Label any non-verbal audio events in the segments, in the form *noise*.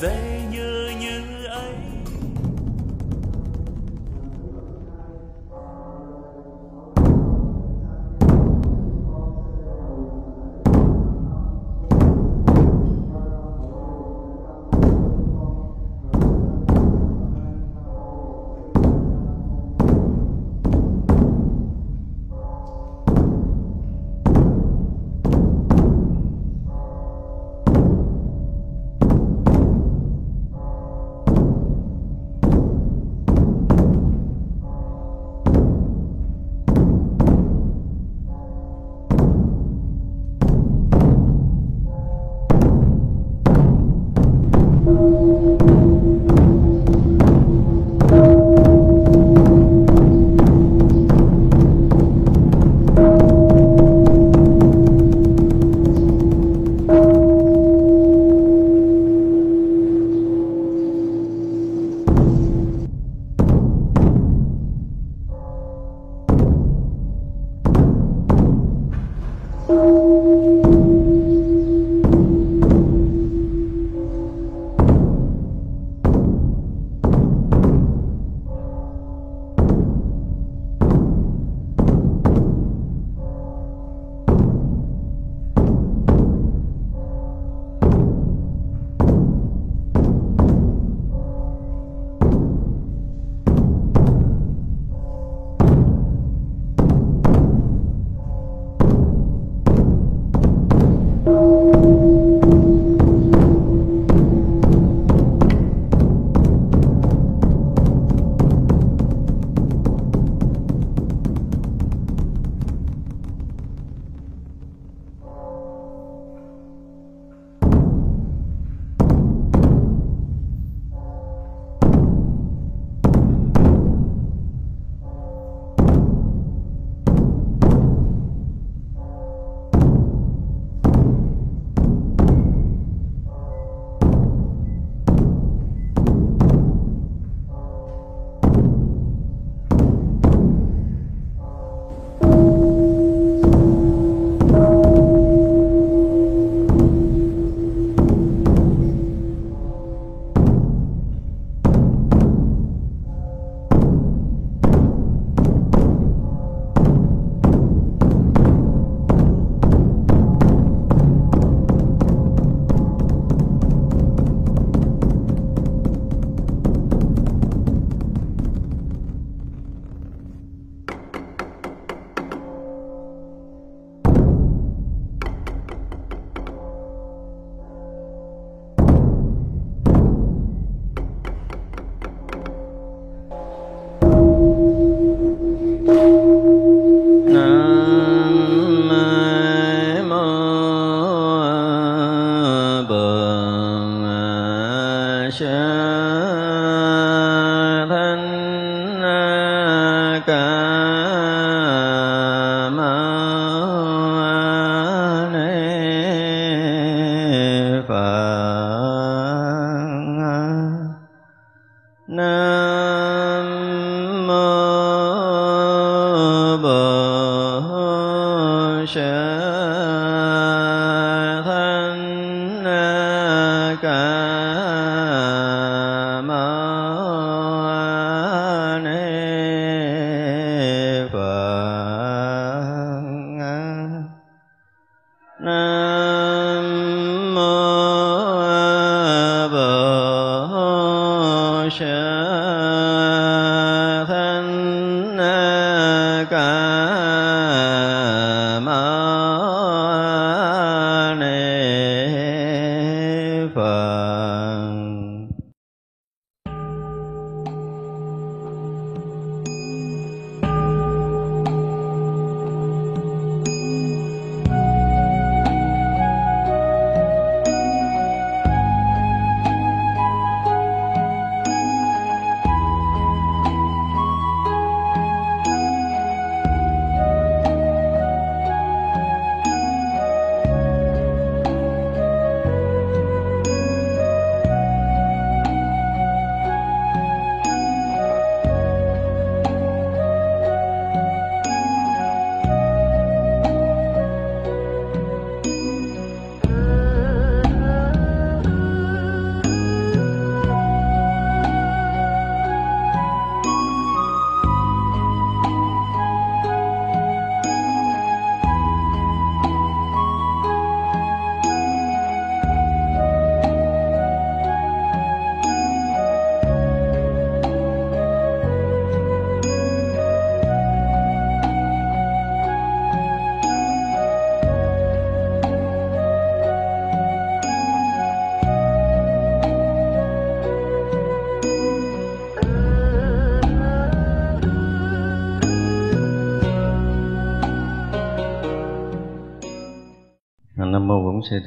they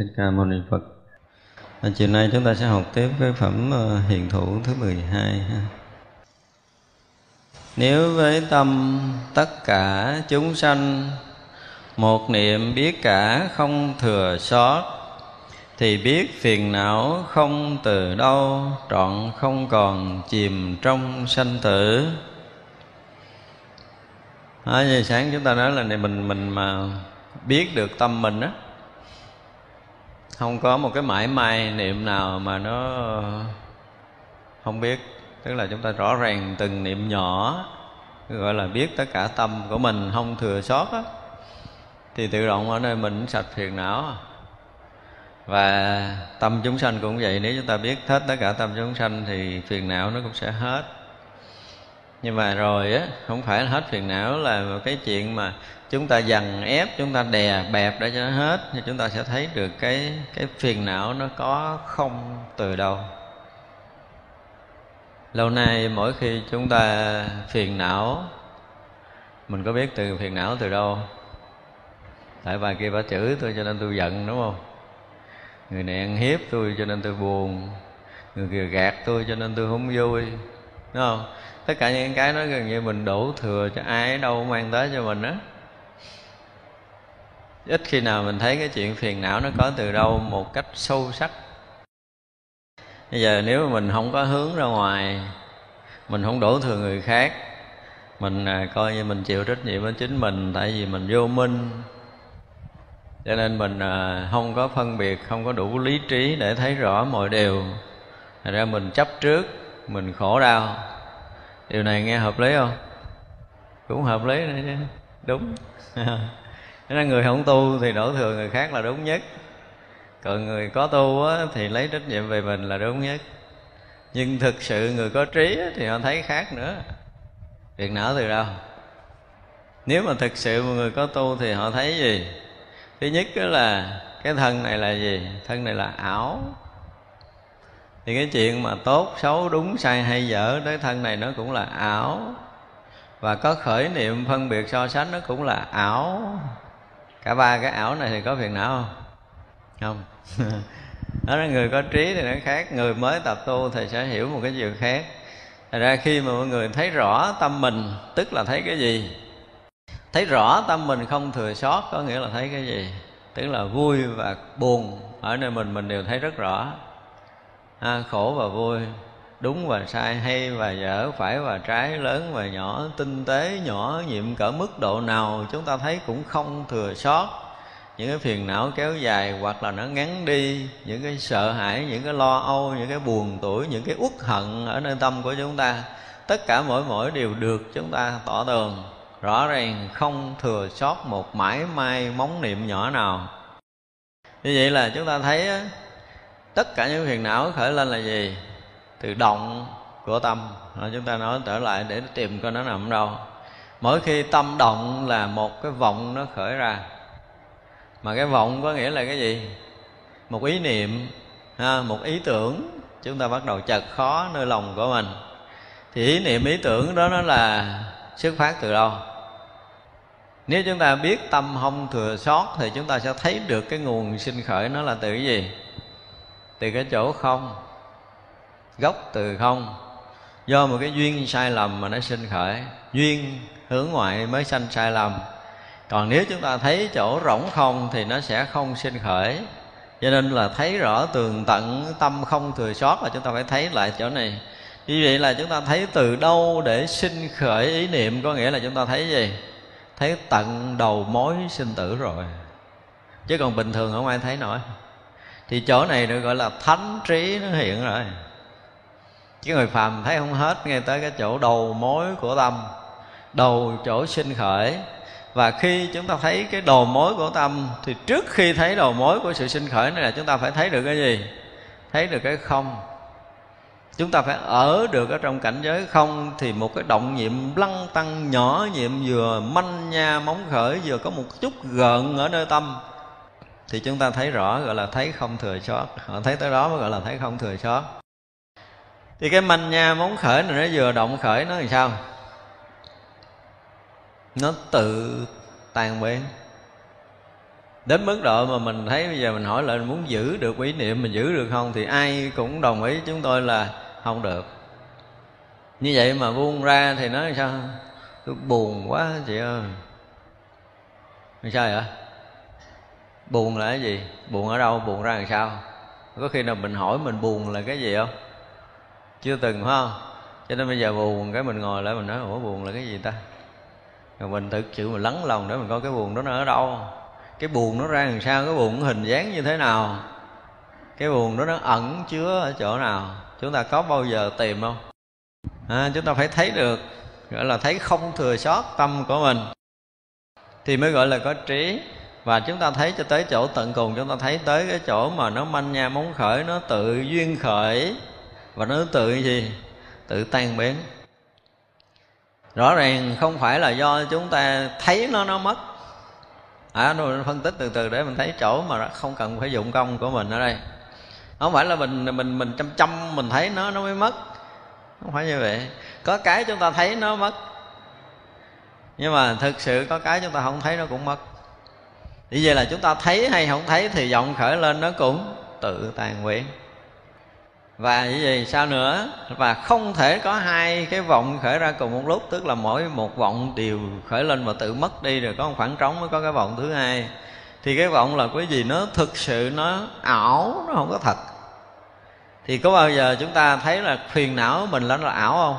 thích ca mâu ni phật à, chiều nay chúng ta sẽ học tiếp cái phẩm hiện hiền thủ thứ 12 ha. nếu với tâm tất cả chúng sanh một niệm biết cả không thừa sót thì biết phiền não không từ đâu trọn không còn chìm trong sanh tử à, sáng chúng ta nói là này mình mình mà biết được tâm mình á không có một cái mãi may, niệm nào mà nó không biết. Tức là chúng ta rõ ràng từng niệm nhỏ, gọi là biết tất cả tâm của mình, không thừa sót á, thì tự động ở nơi mình sạch phiền não. Và tâm chúng sanh cũng vậy, nếu chúng ta biết hết tất cả tâm chúng sanh thì phiền não nó cũng sẽ hết nhưng mà rồi á, không phải hết phiền não là một cái chuyện mà chúng ta dằn ép, chúng ta đè bẹp để cho nó hết, thì chúng ta sẽ thấy được cái cái phiền não nó có không từ đâu. Lâu nay mỗi khi chúng ta phiền não, mình có biết từ phiền não từ đâu? Tại bà kia bà chửi tôi cho nên tôi giận, đúng không? Người này ăn hiếp tôi cho nên tôi buồn, người kia gạt tôi cho nên tôi không vui, đúng không? Tất cả những cái đó gần như mình đổ thừa cho ai đâu mang tới cho mình á. Ít khi nào mình thấy cái chuyện phiền não nó có từ đâu một cách sâu sắc. Bây giờ nếu mà mình không có hướng ra ngoài mình không đổ thừa người khác mình à, coi như mình chịu trách nhiệm với chính mình tại vì mình vô minh. Cho nên mình à, không có phân biệt không có đủ lý trí để thấy rõ mọi điều. Thật ra mình chấp trước mình khổ đau điều này nghe hợp lý không? Cũng hợp lý nữa chứ. Đúng. *laughs* Nên người không tu thì đổ thừa người khác là đúng nhất. Còn người có tu á, thì lấy trách nhiệm về mình là đúng nhất. Nhưng thực sự người có trí á, thì họ thấy khác nữa. Việc não từ đâu? Nếu mà thực sự một người có tu thì họ thấy gì? Thứ nhất đó là cái thân này là gì? Thân này là ảo thì cái chuyện mà tốt, xấu, đúng, sai hay dở tới thân này nó cũng là ảo. Và có khởi niệm phân biệt so sánh nó cũng là ảo. Cả ba cái ảo này thì có phiền não không? Không. *laughs* Đó là người có trí thì nó khác. Người mới tập tu thì sẽ hiểu một cái điều khác. Thật ra khi mà mọi người thấy rõ tâm mình, tức là thấy cái gì? Thấy rõ tâm mình không thừa sót có nghĩa là thấy cái gì? Tức là vui và buồn. Ở nơi mình mình đều thấy rất rõ à, khổ và vui đúng và sai hay và dở phải và trái lớn và nhỏ tinh tế nhỏ nhiệm cỡ mức độ nào chúng ta thấy cũng không thừa sót. Những cái phiền não kéo dài hoặc là nó ngắn đi những cái sợ hãi những cái lo âu những cái buồn tuổi những cái uất hận ở nơi tâm của chúng ta tất cả mỗi mỗi đều được chúng ta tỏ tường rõ ràng không thừa sót một mãi may móng niệm nhỏ nào. Như vậy là chúng ta thấy tất cả những phiền não khởi lên là gì? Từ động của tâm. Chúng ta nói trở lại để tìm coi nó nằm đâu. Mỗi khi tâm động là một cái vọng nó khởi ra. Mà cái vọng có nghĩa là cái gì? Một ý niệm ha, một ý tưởng. Chúng ta bắt đầu chật khó nơi lòng của mình. Thì ý niệm ý tưởng đó nó là xuất phát từ đâu? Nếu chúng ta biết tâm không thừa sót thì chúng ta sẽ thấy được cái nguồn sinh khởi nó là từ cái gì? Từ cái chỗ không, gốc từ không, do một cái duyên sai lầm mà nó sinh khởi. Duyên hướng ngoại mới sanh sai lầm. Còn nếu chúng ta thấy chỗ rỗng không thì nó sẽ không sinh khởi. Cho nên là thấy rõ tường tận, tâm không thừa sót là chúng ta phải thấy lại chỗ này. Như vậy là chúng ta thấy từ đâu để sinh khởi ý niệm, có nghĩa là chúng ta thấy gì? Thấy tận đầu mối sinh tử rồi. Chứ còn bình thường không ai thấy nổi thì chỗ này được gọi là thánh trí nó hiện rồi. Chứ người phàm thấy không hết ngay tới cái chỗ đầu mối của tâm, đầu chỗ sinh khởi. Và khi chúng ta thấy cái đầu mối của tâm, thì trước khi thấy đầu mối của sự sinh khởi này là chúng ta phải thấy được cái gì? Thấy được cái không. Chúng ta phải ở được ở trong cảnh giới không thì một cái động niệm lăng tăng nhỏ nhiệm vừa manh nha móng khởi vừa có một chút gợn ở nơi tâm thì chúng ta thấy rõ, gọi là thấy không thừa sót. Họ thấy tới đó mới gọi là thấy không thừa sót. Thì cái manh nha móng khởi này nó vừa động khởi, nó làm sao? Nó tự tan biến. Đến mức độ mà mình thấy bây giờ mình hỏi lại muốn giữ được ý niệm, mình giữ được không, thì ai cũng đồng ý chúng tôi là không được. Như vậy mà buông ra thì nói sao? Tôi buồn quá chị ơi. Sao vậy? Buồn là cái gì? Buồn ở đâu? Buồn ra làm sao? Có khi nào mình hỏi mình buồn là cái gì không? Chưa từng phải không? Cho nên bây giờ buồn cái mình ngồi lại mình nói ủa buồn là cái gì ta? Rồi mình thực sự mình lắng lòng để mình coi cái buồn đó nó ở đâu. Cái buồn nó ra làm sao? Cái buồn nó hình dáng như thế nào? Cái buồn đó nó ẩn chứa ở chỗ nào? Chúng ta có bao giờ tìm không? À, chúng ta phải thấy được gọi là thấy không thừa sót tâm của mình. Thì mới gọi là có trí và chúng ta thấy cho tới chỗ tận cùng chúng ta thấy tới cái chỗ mà nó manh nha móng khởi nó tự duyên khởi. Và nó tự gì? Tự tan biến. Rõ ràng không phải là do chúng ta thấy nó nó mất. À, rồi phân tích từ từ để mình thấy chỗ mà không cần phải dụng công của mình ở đây. Không phải là mình mình mình chăm chăm mình thấy nó nó mới mất. Không phải như vậy. Có cái chúng ta thấy nó mất. Nhưng mà thực sự có cái chúng ta không thấy nó cũng mất như vậy là chúng ta thấy hay không thấy thì vọng khởi lên nó cũng tự tàn nguyện. Và như vậy sao nữa? Và không thể có hai cái vọng khởi ra cùng một lúc, tức là mỗi một vọng đều khởi lên và tự mất đi rồi có một khoảng trống mới có cái vọng thứ hai. Thì cái vọng là cái gì nó thực sự nó ảo, nó không có thật. Thì có bao giờ chúng ta thấy là phiền não mình là là ảo không?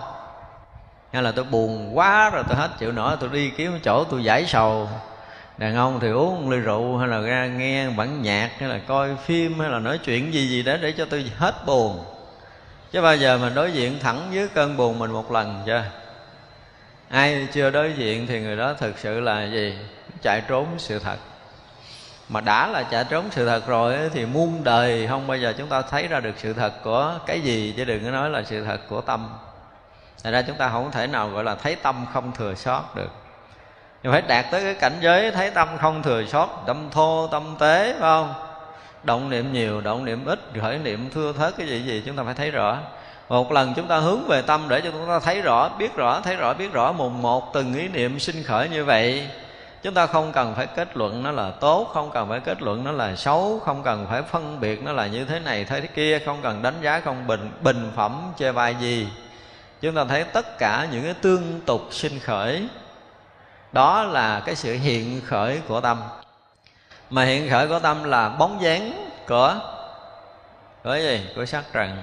Hay là tôi buồn quá rồi tôi hết chịu nổi, tôi đi kiếm chỗ tôi giải sầu? Đàn ông thì uống ly rượu hay là ra nghe bản nhạc hay là coi phim hay là nói chuyện gì gì đó để cho tôi hết buồn. Chứ bao giờ mình đối diện thẳng với cơn buồn mình một lần chưa? Ai chưa đối diện thì người đó thực sự là gì? Chạy trốn sự thật. Mà đã là chạy trốn sự thật rồi thì muôn đời không bao giờ chúng ta thấy ra được sự thật của cái gì, chứ đừng có nói là sự thật của tâm. Thật ra chúng ta không thể nào gọi là thấy tâm không thừa sót được thì phải đạt tới cái cảnh giới thấy tâm không thừa sót, tâm thô, tâm tế, phải không? Động niệm nhiều, động niệm ít, khởi niệm thưa thớt cái gì gì chúng ta phải thấy rõ. Một lần chúng ta hướng về tâm để cho chúng ta thấy rõ, biết rõ, thấy rõ, biết rõ, mùng một từng ý niệm sinh khởi như vậy. Chúng ta không cần phải kết luận nó là tốt, không cần phải kết luận nó là xấu, không cần phải phân biệt nó là như thế này, thế kia, không cần đánh giá, không bình bình phẩm chê bai gì. Chúng ta thấy tất cả những cái tương tục sinh khởi đó là cái sự hiện khởi của tâm. Mà hiện khởi của tâm là bóng dáng của của gì? Của sắc trần.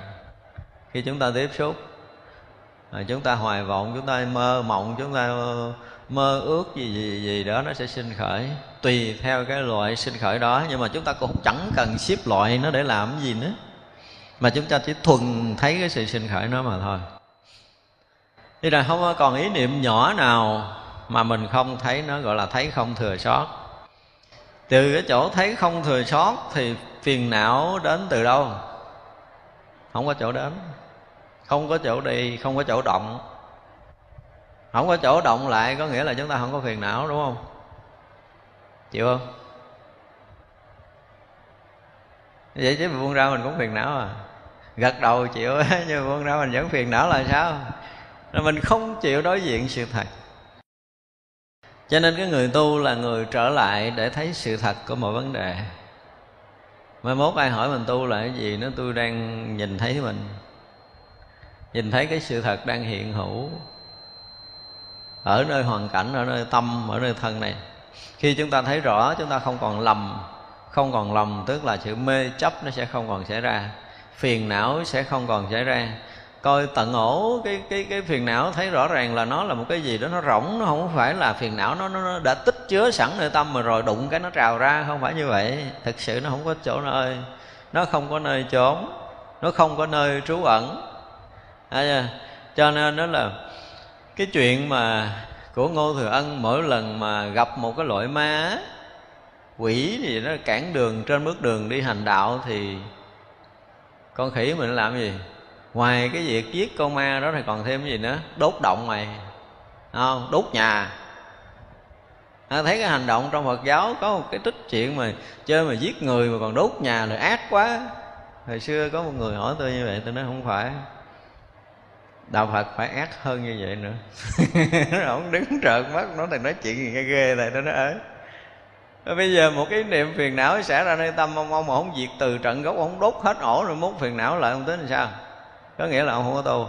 Khi chúng ta tiếp xúc à, chúng ta hoài vọng chúng ta mơ mộng chúng ta mơ ước gì gì gì đó nó sẽ sinh khởi. Tùy theo cái loại sinh khởi đó nhưng mà chúng ta cũng chẳng cần xếp loại nó để làm cái gì nữa. Mà chúng ta chỉ thuần thấy cái sự sinh khởi nó mà thôi. Thế là không còn ý niệm nhỏ nào mà mình không thấy nó gọi là thấy không thừa sót. Từ cái chỗ thấy không thừa sót thì phiền não đến từ đâu? Không có chỗ đến. Không có chỗ đi, không có chỗ động. Không có chỗ động lại có nghĩa là chúng ta không có phiền não, đúng không? Chịu không? Vậy chứ buông ra mình cũng phiền não à. Gật đầu chịu, *laughs* nhưng buông ra mình vẫn phiền não là sao? Là mình không chịu đối diện sự thật cho nên cái người tu là người trở lại để thấy sự thật của mọi vấn đề. Mai mốt ai hỏi mình tu là cái gì nó tôi đang nhìn thấy mình. Nhìn thấy cái sự thật đang hiện hữu. Ở nơi hoàn cảnh, ở nơi tâm, ở nơi thân này. Khi chúng ta thấy rõ, chúng ta không còn lầm. Không còn lầm, tức là sự mê chấp nó sẽ không còn xảy ra. Phiền não sẽ không còn xảy ra coi tận ổ cái cái cái phiền não thấy rõ ràng là nó là một cái gì đó nó rỗng nó không phải là phiền não nó nó đã tích chứa sẵn nơi tâm mà rồi đụng cái nó trào ra không phải như vậy. Thực sự nó không có chỗ nơi nó không có nơi trốn nó không có nơi trú ẩn. À, cho nên đó là cái chuyện mà của ngô thừa ân mỗi lần mà gặp một cái loại ma quỷ gì nó cản đường trên bước đường đi hành đạo thì con khỉ mình làm gì? Ngoài cái việc giết con ma đó thì còn thêm cái gì nữa? Đốt động mày. Không đốt nhà. À, thấy cái hành động trong phật giáo có một cái tích chuyện mà chơi mà giết người mà còn đốt nhà là ác quá. Hồi xưa có một người hỏi tôi như vậy tôi nói không phải. Đạo phật phải ác hơn như vậy nữa. *laughs* Ổng đứng trợn mắt nó thì nói chuyện gì nghe ghê này nó nói ấy bây giờ một cái niệm phiền não xảy ra nơi tâm ông ông mà không diệt từ trận gốc ông đốt hết ổ rồi muốn phiền não lại ông tính làm sao? Có nghĩa là ông không có tu.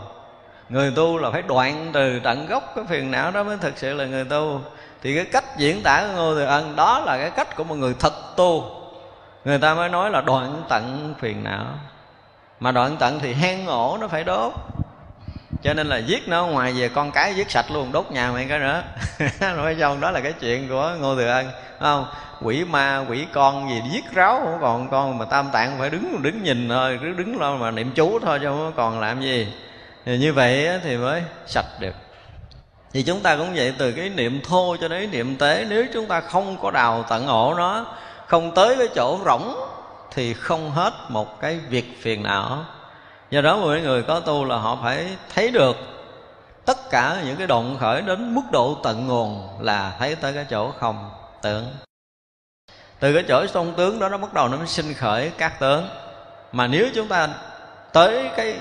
Người tu là phải đoạn từ tận gốc cái phiền não đó mới thực sự là người tu. Thì cái cách diễn tả của ngô thừa ân đó là cái cách của một người thật tu. Người ta mới nói là đoạn tận phiền não. Mà đoạn tận thì hang ổ nó phải đốt cho nên là giết nó ngoài về con cái giết sạch luôn, đốt nhà mày cái nữa *laughs* nói xong đó là cái chuyện của ngô thừa ân không? Quỷ ma, quỷ con gì giết ráo không còn con mà tam tạng phải đứng đứng nhìn thôi, cứ đứng lo mà niệm chú thôi chứ không còn làm gì. Thì như vậy thì mới sạch được. Thì chúng ta cũng vậy, từ cái niệm thô cho đến niệm tế, nếu chúng ta không có đào tận ổ nó, không tới cái chỗ rỗng, thì không hết một cái việc phiền não do đó mỗi người có tu là họ phải thấy được tất cả những cái động khởi đến mức độ tận nguồn là thấy tới cái chỗ không tưởng. Từ cái chỗ sông tướng đó nó bắt đầu nó mới sinh khởi các tướng. Mà nếu chúng ta tới cái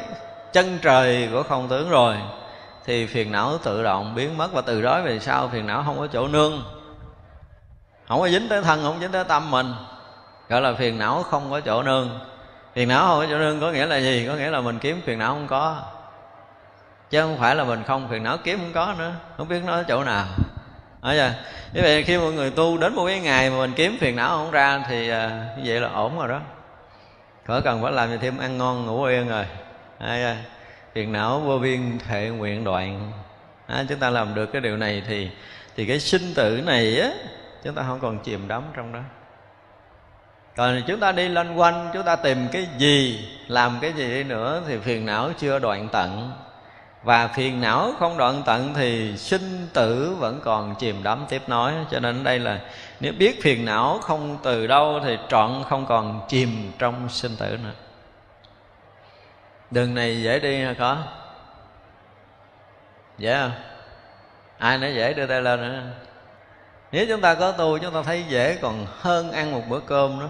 chân trời của không tướng rồi, thì phiền não tự động biến mất. Và từ đó về sau phiền não không có chỗ nương. Không có dính tới thân, không dính tới tâm mình. Gọi là phiền não không có chỗ nương phiền não không? Có chỗ nương có nghĩa là gì? Có nghĩa là mình kiếm phiền não không có. Chứ không phải là mình không phiền não kiếm không có nữa. Không biết nó ở chỗ nào. Ở giờ như vậy khi mọi người tu đến một cái ngày mà mình kiếm phiền não không ra thì à, như vậy là ổn rồi đó. Khỏi cần phải làm gì thêm ăn ngon ngủ yên rồi. À, phiền não vô biên thệ nguyện đoạn. À, chúng ta làm được cái điều này thì thì cái sinh tử này á chúng ta không còn chìm đắm trong đó còn chúng ta đi loanh quanh, chúng ta tìm cái gì, làm cái gì đi nữa thì phiền não chưa đoạn tận. Và phiền não không đoạn tận thì sinh tử vẫn còn chìm đắm tiếp nối. Cho nên đây là, nếu biết phiền não không từ đâu thì trọn không còn chìm trong sinh tử nữa. Đường này dễ đi hay có? Dễ không? Ai nói dễ đưa tay lên nữa nếu chúng ta có tu, chúng ta thấy dễ còn hơn ăn một bữa cơm nữa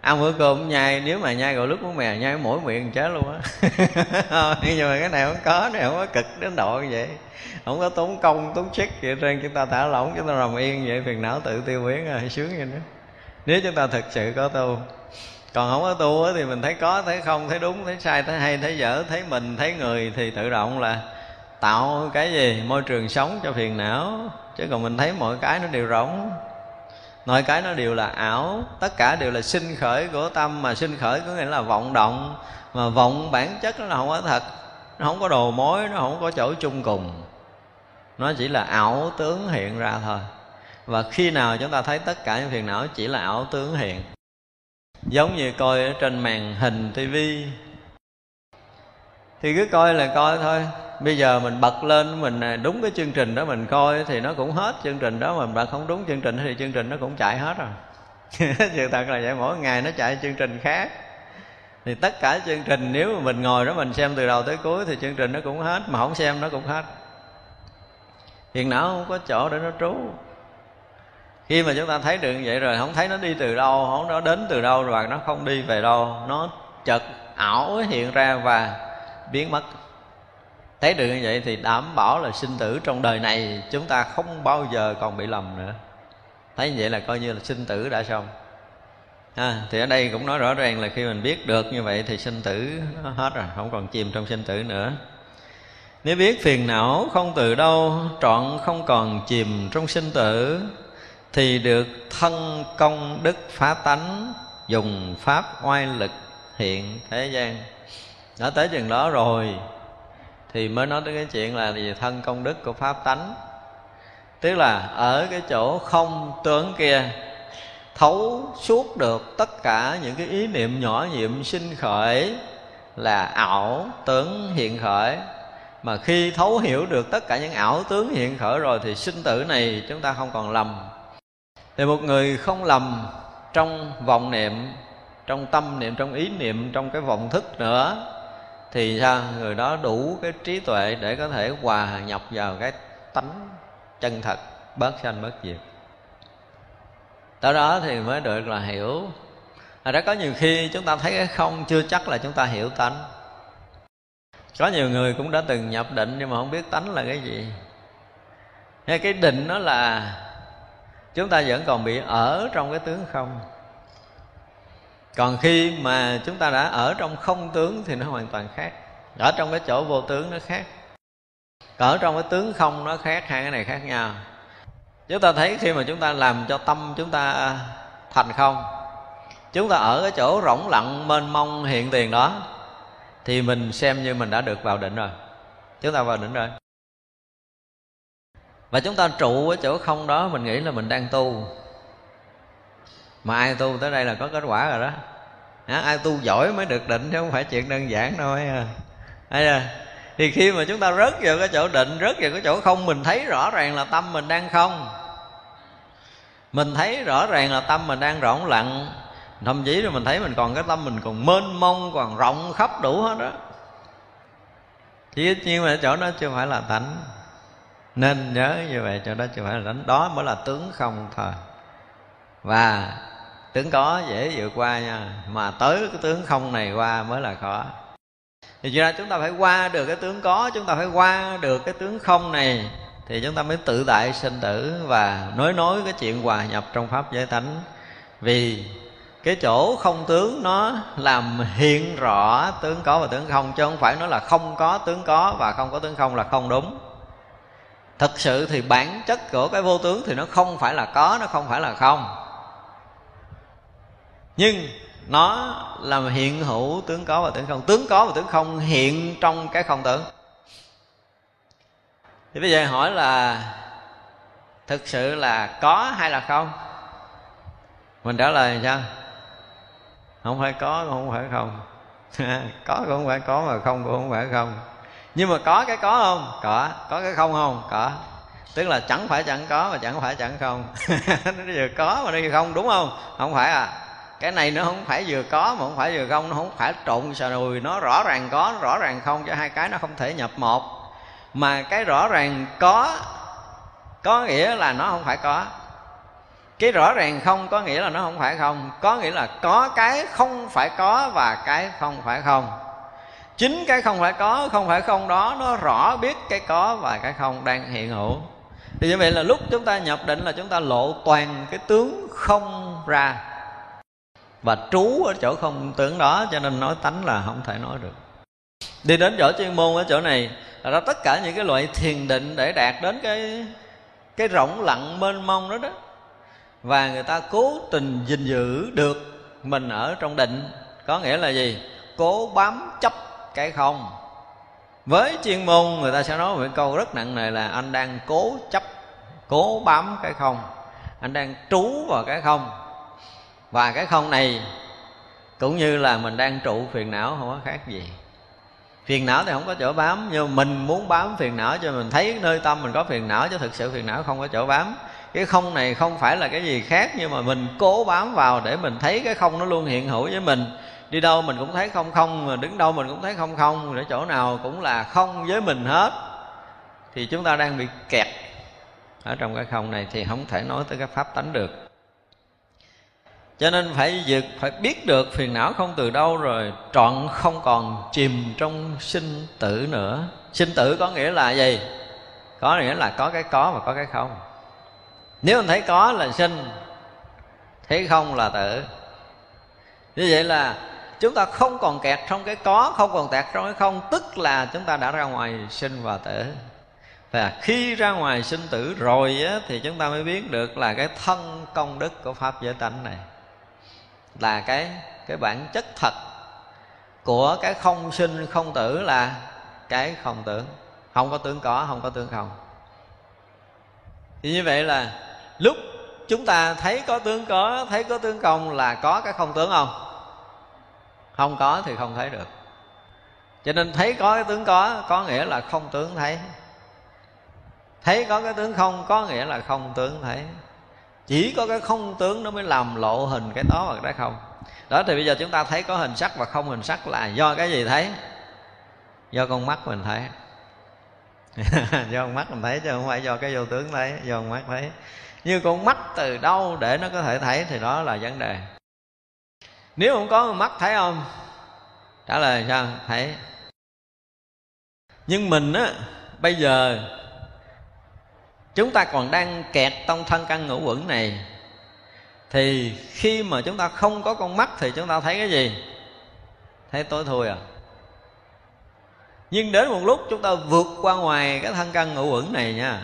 ăn bữa cơm nhai, nếu mà nhai gạo lúc muốn mè, nhai mỗi miệng chết luôn á. *laughs* Nhưng mà cái này không có này không có cực đến độ như vậy. Không có tốn công, tốn sức vậy trên chúng ta thả lỏng, chúng ta nằm yên vậy, phiền não tự tiêu biến rồi, sướng vậy nữa nếu chúng ta thực sự có tu. Còn không có tu thì mình thấy có, thấy không, thấy đúng, thấy sai, thấy hay, thấy dở, thấy mình, thấy người thì tự động là tạo cái gì? Môi trường sống cho phiền não. Chứ còn mình thấy mọi cái nó đều rỗng mọi cái nó đều là ảo, tất cả đều là sinh khởi của tâm, mà sinh khởi có nghĩa là vọng động, mà vọng bản chất nó không có thật, nó không có đồ mối, nó không có chỗ chung cùng. Nó chỉ là ảo tướng hiện ra thôi. Và khi nào chúng ta thấy tất cả những phiền não chỉ là ảo tướng hiện. Giống như coi ở trên màn hình tivi thì cứ coi là coi thôi bây giờ mình bật lên, mình à, đúng cái chương trình đó mình coi thì nó cũng hết chương trình đó, mà bạn không đúng chương trình thì chương trình nó cũng chạy hết rồi. *laughs* Sự thật là vậy, mỗi ngày nó chạy chương trình khác. Thì tất cả chương trình, nếu mà mình ngồi đó mình xem từ đầu tới cuối thì chương trình nó cũng hết, mà không xem nó cũng hết. Phiền não không có chỗ để nó trú. Khi mà chúng ta thấy được như vậy rồi, không thấy nó đi từ đâu, không nó đến từ đâu và nó không đi về đâu, nó chợt ảo hiện ra và biến mất thấy được như vậy thì đảm bảo là sinh tử trong đời này chúng ta không bao giờ còn bị lầm nữa. Thấy như vậy là coi như là sinh tử đã xong. À, thì ở đây cũng nói rõ ràng là khi mình biết được như vậy thì sinh tử nó hết rồi không còn chìm trong sinh tử nữa. Nếu biết phiền não không từ đâu trọn không còn chìm trong sinh tử thì được thân công đức phá tánh dùng pháp oai lực hiện thế gian. Đã tới chừng đó rồi thì mới nói tới cái chuyện là gì? Thân công đức của pháp tánh. Tức là ở cái chỗ không tướng kia, thấu suốt được tất cả những cái ý niệm nhỏ nhiệm sinh khởi là ảo tướng hiện khởi. Mà khi thấu hiểu được tất cả những ảo tướng hiện khởi rồi thì sinh tử này chúng ta không còn lầm. Thì một người không lầm trong vọng niệm, trong tâm niệm, trong ý niệm, trong cái vọng thức nữa thì sao? Người đó đủ cái trí tuệ để có thể hòa nhập vào cái tánh chân thật, bớt sanh, bớt diệt. Tới đó thì mới được là hiểu. Thật ra có nhiều khi chúng ta thấy cái không chưa chắc là chúng ta hiểu tánh. Có nhiều người cũng đã từng nhập định nhưng mà không biết tánh là cái gì. Hay cái định nó là chúng ta vẫn còn bị ở trong cái tướng không còn khi mà chúng ta đã ở trong không tướng thì nó hoàn toàn khác. Ở trong cái chỗ vô tướng nó khác. Ở trong cái tướng không nó khác, hai cái này khác nhau. Chúng ta thấy khi mà chúng ta làm cho tâm chúng ta à, thành không, chúng ta ở cái chỗ rỗng lặng, mênh mông, hiện tiền đó, thì mình xem như mình đã được vào định rồi. Chúng ta vào định rồi. Và chúng ta trụ ở chỗ không đó, mình nghĩ là mình đang tu mà ai tu tới đây là có kết quả rồi đó. À, ai tu giỏi mới được định chứ không phải chuyện đơn giản đâu ấy à. à thì khi mà chúng ta rớt vào cái chỗ định rớt vào cái chỗ không mình thấy rõ ràng là tâm mình đang không. Mình thấy rõ ràng là tâm mình đang rỗng lặng. Thậm chí rồi mình thấy mình còn cái tâm mình còn mênh mông còn rộng khắp đủ hết đó. Chỉ nhưng mà chỗ đó chưa phải là tánh. Nên nhớ như vậy chỗ đó chưa phải là tánh. đó mới là tướng không thôi và tướng có dễ vượt qua nha, mà tới cái tướng không này qua mới là khó. Thì ra chúng ta phải qua được cái tướng có, chúng ta phải qua được cái tướng không này, thì chúng ta mới tự tại sinh tử và nói nói cái chuyện hòa nhập trong pháp giới tánh vì cái chỗ không tướng nó làm hiện rõ tướng có và tướng không, chứ không phải nó là không có tướng có và không có tướng không là không đúng. Thực sự thì bản chất của cái vô tướng thì nó không phải là có, nó không phải là không nhưng nó làm hiện hữu tướng có và tướng không. Tướng có và tướng không hiện trong cái không tưởng. Thì bây giờ hỏi là thực sự là có hay là không? Mình trả lời sao? Không phải có cũng không phải không. *laughs* Có cũng không phải có mà không cũng không phải không. Nhưng mà có cái có không? Có. Có cái không không? Có. Tức là chẳng phải chẳng có mà chẳng phải chẳng không. *laughs* Nó vừa có mà nó vừa không đúng không? Không phải à cái này nó không phải vừa có mà không phải vừa không, nó không phải trộn xà nùi. Nó rõ ràng có, nó rõ ràng không cho hai cái nó không thể nhập một. Mà cái rõ ràng có có nghĩa là nó không phải có. Cái rõ ràng không có nghĩa là nó không phải không. Có nghĩa là có cái không phải có và cái không phải không. Chính cái không phải có, không phải không đó, nó rõ biết cái có và cái không đang hiện hữu. Thì như vậy là lúc chúng ta nhập định là chúng ta lộ toàn cái tướng không ra và trú ở chỗ không tướng đó, cho nên nói tánh là không thể nói được. Đi đến chỗ chuyên môn ở chỗ này, là ra tất cả những cái loại thiền định để đạt đến cái cái rộng lặng mênh mông đó đó. Và người ta cố tình gìn giữ được mình ở trong định, có nghĩa là gì? Cố bám chấp cái không. Với chuyên môn, người ta sẽ nói một câu rất nặng nề là anh đang cố chấp, cố bám cái không. Anh đang trú vào cái không và cái không này cũng như là mình đang trụ phiền não không có khác gì. Phiền não thì không có chỗ bám, nhưng mình muốn bám phiền não cho mình thấy nơi tâm mình có phiền não, chứ thực sự phiền não không có chỗ bám. Cái không này không phải là cái gì khác, nhưng mà mình cố bám vào để mình thấy cái không nó luôn hiện hữu với mình. Đi đâu mình cũng thấy không không, mà đứng đâu mình cũng thấy không không ở chỗ nào cũng là không với mình hết, thì chúng ta đang bị kẹt ở trong cái không này thì không thể nói tới cái pháp tánh được cho nên phải việc phải biết được phiền não không từ đâu rồi trọn không còn chìm trong sinh tử nữa. Sinh tử có nghĩa là gì? Có nghĩa là có cái có và có cái không. Nếu mình thấy có là sinh thấy không là tử. Như vậy là chúng ta không còn kẹt trong cái có không còn kẹt trong cái không tức là chúng ta đã ra ngoài sinh và tử. Và khi ra ngoài sinh tử rồi á, thì chúng ta mới biết được là cái thân công đức của pháp giới tánh này là cái cái bản chất thật của cái không sinh không tử là cái không tưởng. Không có tướng có, không có tướng không. Thì như vậy là lúc chúng ta thấy có tướng có, thấy có tướng không là có cái không tướng không? Không có thì không thấy được. Cho nên thấy có cái tướng có có nghĩa là không tướng thấy. Thấy có cái tướng không, có nghĩa là không tướng thấy chỉ có cái không tướng nó mới làm lộ hình cái đó mà cái không. Đó, thì bây giờ chúng ta thấy có hình sắc và không hình sắc là do cái gì thấy? Do con mắt mình thấy. *laughs* Do con mắt mình thấy chứ không phải do cái vô tướng thấy, do con mắt thấy. Như con mắt từ đâu để nó có thể thấy thì đó là vấn đề. Nếu không có mắt thấy không? Trả lời sao? Thấy. Nhưng mình á, bây giờ chúng ta còn đang kẹt trong thân căn ngũ quẩn này. Thì khi mà chúng ta không có con mắt thì chúng ta thấy cái gì? Thấy tối thui à? Nhưng đến một lúc chúng ta vượt qua ngoài cái thân căn ngũ quẩn này nha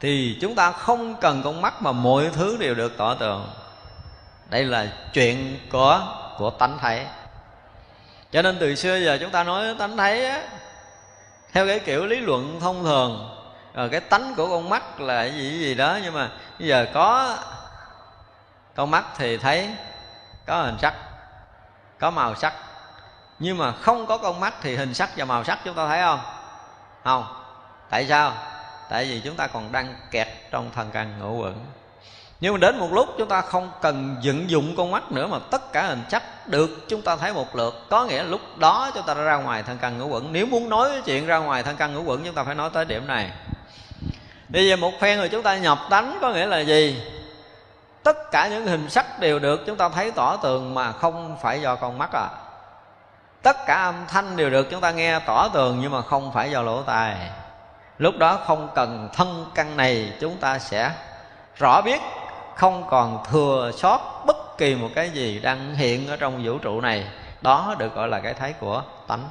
thì chúng ta không cần con mắt mà mọi thứ đều được tỏ tường. Đây là chuyện của của tánh thấy. Cho nên từ xưa giờ chúng ta nói tánh thấy á, theo cái kiểu lý luận thông thường rồi cái tánh của con mắt là gì gì đó, nhưng mà bây giờ có, con mắt thì thấy có hình sắc, có màu sắc. Nhưng mà không có con mắt thì hình sắc và màu sắc chúng ta thấy không? Không. Tại sao? Tại vì chúng ta còn đang kẹt trong thần căn ngũ quẩn. Nhưng mà đến một lúc chúng ta không cần vận dụng con mắt nữa mà tất cả hình sắc được chúng ta thấy một lượt. Có nghĩa lúc đó chúng ta đã ra ngoài thân căn ngũ quẩn. Nếu muốn nói chuyện ra ngoài thân căn ngũ quẩn, chúng ta phải nói tới điểm này bây giờ một phen rồi chúng ta nhập tánh có nghĩa là gì? Tất cả những hình sắc đều được chúng ta thấy tỏ tường mà không phải do con mắt à. Tất cả âm thanh đều được chúng ta nghe tỏ tường nhưng mà không phải do lỗ tai. Lúc đó không cần thân căn này chúng ta sẽ rõ biết, không còn thừa sót bất kỳ một cái gì đang hiện ở trong vũ trụ này. Đó được gọi là cái thấy của tánh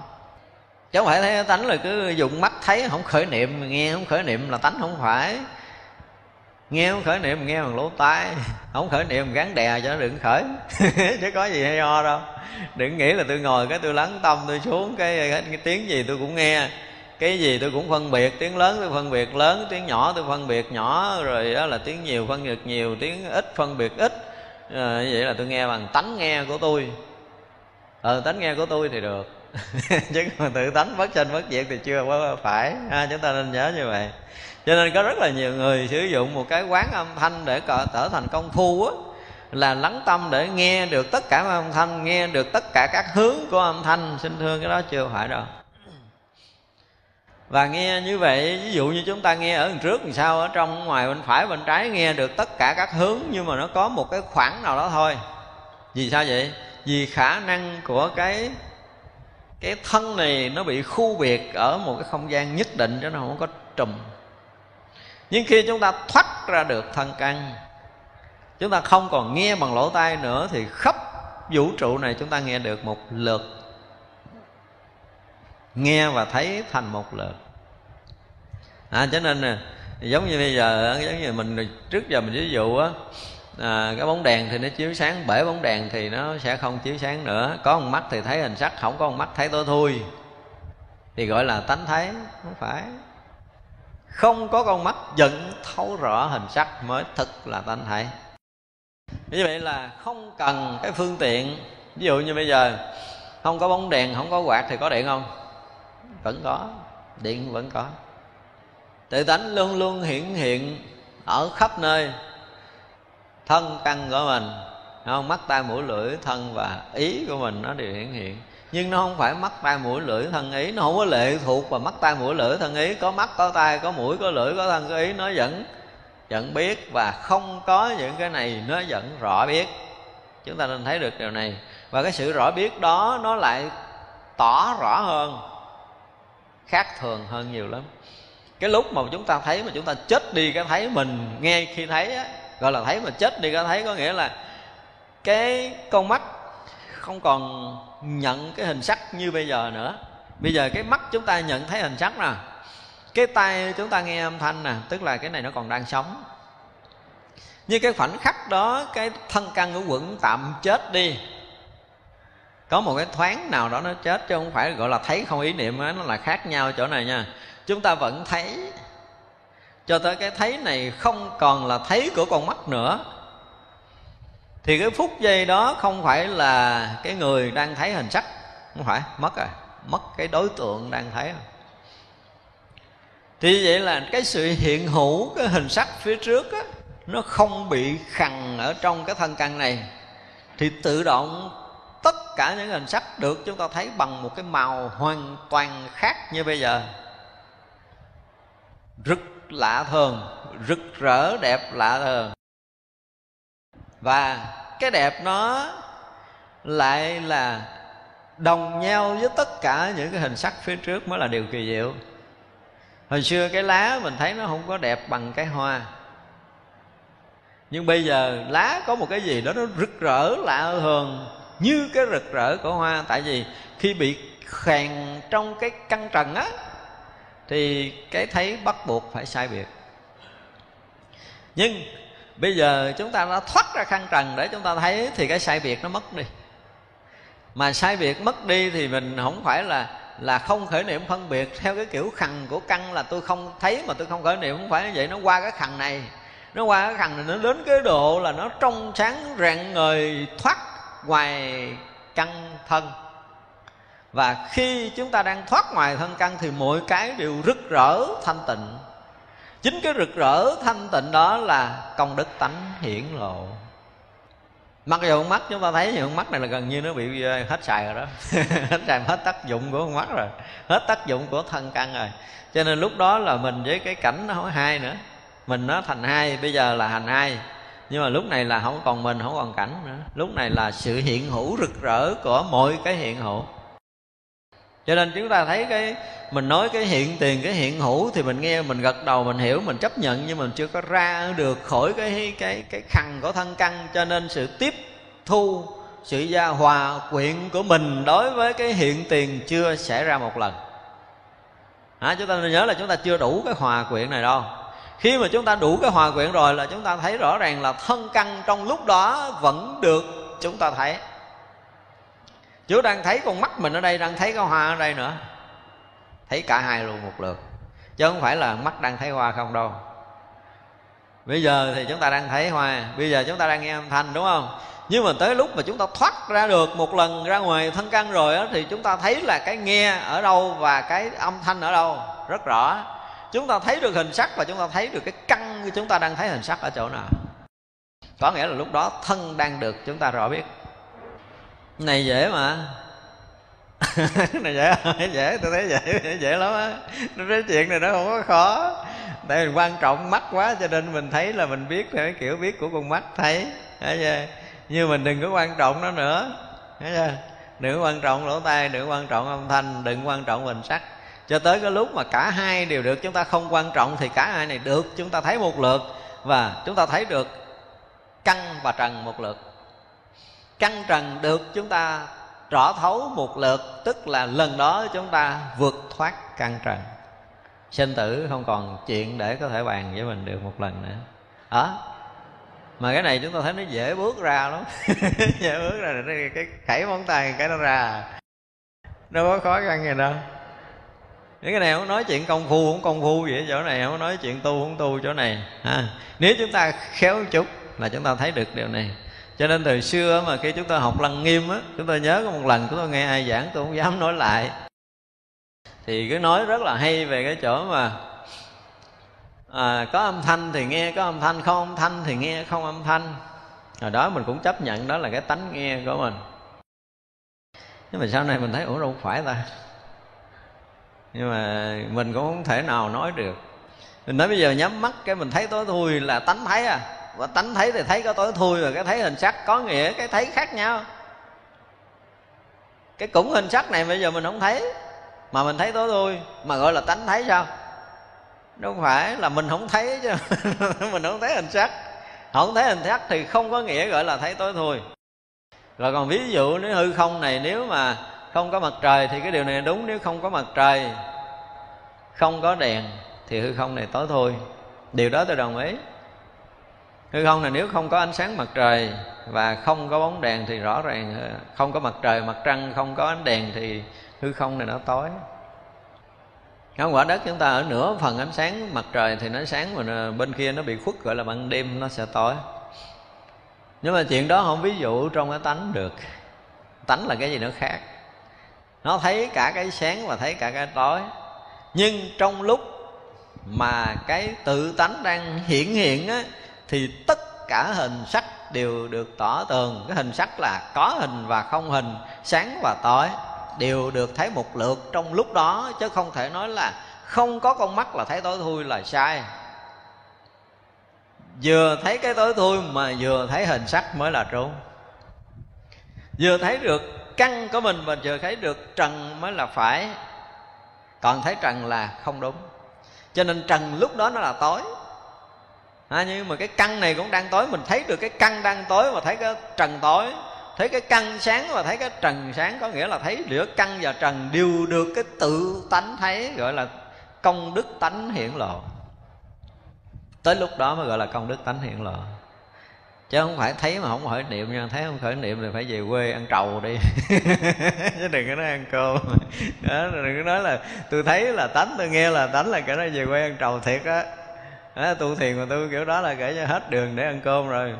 chứ không phải thấy tánh là cứ dùng mắt thấy không khởi niệm nghe không khởi niệm là tánh không phải. Nghe không khởi niệm nghe bằng lỗ tai. Không khởi niệm gắn đè cho nó đừng khởi. *laughs* Chứ có gì hay ho đâu. Đừng nghĩ là tôi ngồi cái tôi lắng tâm tôi xuống cái, cái, cái tiếng gì tôi cũng nghe. Cái gì tôi cũng phân biệt tiếng lớn tôi phân biệt lớn tiếng nhỏ tôi phân biệt nhỏ rồi đó là tiếng nhiều phân biệt nhiều tiếng ít phân biệt ít. À, vậy là tôi nghe bằng tánh nghe của tôi. Ờ tánh nghe của tôi thì được. *laughs* chứ còn tự tánh bất sanh bất diệt thì chưa có phải. Ha, chúng ta nên nhớ như vậy. Cho nên có rất là nhiều người sử dụng một cái quán âm thanh để trở thành công phu á là lắng tâm để nghe được tất cả âm thanh nghe được tất cả các hướng của âm thanh. Xin thương cái đó chưa phải đâu. Và nghe như vậy ví dụ như chúng ta nghe ở đằng trước làm sao ở trong ngoài bên phải bên trái nghe được tất cả các hướng nhưng mà nó có một cái khoảng nào đó thôi. Vì sao vậy? Vì khả năng của cái cái thân này nó bị khu biệt ở một cái không gian nhất định cho nó không có trùm. Nhưng khi chúng ta thoát ra được thân căn chúng ta không còn nghe bằng lỗ tai nữa thì khắp vũ trụ này chúng ta nghe được một lượt. Nghe và thấy thành một lượt. À, cho nên nè giống như bây giờ giống như mình trước giờ mình ví dụ á à, cái bóng đèn thì nó chiếu sáng bể bóng đèn thì nó sẽ không chiếu sáng nữa. Có một mắt thì thấy hình sắc không có một mắt thấy tối thui. Thì gọi là tánh thấy không phải. Không có con mắt dẫn thấu rõ hình sắc mới thực là tánh thấy. Như vậy là không cần cái phương tiện. Ví dụ như bây giờ không có bóng đèn không có quạt thì có điện không? Vẫn có điện vẫn có. Tự tánh luôn luôn hiển hiện ở khắp nơi thân căn của mình. Không mắt tai mũi lưỡi thân và ý của mình nó đều hiển hiện. Nhưng nó không phải mắt tai mũi lưỡi thân ý. Nó không có lệ thuộc vào mắt tai mũi lưỡi thân ý. Có mắt có tai có mũi có lưỡi có thân có ý. Nó vẫn vẫn biết và không có những cái này nó vẫn rõ biết. Chúng ta nên thấy được điều này. Và cái sự rõ biết đó nó lại tỏ rõ hơn khác thường hơn nhiều lắm. Cái lúc mà chúng ta thấy mà chúng ta chết đi cái thấy mình nghe khi thấy á, gọi là thấy mà chết đi có thấy có nghĩa là cái con mắt không còn nhận cái hình sắc như bây giờ nữa. Bây giờ cái mắt chúng ta nhận thấy hình sắc nè cái tay chúng ta nghe âm thanh nè tức là cái này nó còn đang sống. Như cái khoảnh khắc đó cái thân căn của quẩn tạm chết đi có một cái thoáng nào đó nó chết chứ không phải gọi là thấy không ý niệm đó, nó là khác nhau chỗ này nha. Chúng ta vẫn thấy cho tới cái thấy này không còn là thấy của con mắt nữa. Thì cái phút giây đó không phải là cái người đang thấy hình sắc không phải mất rồi mất cái đối tượng đang thấy rồi. Thì vậy là cái sự hiện hữu cái hình sắc phía trước á, nó không bị khằn ở trong cái thân căn này. Thì tự động tất cả những hình sắc được chúng ta thấy bằng một cái màu hoàn toàn khác như bây giờ. Rất lạ thường, rực rỡ đẹp lạ thường. Và cái đẹp nó lại là đồng nhau với tất cả những cái hình sắc phía trước mới là điều kỳ diệu. Hồi xưa cái lá mình thấy nó không có đẹp bằng cái hoa. Nhưng bây giờ lá có một cái gì đó nó rực rỡ lạ thường, như cái rực rỡ của hoa. Tại vì khi bị khèn trong cái căng trần á thì cái thấy bắt buộc phải sai biệt. Nhưng bây giờ chúng ta đã thoát ra khăn trần để chúng ta thấy thì cái sai biệt nó mất đi. Mà sai biệt mất đi thì mình không phải là là không khởi niệm phân biệt theo cái kiểu khằng của căn là tôi không thấy mà tôi không khởi niệm. Không phải như vậy, nó qua cái khằng này. Nó qua cái khằng này, nó đến cái độ là nó trong sáng rạng ngời thoát ngoài căn thân và khi chúng ta đang thoát ngoài thân căn thì mỗi cái đều rực rỡ thanh tịnh. Chính cái rực rỡ thanh tịnh đó là công đức tánh hiển lộ. Mặc dù con mắt chúng ta thấy những mắt này là gần như nó bị ờ, hết xài rồi đó. *laughs* Hết xài hết tác dụng của con mắt rồi. Hết tác dụng của thân căn rồi. Cho nên lúc đó là mình với cái cảnh nó không hai nữa. Mình nó thành hai, bây giờ là thành hai. Nhưng mà lúc này là không còn mình, không còn cảnh nữa. Lúc này là sự hiện hữu rực rỡ của mọi cái hiện hữu cho nên chúng ta thấy cái mình nói cái hiện tiền cái hiện hữu thì mình nghe mình gật đầu mình hiểu mình chấp nhận nhưng mình chưa có ra được khỏi cái cái cái khăn của thân căn. Cho nên sự tiếp thu sự gia hòa quyện của mình đối với cái hiện tiền chưa xảy ra một lần. À, chúng ta nên nhớ là chúng ta chưa đủ cái hòa quyện này đâu. Khi mà chúng ta đủ cái hòa quyện rồi là chúng ta thấy rõ ràng là thân căn trong lúc đó vẫn được chúng ta thấy chú đang thấy con mắt mình ở đây Đang thấy cái hoa ở đây nữa. Thấy cả hai luôn một lượt. Chứ không phải là mắt đang thấy hoa không đâu. Bây giờ thì chúng ta đang thấy hoa. Bây giờ chúng ta đang nghe âm thanh đúng không? Nhưng mà tới lúc mà chúng ta thoát ra được Một lần ra ngoài thân căn rồi đó, Thì chúng ta thấy là cái nghe ở đâu Và cái âm thanh ở đâu Rất rõ. Chúng ta thấy được hình sắc Và chúng ta thấy được cái căn Chúng ta đang thấy hình sắc ở chỗ nào. Có nghĩa là lúc đó thân đang được chúng ta rõ biết này dễ mà. *laughs* Này dễ *laughs* dễ, tôi thấy dễ *laughs* dễ lắm á. Cái chuyện này nó không có khó. Tại vì quan trọng mắt quá cho nên mình thấy là mình biết theo cái kiểu biết của con mắt thấy. Thấy chưa? nhưng mình đừng có quan trọng nó nữa. Thấy chưa? đừng có quan trọng lỗ tai, đừng có quan trọng âm thanh, đừng quan trọng hình sắc. Cho tới cái lúc mà cả hai đều được chúng ta không quan trọng thì cả hai này được, chúng ta thấy một lượt. Và chúng ta thấy được căng và trần một lượt căn trần được chúng ta rõ thấu một lượt, tức là lần đó chúng ta vượt thoát căn trần. Sinh tử không còn chuyện để có thể bàn với mình được một lần nữa. Đó mà cái này chúng ta thấy nó dễ bước ra lắm. *laughs* Dễ bước ra, cái khẩy móng tay cái nó ra. Nó có khó khăn gì đâu cái này không nói chuyện công phu, không công phu vậy chỗ này, không nói chuyện tu, không tu chỗ này, ha. Nếu chúng ta khéo chút là chúng ta thấy được điều này cho nên từ xưa mà khi chúng ta học lăng nghiêm á chúng ta nhớ có một lần chúng tôi nghe ai giảng tôi không dám nói lại. Thì cứ nói rất là hay về cái chỗ mà à, có âm thanh thì nghe có âm thanh không âm thanh thì nghe không âm thanh. Rồi đó mình cũng chấp nhận đó là cái tánh nghe của mình. Nhưng mà sau này mình thấy ủa đâu phải ta. Nhưng mà mình cũng không thể nào nói được. Mình nói bây giờ nhắm mắt cái mình thấy tối thui là tánh thấy à và tánh thấy thì thấy có tối thui và cái thấy hình sắc có nghĩa, cái thấy khác nhau. Cái cũng hình sắc này bây giờ mình không thấy, mà mình thấy tối thui, mà gọi là tánh thấy sao? Đâu phải là mình không thấy chứ, *laughs* mình không thấy hình sắc. Không thấy hình sắc thì không có nghĩa gọi là thấy tối thui. Rồi còn ví dụ nếu hư không này, nếu mà không có mặt trời thì cái điều này đúng, nếu không có mặt trời, không có đèn thì hư không này tối thui. Điều đó tôi đồng ý hư không này nếu không có ánh sáng mặt trời và không có bóng đèn thì rõ ràng ờ, không có mặt trời, mặt trăng, không có ánh đèn thì hư không này nó tối. Không quả đất chúng ta ở nửa phần ánh sáng mặt trời thì nó sáng mà ờ, bên kia nó bị khuất, gọi là ban đêm, nó sẽ tối. Nhưng mà chuyện đó không ví dụ trong cái tánh được. Tánh là cái gì nó khác. Nó thấy cả cái sáng và thấy cả cái tối. Nhưng trong lúc mà cái tự tánh đang hiển hiện á thì tất cả hình sắc đều được tỏ tường. Cái hình sắc là có hình và không hình, sáng và tối, đều được thấy một lượt trong lúc đó, chứ không thể nói là không có con mắt là thấy tối thui là sai. Vừa thấy cái tối thui mà vừa thấy hình sắc mới là trúng vừa thấy được căn của mình và vừa thấy được trần mới là phải. Còn thấy trần là không đúng. Cho nên trần lúc đó nó là tối à, nhưng mà cái căn này cũng đang tối mình thấy được cái căn đang tối và thấy cái trần tối thấy cái căn sáng và thấy cái trần sáng có nghĩa là thấy giữa căn và trần đều được cái tự tánh thấy gọi là công đức tánh hiển lộ. Tới lúc đó mới gọi là công đức tánh hiển lộ. Chứ không phải thấy mà không khởi niệm nha thấy không khởi niệm thì phải về quê ăn trầu đi. *laughs* Chứ đừng có nói ăn cơm. Đó, đừng có nói là tôi thấy là tánh tôi nghe là tánh là cái đó về quê ăn trầu thiệt á à, tu thiền mà tu kiểu đó là kể cho hết đường để ăn cơm rồi.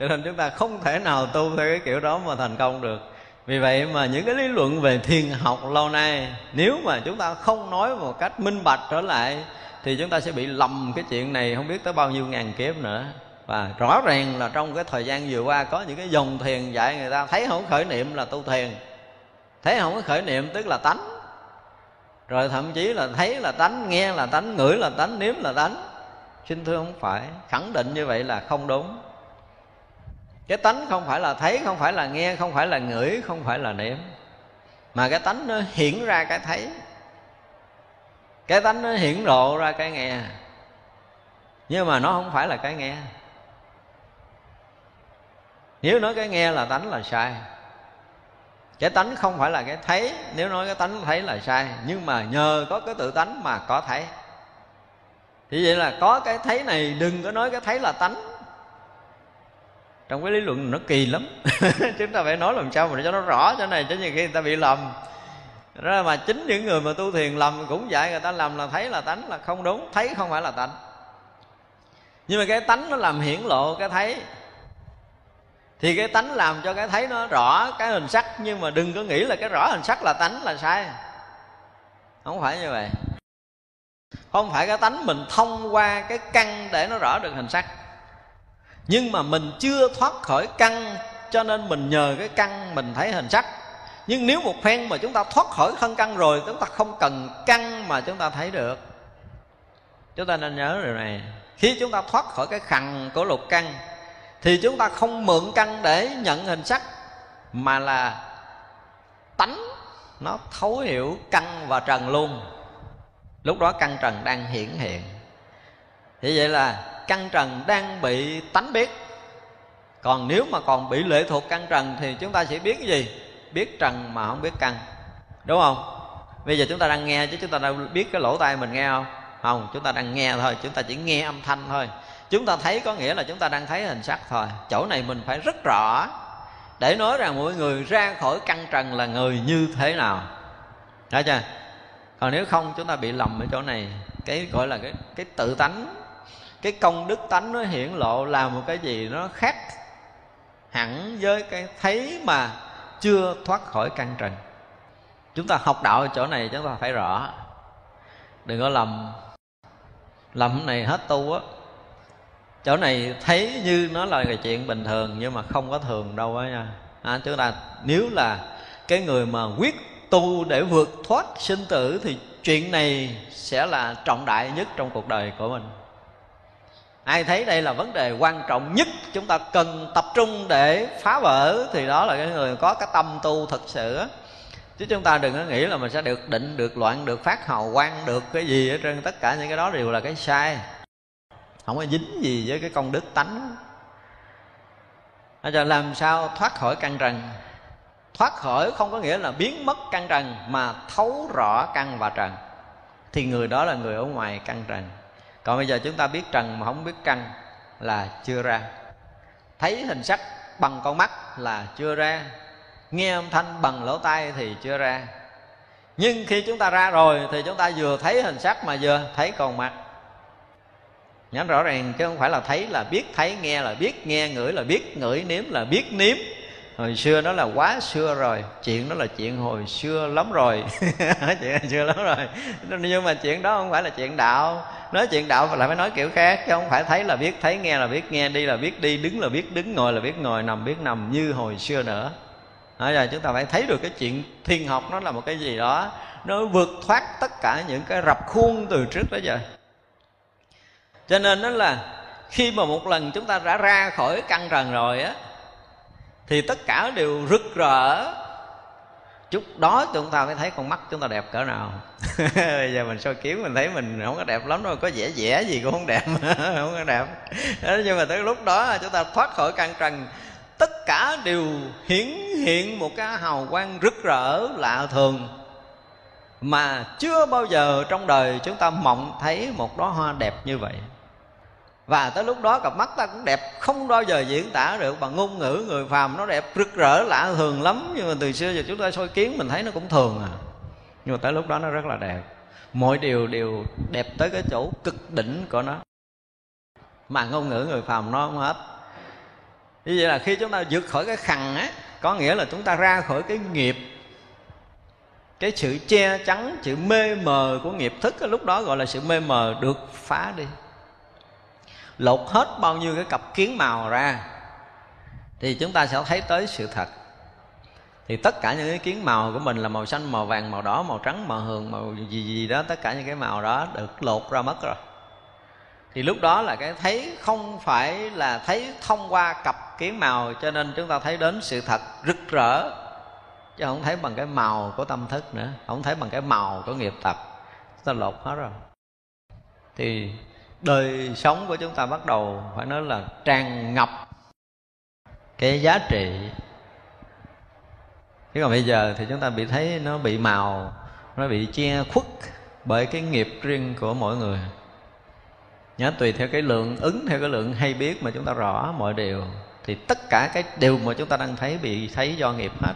Cho nên chúng ta không thể nào tu theo cái kiểu đó mà thành công được. Vì vậy mà những cái lý luận về thiền học lâu nay nếu mà chúng ta không nói một cách minh bạch trở lại thì chúng ta sẽ bị lầm cái chuyện này không biết tới bao nhiêu ngàn kiếp nữa. Và rõ ràng là trong cái thời gian vừa qua có những cái dòng thiền dạy người ta thấy không khởi niệm là tu thiền. Thấy không có khởi niệm tức là tánh. Rồi thậm chí là thấy là tánh nghe là tánh ngửi là tánh nếm là tánh xin thưa không phải khẳng định như vậy là không đúng. Cái tánh không phải là thấy, không phải là nghe, không phải là ngửi, không phải là nếm. Mà cái tánh nó hiển ra cái thấy. Cái tánh nó hiển lộ ra cái nghe. Nhưng mà nó không phải là cái nghe. Nếu nói cái nghe là tánh là sai. Cái tánh không phải là cái thấy. Nếu nói cái tánh thấy là sai. Nhưng mà nhờ có cái tự tánh mà có thấy thì vậy là có cái thấy này, đừng có nói cái thấy là tánh. Trong cái lý luận nó kỳ lắm. *laughs* Chúng ta phải nói làm sao mà để cho nó rõ cho này cho nhiều khi người ta bị lầm. Đó mà chính những người mà tu thiền lầm cũng dạy người ta làm là thấy là tánh, là không đúng. Thấy không phải là tánh. Nhưng mà cái tánh nó làm hiển lộ cái thấy. Thì cái tánh làm cho cái thấy nó rõ cái hình sắc, nhưng mà đừng có nghĩ là cái rõ hình sắc là tánh là sai. Không phải như vậy không phải cái tánh mình thông qua cái căn để nó rõ được hình sắc. Nhưng mà mình chưa thoát khỏi căn, cho nên mình nhờ cái căn mình thấy hình sắc. Nhưng nếu một phen mà chúng ta thoát khỏi thân căn rồi, chúng ta không cần căn mà chúng ta thấy được. Chúng ta nên nhớ điều này. Khi chúng ta thoát khỏi cái khằn của lục căn, thì chúng ta không mượn căn để nhận hình sắc, mà là tánh nó thấu hiểu căn và trần luôn lúc đó căn trần đang hiển hiện. Thì vậy là căn trần đang bị tánh biết. Còn nếu mà còn bị lệ thuộc căn trần thì chúng ta sẽ biết cái gì? Biết trần mà không biết căn. Đúng không? Bây giờ chúng ta đang nghe chứ chúng ta đâu biết cái lỗ tai mình nghe không? Không, chúng ta đang nghe thôi, chúng ta chỉ nghe âm thanh thôi. Chúng ta thấy có nghĩa là chúng ta đang thấy hình sắc thôi. Chỗ này mình phải rất rõ để nói rằng mọi người ra khỏi căn trần là người như thế nào. Đó chưa? Còn nếu không chúng ta bị lầm ở chỗ này. Cái gọi là cái cái tự tánh cái công đức tánh nó hiển lộ là một cái gì nó khác hẳn với cái thấy mà chưa thoát khỏi căn trần. Chúng ta học đạo ở chỗ này chúng ta phải rõ. Đừng có lầm. Lầm này hết tu á. Chỗ này thấy như nó là cái chuyện bình thường nhưng mà không có thường đâu á nha. À, chúng ta nếu là cái người mà quyết tu để vượt thoát sinh tử thì chuyện này sẽ là trọng đại nhất trong cuộc đời của mình. Ai thấy đây là vấn đề quan trọng nhất chúng ta cần tập trung để phá vỡ thì đó là cái người có cái tâm tu thật sự chứ chúng ta đừng có nghĩ là mình sẽ được định, được loạn, được phát hào quang, được cái gì hết trên tất cả những cái đó đều là cái sai. Không có dính gì với cái công đức tánh. Cho làm sao thoát khỏi căn trần thoát khỏi không có nghĩa là biến mất căn trần, mà thấu rõ căn và trần. Thì người đó là người ở ngoài căn trần. Còn bây giờ chúng ta biết trần mà không biết căn là chưa ra. Thấy hình sắc bằng con mắt là chưa ra. Nghe âm thanh bằng lỗ tai thì chưa ra. Nhưng khi chúng ta ra rồi thì chúng ta vừa thấy hình sắc mà vừa thấy con mắt. Nhắn rõ ràng chứ không phải là thấy là biết thấy, nghe là biết, nghe ngửi là biết ngửi, nếm là biết nếm hồi xưa nó là quá xưa rồi chuyện đó là chuyện hồi xưa lắm rồi. *laughs* Chuyện hồi xưa lắm rồi. Nhưng mà chuyện đó không phải là chuyện đạo. Nói chuyện đạo lại phải nói kiểu khác chứ không phải thấy là biết thấy nghe là biết nghe đi là biết đi đứng là biết đứng ngồi là biết ngồi nằm biết nằm như hồi xưa nữa. Bây giờ chúng ta phải thấy được cái chuyện thiên học nó là một cái gì đó. Nó vượt thoát tất cả những cái rập khuôn từ trước tới giờ. Cho nên đó là khi mà một lần chúng ta đã ra khỏi căn trần rồi á thì tất cả đều rực rỡ. Chút đó chúng ta mới thấy con mắt chúng ta đẹp cỡ nào. *laughs* Bây giờ mình soi kiếm mình thấy mình không có đẹp lắm đâu, có vẻ vẻ gì cũng không đẹp, *laughs* không có đẹp. Nhưng mà tới lúc đó chúng ta thoát khỏi căn trần, tất cả đều hiển hiện một cái hào quang rực rỡ lạ thường mà chưa bao giờ trong đời chúng ta mộng thấy một đóa hoa đẹp như vậy và tới lúc đó cặp mắt ta cũng đẹp, không bao giờ diễn tả được, bằng ngôn ngữ người phàm nó đẹp, rực rỡ, lạ thường lắm. Nhưng mà từ xưa giờ chúng ta soi kiến mình thấy nó cũng thường à. Nhưng mà tới lúc đó nó rất là đẹp. Mọi điều đều đẹp tới cái chỗ cực đỉnh của nó. Mà ngôn ngữ người phàm nó không hết. Như vậy là khi chúng ta vượt khỏi cái khằng á, có nghĩa là chúng ta ra khỏi cái nghiệp. Cái sự che chắn, sự mê mờ của nghiệp thức lúc đó gọi là sự mê mờ, được phá đi lột hết bao nhiêu cái cặp kiến màu ra, thì chúng ta sẽ thấy tới sự thật. Thì tất cả những cái kiến màu của mình là màu xanh, màu vàng, màu đỏ, màu trắng, màu hường, màu gì gì đó, tất cả những cái màu đó được lột ra mất rồi. Thì lúc đó là cái thấy không phải là thấy thông qua cặp kiến màu, cho nên chúng ta thấy đến sự thật rực rỡ, chứ không thấy bằng cái màu của tâm thức nữa, không thấy bằng cái màu của nghiệp tập. Chúng ta lột hết rồi. Thì đời sống của chúng ta bắt đầu phải nói là tràn ngập cái giá trị. Chứ còn bây giờ thì chúng ta bị thấy nó bị màu, nó bị che khuất bởi cái nghiệp riêng của mỗi người. Nhớ tùy theo cái lượng ứng, theo cái lượng hay biết mà chúng ta rõ mọi điều, thì tất cả cái điều mà chúng ta đang thấy bị thấy do nghiệp hết.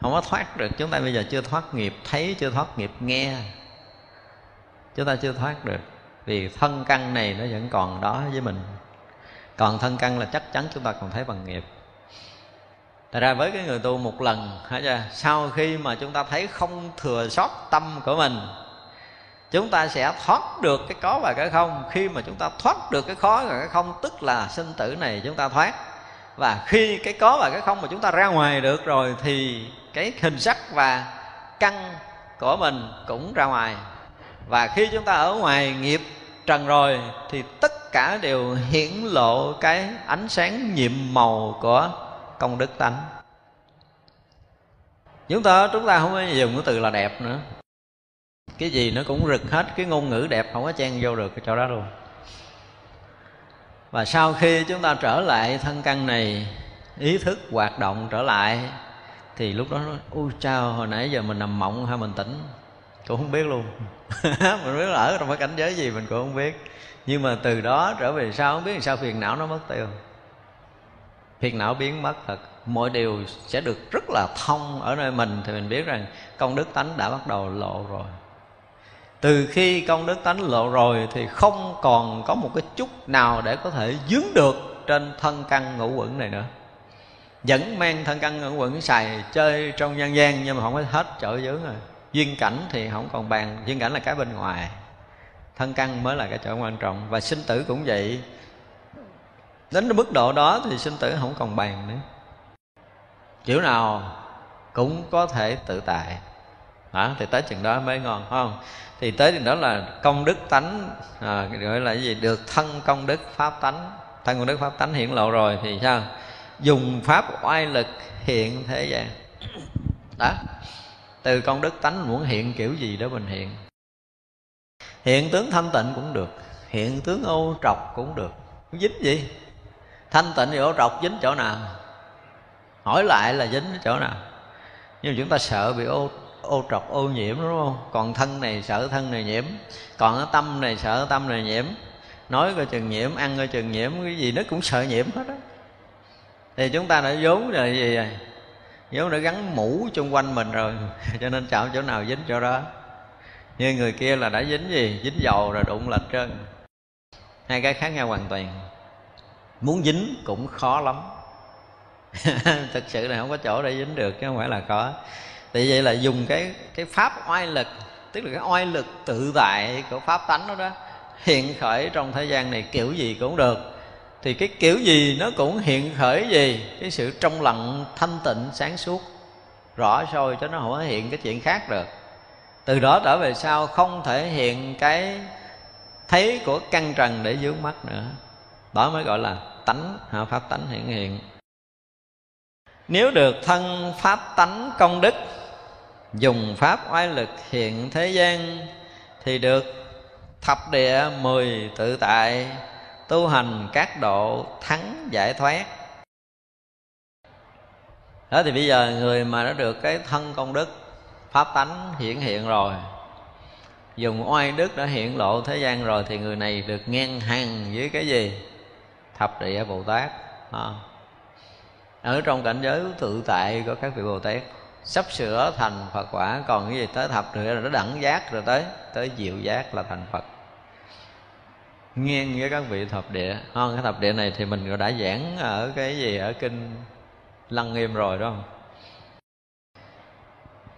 Không có thoát được, chúng ta bây giờ chưa thoát nghiệp, thấy, chưa thoát nghiệp, nghe. Chúng ta chưa thoát được vì thân căn này nó vẫn còn đó với mình. Còn thân căn là chắc chắn chúng ta còn thấy bằng nghiệp. Thật ra với cái người tu một lần chưa? Sau khi mà chúng ta thấy không thừa sót tâm của mình, Chúng ta sẽ thoát được cái có và cái không. Khi mà chúng ta thoát được cái khó và cái không, Tức là sinh tử này chúng ta thoát. Và khi cái có và cái không mà chúng ta ra ngoài được rồi Thì cái hình sắc và căn của mình cũng ra ngoài và khi chúng ta ở ngoài nghiệp trần rồi thì tất cả đều hiển lộ cái ánh sáng nhiệm màu của công đức tánh. Chúng ta chúng ta không có dùng cái từ là đẹp nữa. Cái gì nó cũng rực hết cái ngôn ngữ đẹp không có chen vô được cái chỗ đó luôn. Và sau khi chúng ta trở lại thân căn này ý thức hoạt động trở lại thì lúc đó nói, ui chao hồi nãy giờ mình nằm mộng hay mình tỉnh cũng không biết luôn. *laughs* Mình biết là ở trong cái cảnh giới gì mình cũng không biết. Nhưng mà từ đó trở về sau, không biết sao phiền não nó mất tiêu. Phiền não biến mất thật. Mọi điều sẽ được rất là thông ở nơi mình thì mình biết rằng công đức tánh đã bắt đầu lộ rồi. Từ khi công đức tánh lộ rồi thì không còn có một cái chút nào để có thể dướng được trên thân căn ngũ quẩn này nữa. Vẫn mang thân căn ngũ quẩn xài chơi trong nhân gian nhưng mà không có hết chỗ dướng rồi duyên cảnh thì không còn bàn duyên cảnh là cái bên ngoài. Thân căn mới là cái chỗ quan trọng. Và sinh tử cũng vậy. Đến mức độ đó thì sinh tử không còn bàn nữa. Kiểu nào cũng có thể tự tại. Đó, thì tới chừng đó mới ngon phải không? Thì tới chừng đó là công đức tánh à, gọi là cái gì? Được thân công đức pháp tánh. Thân công đức pháp tánh hiển lộ rồi thì sao? Dùng pháp oai lực hiện thế gian. Đó từ công đức tánh muốn hiện kiểu gì đó mình hiện. Hiện tướng thanh tịnh cũng được, hiện tướng ô trọc cũng được. Không dính gì? Thanh tịnh thì ô trọc dính chỗ nào? Hỏi lại là dính chỗ nào? Nhưng chúng ta sợ bị ô ô trọc, ô nhiễm, đúng không? Còn thân này sợ thân này nhiễm, còn cái tâm này sợ tâm này nhiễm. Nói coi chừng nhiễm, ăn coi chừng nhiễm, cái gì nó cũng sợ nhiễm hết á. Thì chúng ta đã vốn là gì rồi? Nếu đã gắn mũ chung quanh mình rồi, *laughs* cho nên chạm chỗ nào dính chỗ đó. Như người kia là đã dính gì? Dính dầu rồi đụng lệch trơn. Hai cái khác nhau hoàn toàn. Muốn dính cũng khó lắm. *laughs* Thực sự là không có chỗ để dính được, chứ không phải là khó. Tại vậy là dùng cái cái pháp oai lực, tức là cái oai lực tự tại của pháp tánh đó đó, hiện khởi trong thế gian này, kiểu gì cũng được thì cái kiểu gì nó cũng hiện khởi gì, cái sự trong lặng, thanh tịnh, sáng suốt. Rõ sôi cho nó không hiện cái chuyện khác được. Từ đó trở về sau không thể hiện cái thấy của căn trần để dướng mắt nữa. Đó mới gọi là tánh pháp tánh hiện hiện. Nếu được thân pháp tánh công đức, dùng pháp oai lực hiện thế gian, thì được thập địa mười tự tại tu hành các độ thắng giải thoát. Đó thì bây giờ người mà đã được cái thân công đức, pháp tánh hiển hiện rồi, dùng oai đức đã hiện lộ thế gian rồi, thì người này được ngang hàng với cái gì? Thập địa bồ tát à. ở trong cảnh giới tự tại của các vị bồ tát, sắp sửa thành phật quả, còn cái gì tới thập địa là nó đẳng giác rồi tới tới diệu giác là thành phật ngang với các vị thập địa. À, cái thập địa này thì mình đã giảng ở cái gì? Ở kinh lăng nghiêm rồi đó không?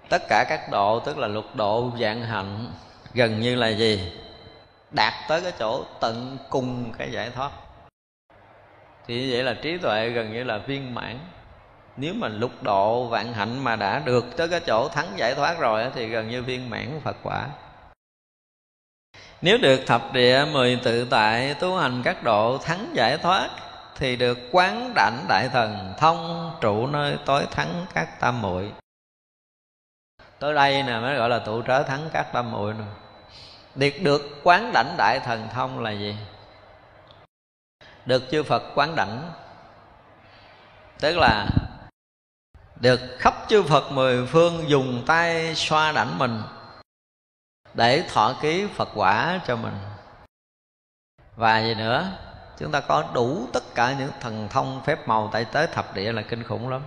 Tất cả các độ tức là lục độ dạng hạnh gần như là gì? Đạt tới cái chỗ tận cùng cái giải thoát. Thì như vậy là trí tuệ gần như là viên mãn. Nếu mà lục độ vạn hạnh mà đã được tới cái chỗ thắng giải thoát rồi thì gần như viên mãn phật quả nếu được thập địa mười tự tại tu hành các độ thắng giải thoát, thì được quán đảnh đại thần thông trụ nơi tối thắng các tam muội. Tới đây nè, mới gọi là tụ trở thắng các tam muội nè. Được được quán đảnh đại thần thông là gì? Được chư phật quán đảnh. Tức là được khắp chư phật mười phương dùng tay xoa đảnh mình để thọ ký phật quả cho mình. Và gì nữa? Chúng ta có đủ tất cả những thần thông phép màu tại tới thập địa là kinh khủng lắm.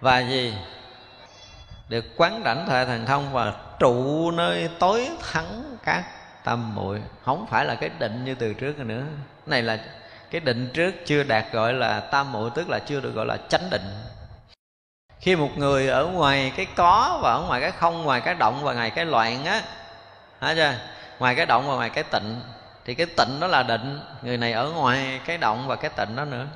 Và gì? Được quán đảnh thệ thần thông và trụ nơi tối thắng các tâm muội. Không phải là cái định như từ trước nữa. Này là cái định trước chưa đạt gọi là tam muội, tức là chưa được gọi là chánh định khi một người ở ngoài cái có và ở ngoài cái không, ngoài cái động và ngoài cái loạn á, hả chưa? Ngoài cái động và ngoài cái tịnh, thì cái tịnh đó là định. Người này ở ngoài cái động và cái tịnh đó nữa.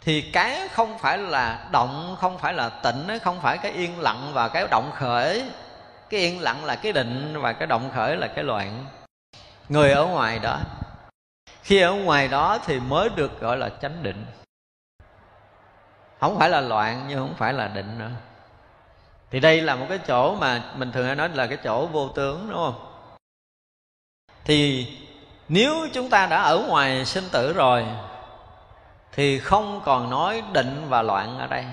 Thì cái không phải là động, không phải là tịnh không phải cái yên lặng và cái động khởi. Cái yên lặng là cái định và cái động khởi là cái loạn. Người ở ngoài đó, khi ở ngoài đó thì mới được gọi là chánh định không phải là loạn, nhưng không phải là định nữa. Thì đây là một cái chỗ mà mình thường hay nói là cái chỗ vô tướng, đúng không? Thì nếu chúng ta đã ở ngoài sinh tử rồi, thì không còn nói định và loạn ở đây,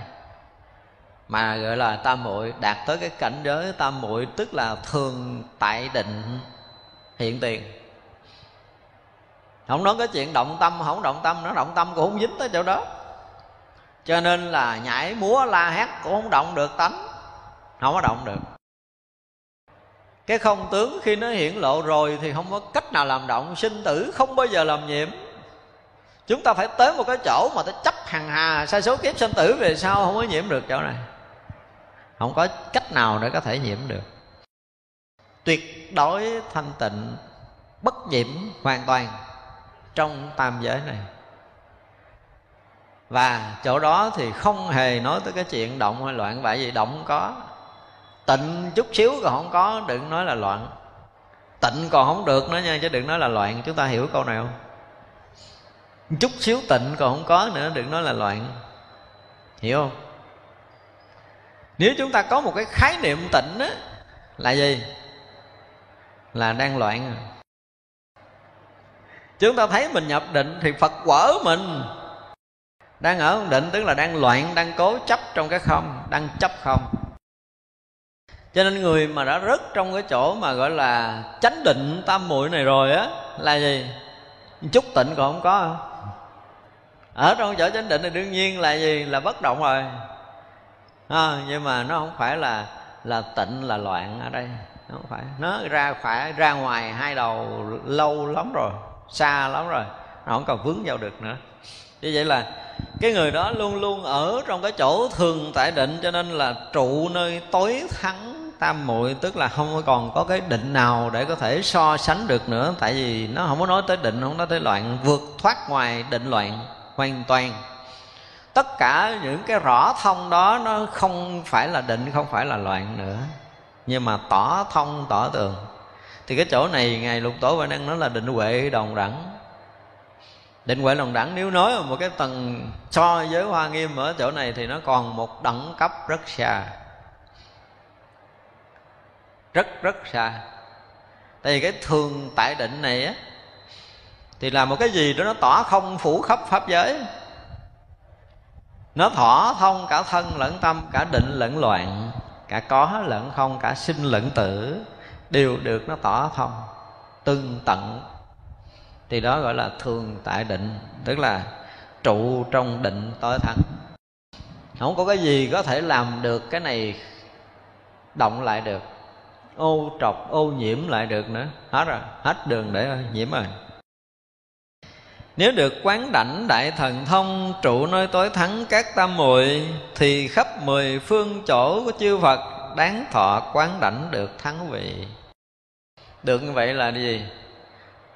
mà gọi là tam muội, đạt tới cái cảnh giới tam muội, tức là thường tại định, hiện tiền. Không nói cái chuyện động tâm, không động tâm, nó động tâm cũng không dính tới chỗ đó cho nên là nhảy múa la hét cũng không động được tánh không có động được. Cái không tướng khi nó hiện lộ rồi thì không có cách nào làm động. Sinh tử không bao giờ làm nhiễm chúng ta phải tới một cái chỗ mà ta chấp hằng hà sai số kiếp sinh tử về sau không có nhiễm được chỗ này. Không có cách nào để có thể nhiễm được. Tuyệt đối thanh tịnh, bất nhiễm hoàn toàn trong tam giới này và chỗ đó thì không hề nói tới cái chuyện động hay loạn vậy gì động có. Tịnh chút xíu còn không có, đừng nói là loạn. Tịnh còn không được nữa nha, chứ đừng nói là loạn. Chúng ta hiểu câu này không? Chút xíu tịnh còn không có nữa, đừng nói là loạn. Hiểu không? Nếu chúng ta có một cái khái niệm tịnh á, là gì? Là đang loạn. Chúng ta thấy mình nhập định thì phật quở mình đang ở định tức là đang loạn đang cố chấp trong cái không đang chấp không. Cho nên người mà đã rớt trong cái chỗ mà gọi là chánh định tam muội này rồi á là gì? Chút tịnh còn không có. Ở trong chỗ chánh định thì đương nhiên là gì? Là bất động rồi. À, nhưng mà nó không phải là là tịnh là loạn ở đây. Nó không phải. Nó ra phải ra ngoài hai đầu lâu lắm rồi xa lắm rồi. Nó không còn vướng vào được nữa như vậy là cái người đó luôn luôn ở trong cái chỗ thường tại định, cho nên là trụ nơi tối thắng tam muội, tức là không còn có cái định nào để có thể so sánh được nữa. Tại vì nó không có nói tới định, không nói tới loạn, vượt thoát ngoài định loạn hoàn toàn. Tất cả những cái rõ thông đó, nó không phải là định, không phải là loạn nữa. Nhưng mà tỏ thông, tỏ tường. Thì cái chỗ này ngài lục tổ và đang nói là định huệ đồng đẳng định huệ đồng đẳng nếu nói một cái tầng so với hoa nghiêm ở chỗ này thì nó còn một đẳng cấp rất xa. Rất rất xa. Tại vì cái thường tại định này á, thì là một cái gì đó nó tỏ không phủ khắp pháp giới. Nó thỏa thông cả thân lẫn tâm, cả định lẫn loạn, cả có lẫn không, cả sinh lẫn tử, đều được nó tỏ thông từng tận thì đó gọi là thường tại định, tức là trụ trong định tối thắng không có cái gì có thể làm được cái này động lại được, ô trọc, ô nhiễm lại được nữa hết rồi, hết đường để nhiễm rồi nếu được quán đảnh đại thần thông, trụ nơi tối thắng các tam muội, thì khắp mười phương chỗ của chư Phật đáng thọ quán đảnh được thắng vị. Được như vậy là gì?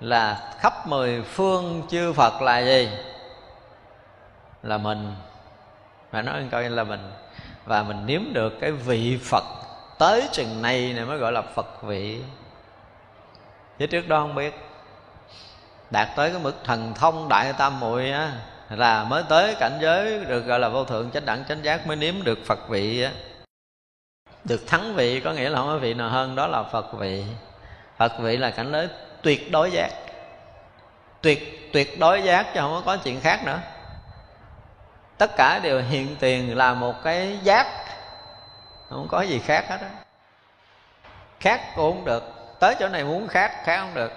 Là khắp mười phương chư Phật là gì? Là mình. Phải nói coi là mình. Và mình nếm được cái vị Phật tới chừng này này mới gọi là Phật vị. Chứ trước đó không biết đạt tới cái mức thần thông đại tam muội á, là mới tới cảnh giới được gọi là vô thượng chánh đẳng chánh giác mới nếm được phật vị á được thắng vị có nghĩa là không có vị nào hơn, đó là phật vị phật vị là cảnh giới tuyệt đối giác. Tuyệt tuyệt đối giác chứ không có chuyện khác nữa. Tất cả đều hiện tiền là một cái giác. Không có gì khác hết á. Khác cũng không được. Tới chỗ này muốn khác khác không được.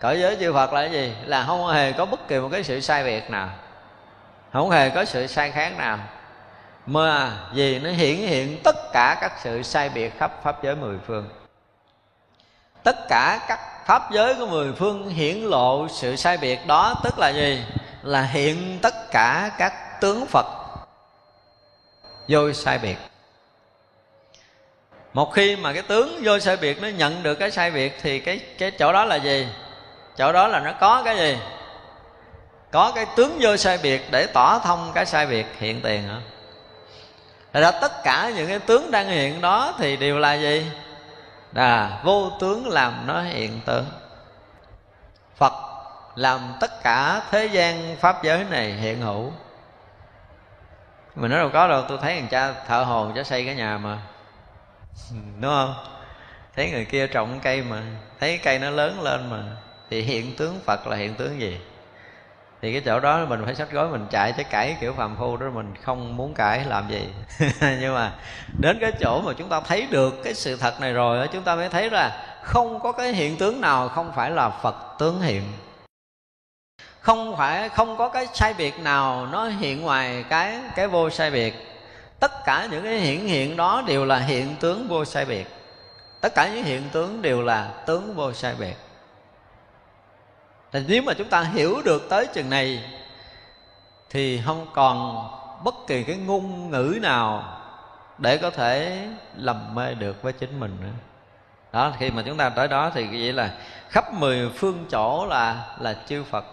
Cõi giới chư Phật là cái gì? Là không hề có bất kỳ một cái sự sai biệt nào. Không hề có sự sai khác nào. Mà vì nó hiển hiện tất cả các sự sai biệt khắp pháp giới mười phương. Tất cả các khắp giới của mười phương hiển lộ sự sai biệt đó, tức là gì? Là hiện tất cả các tướng phật vô sai biệt. Một khi mà cái tướng vô sai biệt nó nhận được cái sai biệt thì cái cái chỗ đó là gì? Chỗ đó là nó có cái gì? Có cái tướng vô sai biệt để tỏ thông cái sai biệt hiện tiền hả? Thật ra tất cả những cái tướng đang hiện đó thì đều là gì? Là vô tướng làm nó hiện tướng Phật làm tất cả thế gian pháp giới này hiện hữu. Mình nói đâu có đâu, Tôi thấy thằng cha thợ hồn cho xây cái nhà mà. Đúng không? Thấy người kia trồng cây mà, Thấy cây nó lớn lên mà, thì hiện tướng phật là hiện tướng gì? Thì cái chỗ đó mình phải sách gói, mình chạy tới cãi kiểu phàm phu đó, mình không muốn cãi, làm gì? *laughs* Nhưng mà đến cái chỗ mà chúng ta thấy được cái sự thật này rồi chúng ta mới thấy là không có cái hiện tướng nào, không phải là phật tướng hiện. Không phải, không có cái sai biệt nào nó hiện ngoài cái cái vô sai biệt. Tất cả những cái hiện hiện đó đều là hiện tướng vô sai biệt. Tất cả những hiện tướng đều là tướng vô sai biệt thì nếu mà chúng ta hiểu được tới chừng này, thì không còn bất kỳ cái ngôn ngữ nào để có thể lầm mê được với chính mình nữa. Đó, khi mà chúng ta tới đó thì vậy là khắp mười phương chỗ là là chư Phật.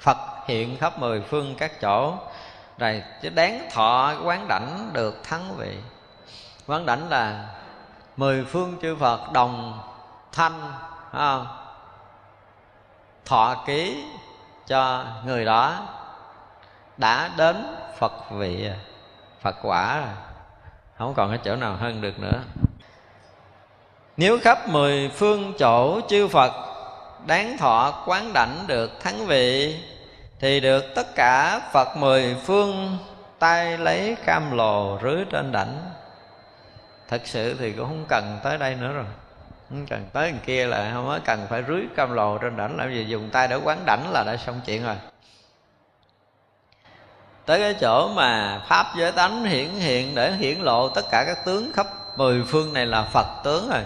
Phật hiện khắp mười phương các chỗ. Rồi, chứ đáng thọ quán đảnh được thắng vị. Quán đảnh là mười phương chư Phật đồng thanh không? Thọ ký cho người đó. Đã đến Phật vị, Phật quả rồi. Không còn cái chỗ nào hơn được nữa. Nếu khắp mười phương chỗ chư Phật Đáng thọ quán đảnh được thắng vị, Thì được tất cả Phật mười phương tay lấy cam lồ rưới trên đảnh. Thật sự thì cũng không cần tới đây nữa rồi. Ừ, cần tới đằng kia là không có cần phải rưới cam lồ trên đảnh làm gì dùng tay để quán đảnh là đã xong chuyện rồi. Tới cái chỗ mà pháp giới tánh hiển hiện để hiển lộ tất cả các tướng khắp mười phương này là phật tướng rồi.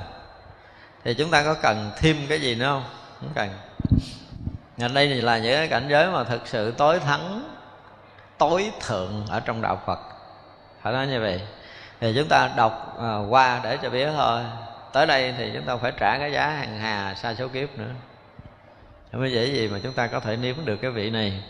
Thì chúng ta có cần thêm cái gì nữa không? Không cần. Ở đây thì là những cái cảnh giới mà thực sự tối thắng, tối thượng ở trong đạo phật. Phải nói như vậy. Thì chúng ta đọc à, qua để cho biết thôi tới đây thì chúng ta phải trả cái giá hàng hà xa số kiếp nữa. Không có dễ gì mà chúng ta có thể nếm được cái vị này.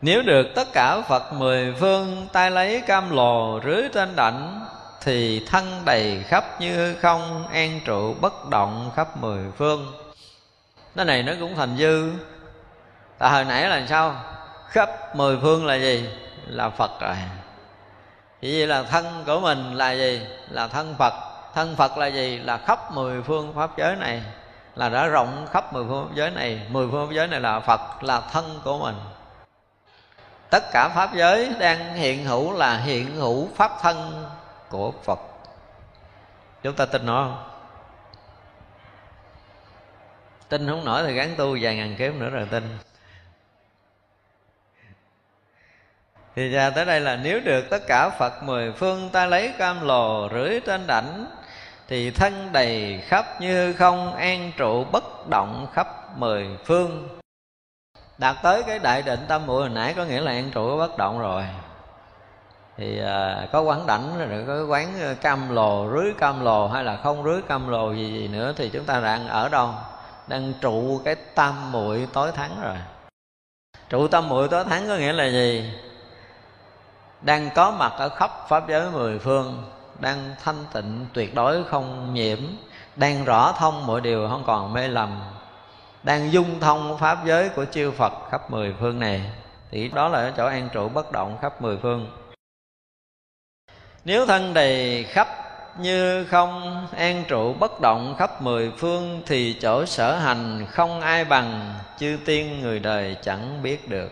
Nếu được tất cả Phật mười phương tay lấy cam lồ rưới trên đảnh, Thì thân đầy khắp như không, an trụ bất động khắp mười phương. Nó này nó cũng thành dư. Tại hồi nãy là sao? Khắp mười phương là gì? Là Phật rồi vì vậy là thân của mình là gì? Là thân Phật. Thân Phật là gì? Là khắp mười phương pháp giới này. Là đã rộng khắp mười phương pháp giới này. Mười phương pháp giới này là Phật, Là thân của mình. Tất cả pháp giới đang hiện hữu là hiện hữu pháp thân của phật. Chúng ta tin nó không? Tin không nổi thì gắn tu vài ngàn kiếp nữa rồi tin. Thì ra tới đây là nếu được tất cả phật mười phương ta lấy cam lồ rưới trên đảnh thì thân đầy khắp như không an trụ bất động khắp mười phương. Đạt tới cái đại định tâm muội hồi nãy có nghĩa là an trụ bất động rồi. Thì à, có quán đảnh rồi có quán cam lồ rưới cam lồ hay là không rưới cam lồ gì gì nữa thì chúng ta đang ở đâu? Đang trụ cái tam muội tối thắng rồi. Trụ tam muội tối thắng có nghĩa là gì? Đang có mặt ở khắp pháp giới mười phương, đang thanh tịnh, tuyệt đối không nhiễm, đang rõ thông mọi điều không còn mê lầm, đang dung thông pháp giới của chư Phật khắp mười phương này. Thì đó là chỗ an trụ bất động khắp mười phương. Nếu thân đầy khắp như không an trụ bất động khắp mười phương thì chỗ sở hành không ai bằng, chư tiên người đời chẳng biết được.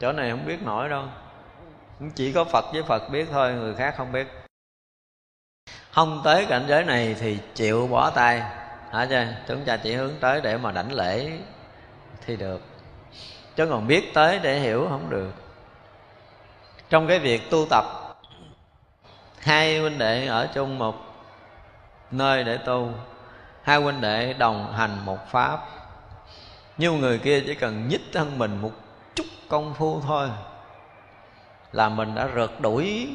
Chỗ này không biết nổi đâu chỉ có phật với phật biết thôi, người khác không biết. Không tới cảnh giới này thì chịu bỏ tay. Hả chưa chúng ta chỉ hướng tới để mà đảnh lễ thì được. Chứ còn biết tới để hiểu không được. Trong cái việc tu tập, hai huynh đệ ở chung một nơi để tu. Hai huynh đệ đồng hành một pháp. Nhưng người kia chỉ cần nhích thân mình một chút công phu thôi là mình đã rượt đuổi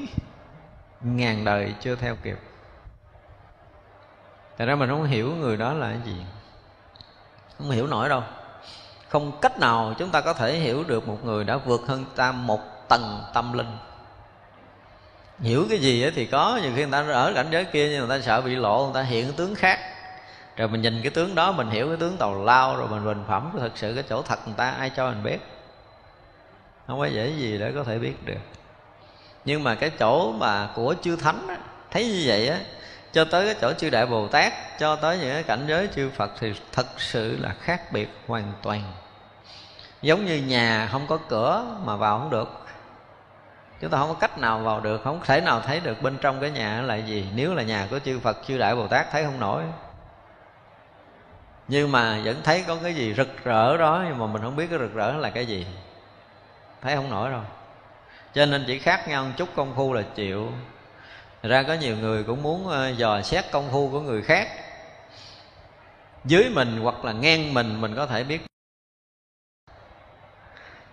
ngàn đời chưa theo kịp. Tại ra mình không hiểu người đó là cái gì. Không hiểu nổi đâu. Không cách nào chúng ta có thể hiểu được một người đã vượt hơn ta một tầng tâm linh. Hiểu cái gì thì có, Nhiều khi người ta ở cảnh giới kia nhưng người ta sợ bị lộ, Người ta hiện tướng khác. Rồi mình nhìn cái tướng đó, Mình hiểu cái tướng tàu lao, Rồi mình bình phẩm, Thật sự cái chỗ thật người ta, ai cho mình biết. Không có dễ gì để có thể biết được. Nhưng mà cái chỗ mà của chư thánh á, Thấy như vậy á cho tới cái chỗ chư đại bồ tát cho tới những cái cảnh giới chư phật thì thật sự là khác biệt hoàn toàn. Giống như nhà không có cửa mà vào không được. Chúng ta không có cách nào vào được không thể nào thấy được bên trong cái nhà là gì. Nếu là nhà của chư phật chư đại bồ tát thấy không nổi. Nhưng mà vẫn thấy có cái gì rực rỡ đó nhưng mà mình không biết cái rực rỡ là cái gì thấy không nổi rồi, cho nên chỉ khác nhau một chút công phu là chịu. Ra có nhiều người cũng muốn ờ, dò xét công phu của người khác. Dưới mình hoặc là ngang mình mình có thể biết.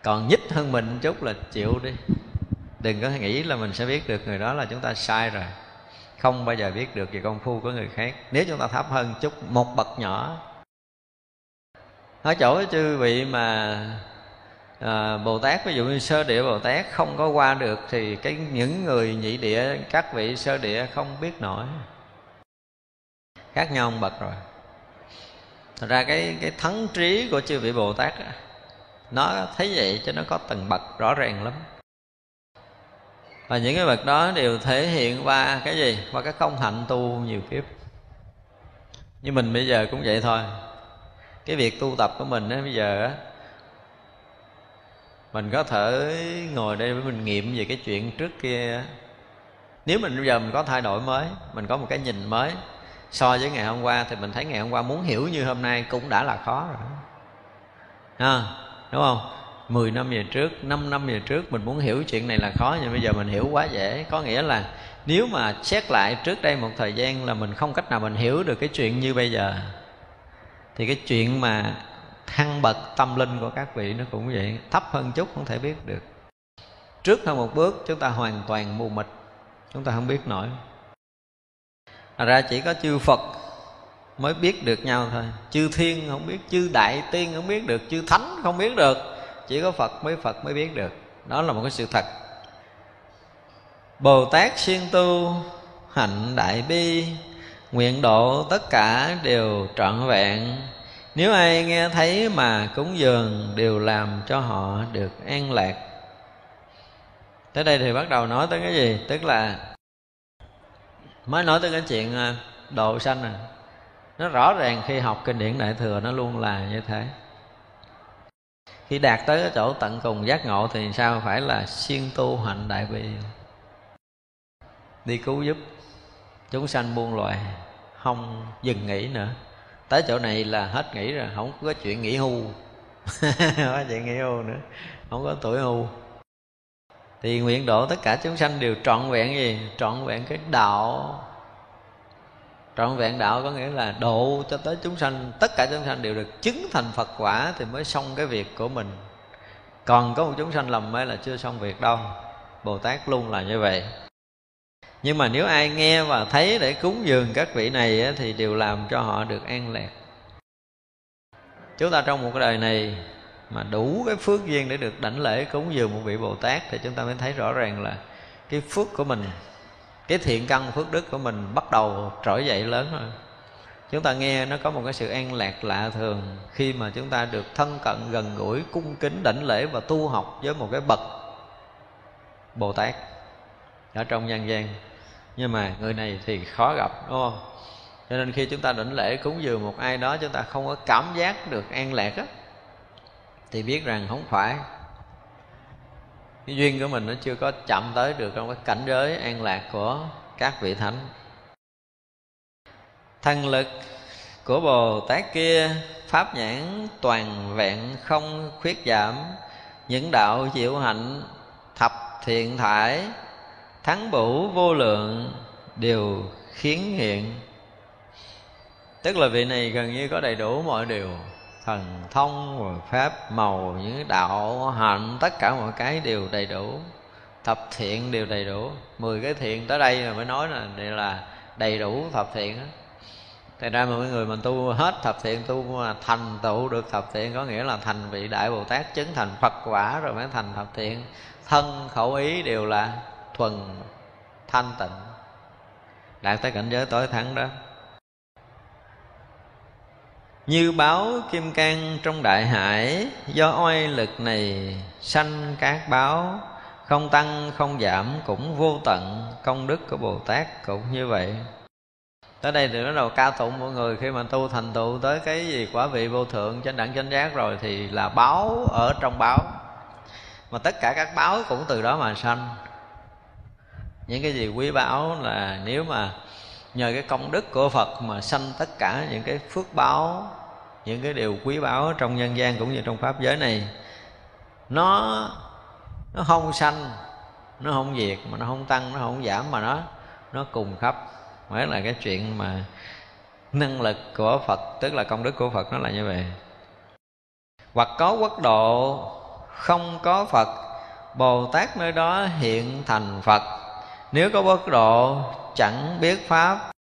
Còn nhích hơn mình chút là chịu đi. Đừng có nghĩ là mình sẽ biết được người đó là chúng ta sai rồi. Không bao giờ biết được về công phu của người khác. Nếu chúng ta thấp hơn chút một bậc nhỏ. Ở chỗ chư vị mà à, bồ tát ví dụ như sơ địa bồ tát không có qua được thì cái những người nhị địa các vị sơ địa không biết nổi. Khác nhau ông bậc rồi. Thật ra cái cái thắng trí của chư vị Bồ Tát á, nó thấy vậy cho nó có tầng bậc rõ ràng lắm. Và những cái bậc đó đều thể hiện qua cái gì? Qua cái công hạnh tu nhiều kiếp. Như mình bây giờ cũng vậy thôi. Cái việc tu tập của mình á bây giờ á mình có thể ngồi đây với mình nghiệm về cái chuyện trước kia nếu mình bây giờ mình có thay đổi mới, mình có một cái nhìn mới, so với ngày hôm qua thì mình thấy ngày hôm qua muốn hiểu như hôm nay cũng đã là khó rồi. Ha, đúng không? 10 năm về trước 5 năm về trước mình muốn hiểu chuyện này là khó nhưng bây giờ mình hiểu quá dễ. Có nghĩa là nếu mà xét lại trước đây một thời gian là mình không cách nào mình hiểu được cái chuyện như bây giờ, thì cái chuyện mà thăng bậc tâm linh của các vị nó cũng vậy thấp hơn chút không thể biết được. Trước hơn một bước chúng ta hoàn toàn mù mịt chúng ta không biết nổi. Thật ra chỉ có chư Phật mới biết được nhau thôi. Chư Thiên không biết, chư Đại Tiên không biết được Chư Thánh không biết được. Chỉ có Phật mới Phật mới biết được. Đó là một cái sự thật. Bồ Tát siêng tu hạnh đại bi Nguyện độ tất cả đều trọn vẹn. Nếu ai nghe thấy mà cúng dường Đều làm cho họ được an lạc. Tới đây thì bắt đầu nói tới cái gì? Tức là mới nói tới cái chuyện à, độ sanh này nó rõ ràng khi học kinh điển đại thừa nó luôn là như thế. Khi đạt tới cái chỗ tận cùng giác ngộ thì sao? Phải là siêng tu hạnh đại bi. Đi cứu giúp. Chúng sanh buông loài, không dừng nghỉ nữa tới chỗ này là hết nghỉ rồi, không có chuyện nghỉ hưu. *laughs* Không có chuyện nghỉ hưu nữa, không có tuổi hưu. Thì nguyện độ tất cả chúng sanh đều trọn vẹn gì? Trọn vẹn cái đạo. Trọn vẹn đạo có nghĩa là độ cho tới chúng sanh, tất cả chúng sanh đều được chứng thành phật quả thì mới xong cái việc của mình. Còn có một chúng sanh lầm mê là chưa xong việc đâu. Bồ tát luôn là như vậy nhưng mà nếu ai nghe và thấy để cúng dường các vị này thì đều làm cho họ được an lạc. Chúng ta trong một cái đời này mà đủ cái phước duyên để được đảnh lễ cúng dường một vị bồ tát thì chúng ta mới thấy rõ ràng là cái phước của mình, cái thiện căn phước đức của mình bắt đầu trỗi dậy lớn rồi chúng ta nghe nó có một cái sự an lạc lạ thường khi mà chúng ta được thân cận, gần gũi, cung kính, đảnh lễ và tu học với một cái bậc bồ tát ở trong nhân gian nhưng mà người này thì khó gặp, đúng không? Cho nên khi chúng ta đảnh lễ cúng dường một ai đó, chúng ta không có cảm giác được an lạc á, thì biết rằng không phải. Cái duyên của mình nó chưa có chạm tới được trong cái cảnh giới an lạc của các vị thánh. Thần lực của bồ tát kia, pháp nhãn toàn vẹn, không khuyết giảm, những đạo diệu hạnh thập thiện thải thắng bửu vô lượng đều khiến hiện. Tức là vị này gần như có đầy đủ mọi điều, thần thông và pháp, màu, những đạo, hạnh, tất cả mọi cái đều đầy đủ. Thập thiện đều đầy đủ. Mười cái thiện tới đây là mới nói là, đây là đầy đủ thập thiện đó. Thật ra mọi người mình tu hết thập thiện, tu mà thành tựu được thập thiện có nghĩa là thành vị đại Bồ Tát, chứng thành Phật quả rồi mới thành thập thiện. Thân, khẩu ý đều là thuần thanh tịnh. Đạt tới cảnh giới tối thắng đó. Như báo kim cang trong đại hải, do oai lực này sanh các báo, không tăng, không giảm cũng vô tận, công đức của bồ tát cũng như vậy. Tới đây thì bắt đầu ca tụng mọi người, khi mà tu thành tựu tới cái gì quả vị vô thượng trên đẳng, chánh giác rồi thì là báo ở trong báo. Mà tất cả các báo cũng từ đó mà sanh những cái gì quý báu là nếu mà nhờ cái công đức của phật mà sanh tất cả những cái phước báo, những cái điều quý báu trong nhân gian cũng như trong pháp giới này, nó nó không sanh, nó không diệt, mà nó không tăng, nó không giảm, mà nó nó cùng khắp. Mới là cái chuyện mà năng lực của phật, tức là công đức của phật nó là như vậy. Hoặc có quốc độ, không có phật, bồ tát nơi đó hiện thành phật nếu có bất độ, chẳng biết pháp.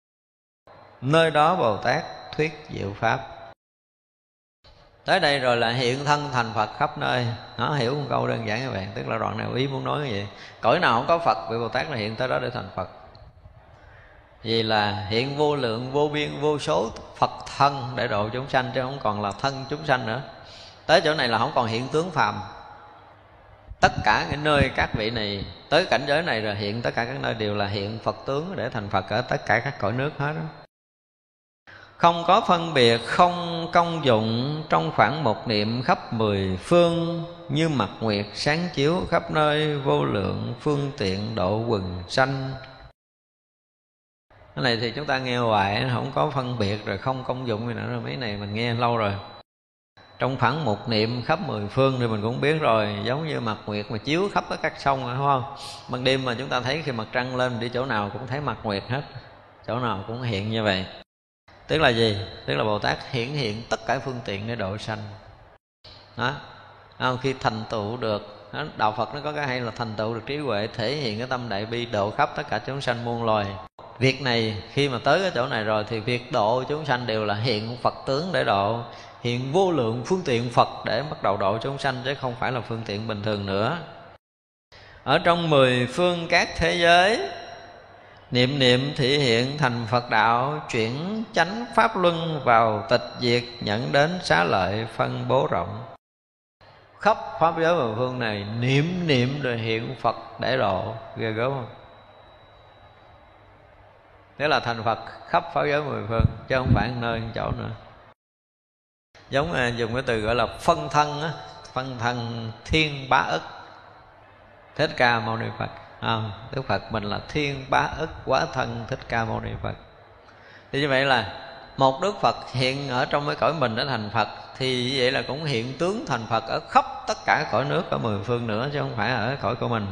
Nơi đó bồ tát thuyết diệu pháp. Tới đây rồi là hiện thân thành phật khắp nơi. Nó hiểu một câu đơn giản các bạn tức là đoạn này ý muốn nói cái gì. Cõi nào không có phật, vị bồ tát là hiện tới đó để thành phật. Vì là hiện vô lượng, vô biên, vô số phật thân để độ chúng sanh, chứ không còn là thân chúng sanh nữa. Tới chỗ này là không còn hiện tướng phàm tất cả cái nơi các vị này, tới cảnh giới này rồi, hiện tất cả các nơi đều là hiện phật tướng để thành phật ở tất cả các cõi nước hết đó không có phân biệt, không công dụng, trong khoảng một niệm khắp mười phương, như mặt nguyệt sáng chiếu khắp nơi, vô lượng phương tiện độ quần sanh. Cái này thì chúng ta nghe hoài, không có phân biệt rồi, không công dụng gì nữa rồi, mấy này mình nghe lâu rồi trong khoảng một niệm khắp mười phương thì mình cũng biết rồi giống như mặt nguyệt mà chiếu khắp các sông rồi, đúng không? Ban đêm mà chúng ta thấy khi mặt trăng lên đi chỗ nào cũng thấy mặt nguyệt hết chỗ nào cũng hiện như vậy. Tức là gì? Tức là bồ tát hiển hiện tất cả phương tiện để độ sanh. Đó. Khi thành tựu được đạo phật nó có cái hay là thành tựu được trí huệ thể hiện cái tâm đại bi độ khắp tất cả chúng sanh muôn loài. Việc này khi mà tới cái chỗ này rồi thì việc độ chúng sanh đều là hiện phật tướng để độ hiện vô lượng phương tiện phật để bắt đầu độ chúng sanh chứ không phải là phương tiện bình thường nữa. Ở trong mười phương các thế giới, niệm niệm thị hiện thành phật đạo, chuyển chánh pháp luân vào tịch diệt nhận đến xá lợi phân bố rộng. Khắp pháp giới mười phương này niệm niệm rồi hiện phật để độ, ghê gớm không? Thế là thành phật khắp pháp giới mười phương chứ không phải nơi chỗ nữa giống à, dùng cái từ gọi là phân thân á. Phân thân thiên bá ức. Thích ca mâu ni phật. À, đức phật mình là thiên bá ức quá thân thích ca mâu ni phật. Thì như vậy là một đức phật hiện ở trong cái cõi mình đã thành phật thì như vậy là cũng hiện tướng thành phật ở khắp tất cả cõi nước ở mười phương nữa chứ không phải ở cõi của mình.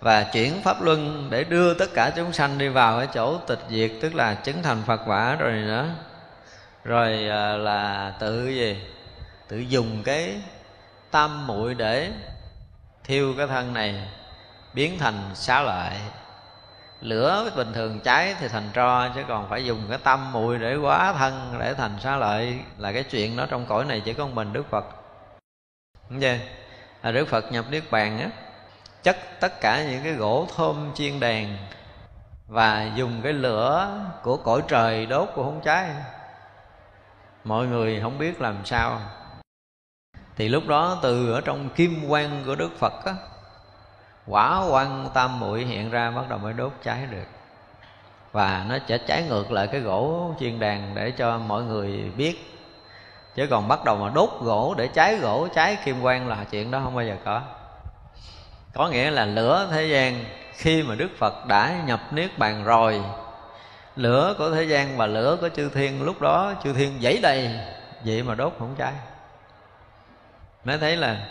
Và chuyển pháp luân để đưa tất cả chúng sanh đi vào cái chỗ tịch diệt tức là chứng thành phật quả rồi nữa rồi à, là tự gì? Tự dùng cái tam muội để thiêu cái thân này biến thành xá lợi. Lửa bình thường cháy thì thành tro chứ còn phải dùng cái tâm muội để quá thân để thành xá lợi là cái chuyện đó trong cõi này chỉ có mình đức phật. Đúng chưa? À, đức phật nhập niết bàn á chất tất cả những cái gỗ thơm chiên đèn và dùng cái lửa của cõi trời đốt của không cháy mọi người không biết làm sao. Thì lúc đó từ ở trong kim quan của đức phật á, quả quan tam muội hiện ra bắt đầu mới đốt cháy được. Và nó sẽ cháy ngược lại cái gỗ chiên đàn để cho mọi người biết. Chứ còn bắt đầu mà đốt gỗ để cháy gỗ, cháy kim quan là chuyện đó không bao giờ có. Có nghĩa là lửa thế gian khi mà đức phật đã nhập niết bàn rồi lửa của thế gian và lửa của chư thiên lúc đó chư thiên dãy đầy vậy mà đốt không cháy. Mới thấy là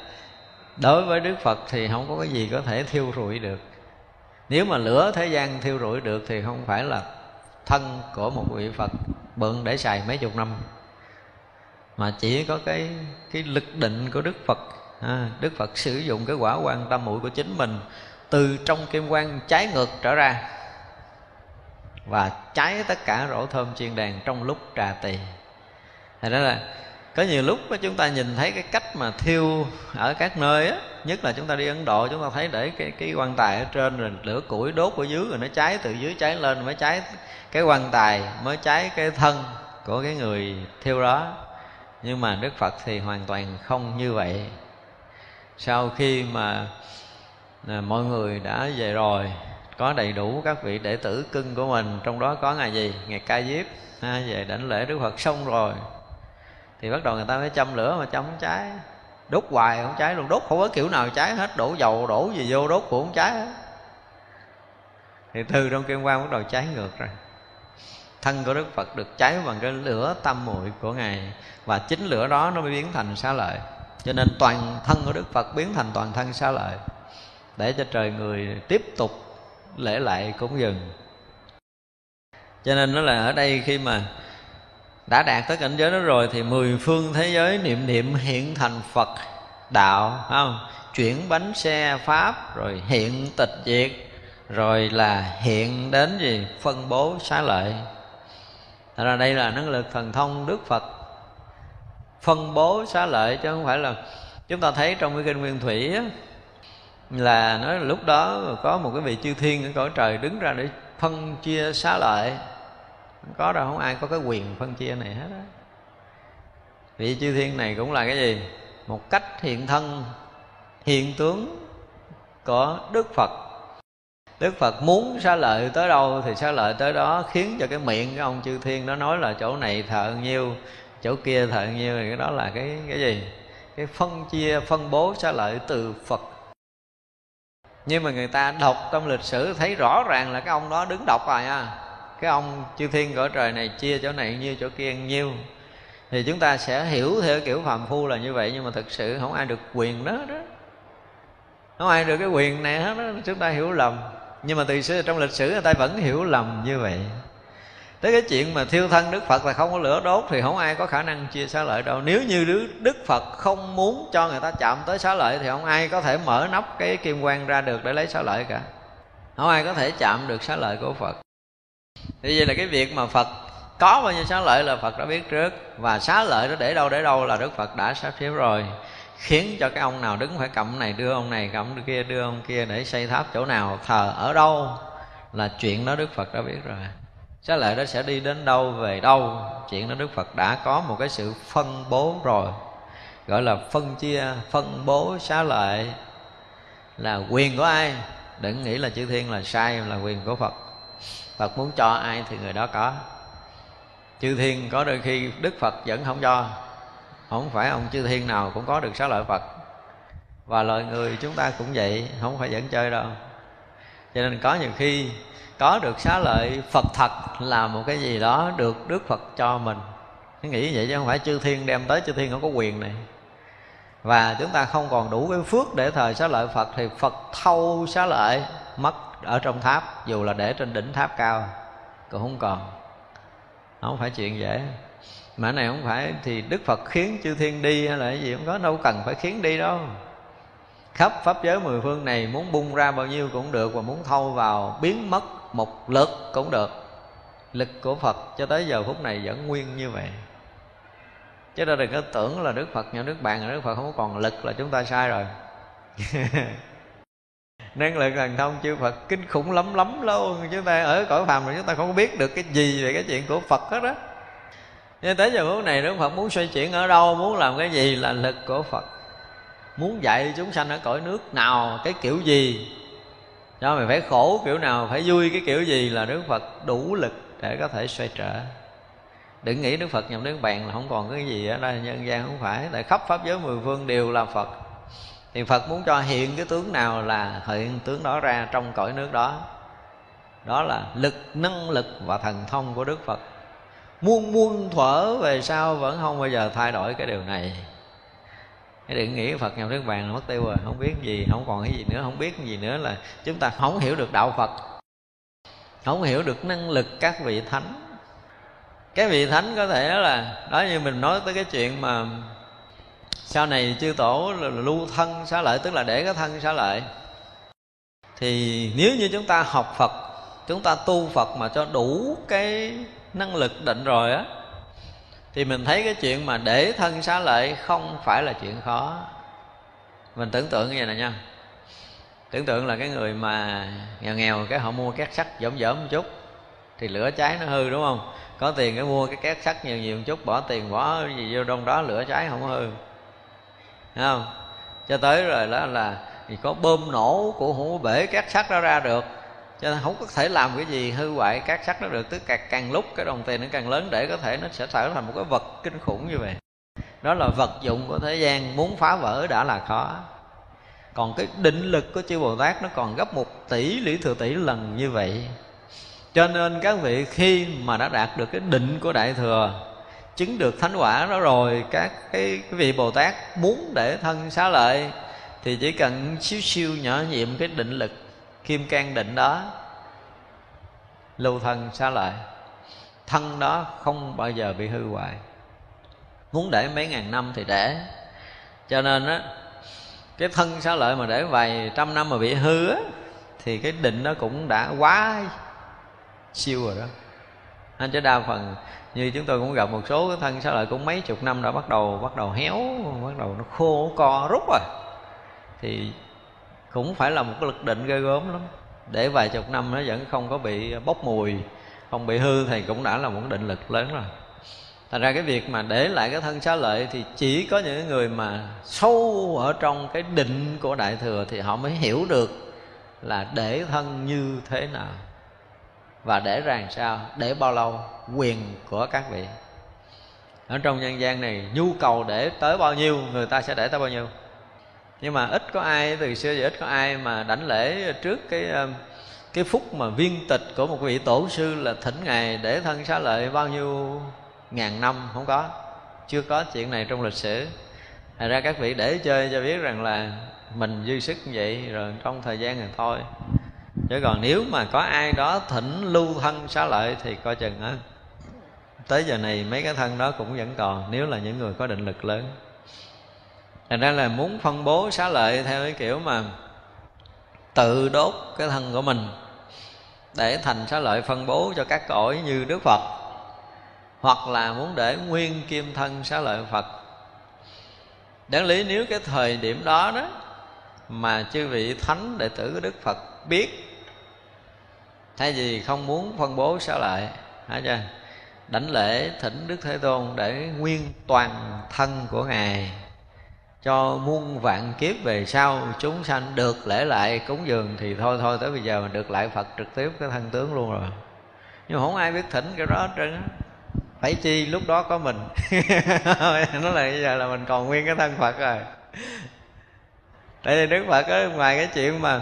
đối với đức phật thì không có cái gì có thể thiêu rụi được. Nếu mà lửa thế gian thiêu rụi được thì không phải là thân của một vị phật bận để xài mấy chục năm mà chỉ có cái cái lực định của đức phật. À, đức phật sử dụng cái quả quan tâm mũi của chính mình từ trong kim quan trái ngược trở ra và cháy tất cả rổ thơm chiên đàn trong lúc trà tỳ Thì đó là có nhiều lúc chúng ta nhìn thấy cái cách mà thiêu ở các nơi á, nhất là chúng ta đi ấn độ, chúng ta thấy để cái cái quan tài ở trên rồi lửa củi đốt ở dưới rồi nó cháy, từ dưới cháy lên mới cháy cái quan tài, mới cháy cái thân của cái người thiêu đó. Nhưng mà đức phật thì hoàn toàn không như vậy. Sau khi mà à, mọi người đã về rồi có đầy đủ các vị đệ tử cưng của mình trong đó có ngày gì? Ngày ca diếp. Ha, về đảnh lễ đức phật xong rồi. Thì bắt đầu người ta mới châm lửa mà châm không cháy đốt hoài không cháy luôn đốt không có kiểu nào cháy hết đổ dầu đổ gì vô đốt cũng không cháy hết. Thì từ trong kim quang bắt đầu cháy ngược rồi. Thân của đức phật được cháy bằng cái lửa tâm muội của ngài và chính lửa đó nó mới biến thành xá lợi. Cho nên toàn thân của đức phật biến thành toàn thân xá lợi để cho trời người tiếp tục lễ lại cúng dường cho nên nó là ở đây khi mà đã đạt tới cảnh giới đó rồi thì mười phương thế giới niệm niệm hiện thành phật đạo không? Chuyển bánh xe pháp rồi hiện tịch diệt rồi là hiện đến gì? Phân bố xá lợi. Thật ra đây là năng lực thần thông Đức Phật. Phân bố xá lợi chứ không phải là chúng ta thấy trong cái kinh nguyên thủy á, là nói là lúc đó có một cái vị chư thiên ở cõi trời đứng ra để phân chia xá lợi. Không có đâu, không ai có cái quyền phân chia này hết á. Vị chư thiên này cũng là cái gì? Một cách hiện thân, hiện tướng của đức phật. Đức phật muốn xá lợi tới đâu thì xá lợi tới đó, khiến cho cái miệng cái ông chư thiên đó nói là chỗ này thợ nhiêu, chỗ kia thợ nhiêu, thì cái đó là cái cái gì? Cái phân chia, phân bố xá lợi từ phật nhưng mà người ta đọc trong lịch sử thấy rõ ràng là cái ông đó đứng đọc rồi nha cái ông chư thiên cõi trời này chia chỗ này nhiêu chỗ kia nhiêu. Thì chúng ta sẽ hiểu theo kiểu phàm phu là như vậy, nhưng mà thực sự không ai được quyền đó đó. Không ai được cái quyền này hết đó, chúng ta hiểu lầm. Nhưng mà từ xưa trong lịch sử người ta vẫn hiểu lầm như vậy tới cái chuyện mà thiêu thân đức phật là không có lửa đốt thì không ai có khả năng chia xá lợi đâu. Nếu như đức, phật không muốn cho người ta chạm tới xá lợi thì không ai có thể mở nắp cái kim quan ra được để lấy xá lợi cả. Không ai có thể chạm được xá lợi của phật. Thì vậy là cái việc mà phật có bao nhiêu xá lợi là phật đã biết trước. Và xá lợi nó để đâu để đâu là đức phật đã sắp xếp rồi. Khiến cho cái ông nào đứng phải cầm này đưa ông này cầm kia đưa ông kia để xây tháp chỗ nào thờ ở đâu là chuyện đó đức phật đã biết rồi xá lợi đó sẽ đi đến đâu, về đâu? Chuyện đó đức phật đã có một cái sự phân bố rồi. Gọi là phân chia, phân bố xá lợi là quyền của ai? Đừng nghĩ là chư thiên là sai, là quyền của phật. Phật muốn cho ai thì người đó có. Chư thiên có đôi khi đức phật vẫn không cho. Không phải ông chư thiên nào cũng có được xá lợi phật. Và loài người chúng ta cũng vậy, không phải dẫn chơi đâu. Cho nên có nhiều khi có được xá lợi phật thật là một cái gì đó được đức phật cho mình. Nghĩ vậy chứ không phải chư thiên đem tới, chư thiên không có quyền này. Và chúng ta không còn đủ cái phước để thờ xá lợi phật, thì phật thâu xá lợi mất ở trong tháp, dù là để trên đỉnh tháp cao, cũng không còn. Không phải chuyện dễ. Mà này không phải thì đức phật khiến chư thiên đi hay là cái gì, không có, đâu cần phải khiến đi đâu. Khắp pháp giới mười phương này muốn bung ra bao nhiêu cũng được và muốn thâu vào biến mất một lực cũng được. Lực của phật cho tới giờ phút này vẫn nguyên như vậy. Chứ đâu đừng có tưởng là đức phật, nhà nước bạn là đức phật không còn lực là chúng ta sai rồi. *laughs* Năng lực thần thông chư phật kinh khủng lắm lắm luôn. Chúng ta ở cõi phàm rồi chúng ta không biết được cái gì về cái chuyện của phật hết đó. nên tới giờ phút này đức phật muốn xoay chuyển ở đâu, muốn làm cái gì là lực của phật. Muốn dạy chúng sanh ở cõi nước nào, cái kiểu gì đó mình phải khổ kiểu nào, phải vui cái kiểu gì là đức phật đủ lực để có thể xoay trở. Đừng nghĩ đức phật nhầm đến bàn là không còn cái gì ở đây nhân gian không phải. Tại khắp pháp giới mười phương đều là phật. Thì phật muốn cho hiện cái tướng nào là hiện tướng đó ra trong cõi nước đó. Đó là lực, năng lực và thần thông của đức phật. Muôn muôn thuở về sau vẫn không bao giờ thay đổi cái điều này đừng nghĩ phật nhập nước bàn là mất tiêu rồi, không biết gì, không còn cái gì nữa, không biết cái gì nữa là chúng ta không hiểu được đạo phật, không hiểu được năng lực các vị thánh. Cái vị thánh có thể là, đó như mình nói tới cái chuyện mà sau này chư tổ là lưu thân xá lợi, tức là để cái thân xá lợi. Thì nếu như chúng ta học phật, chúng ta tu phật mà cho đủ cái năng lực định rồi á thì mình thấy cái chuyện mà để thân xá lợi không phải là chuyện khó. Mình tưởng tượng như vậy nè nha. Tưởng tượng là cái người mà nghèo nghèo, cái họ mua két sắt dởm dởm một chút, thì lửa cháy nó hư, đúng không? Có tiền cái mua cái két sắt nhiều nhiều một chút, bỏ tiền bỏ gì vô trong đó, lửa cháy không hư. Thấy không? Cho tới rồi đó là thì có bơm nổ của không có bể két sắt đó ra được cho nên không có thể làm cái gì hư hoại các sắc nó được tức càng, càng lúc cái đồng tiền nó càng lớn để có thể nó sẽ trở thành một cái vật kinh khủng như vậy. Đó là vật dụng của thế gian muốn phá vỡ đã là khó. Còn cái định lực của chư bồ tát nó còn gấp một tỷ lý thừa tỷ lần như vậy. Cho nên các vị khi mà đã đạt được cái định của đại thừa chứng được thánh quả đó rồi các cái, cái vị bồ tát muốn để thân xá lợi thì chỉ cần xíu siêu nhỏ nhiệm cái định lực kim can định đó. Lưu thân xá lợi thân đó không bao giờ bị hư hoại. Muốn để mấy ngàn năm thì để. Cho nên á, cái thân xá lợi mà để vài trăm năm mà bị hư á, thì cái định nó cũng đã quá siêu rồi đó. Anh chứ đa phần, như chúng tôi cũng gặp một số cái thân xá lợi cũng mấy chục năm đã bắt đầu bắt đầu héo, bắt đầu nó khô, co, rút rồi. Thì cũng phải là một cái lực định ghê gớm lắm. Để vài chục năm nó vẫn không có bị bốc mùi, không bị hư thì cũng đã là một định lực lớn rồi. Thành ra cái việc mà để lại cái thân xá lợi thì chỉ có những người mà sâu ở trong cái định của đại thừa thì họ mới hiểu được là để thân như thế nào và để rằng sao, để bao lâu, quyền của các vị. Ở trong nhân gian này, nhu cầu để tới bao nhiêu, người ta sẽ để tới bao nhiêu? Nhưng mà ít có ai, từ xưa giờ ít có ai mà đảnh lễ trước cái ờ, cái phúc mà viên tịch của một vị tổ sư là thỉnh ngài để thân xá lợi bao nhiêu ngàn năm, không có. Chưa có chuyện này trong lịch sử. Thật ra các vị để chơi cho biết rằng là mình dư sức như vậy rồi trong thời gian này thôi. Chứ còn nếu mà có ai đó thỉnh lưu thân xá lợi thì coi chừng á, tới giờ này mấy cái thân đó cũng vẫn còn, nếu là những người có định lực lớn thành ra là muốn phân bố xá lợi theo cái kiểu mà tự đốt cái thân của mình để thành xá lợi phân bố cho các cõi như đức phật, hoặc là muốn để nguyên kim thân xá lợi phật. Đáng lý nếu cái thời điểm đó đó mà chư vị thánh đệ tử của đức phật biết thay vì không muốn phân bố xá lợi, hả chưa? Đảnh lễ thỉnh đức thế tôn để nguyên toàn thân của ngài cho muôn vạn kiếp về sau, chúng sanh được lễ lại cúng dường thì thôi thôi, tới bây giờ mình được lại phật trực tiếp cái thân tướng luôn rồi. Nhưng không ai biết thỉnh cái đó hết trơn phải chi lúc đó có mình. *laughs* Nó là bây giờ là mình còn nguyên cái thân phật rồi. Tại vì đức phật á, ngoài cái chuyện mà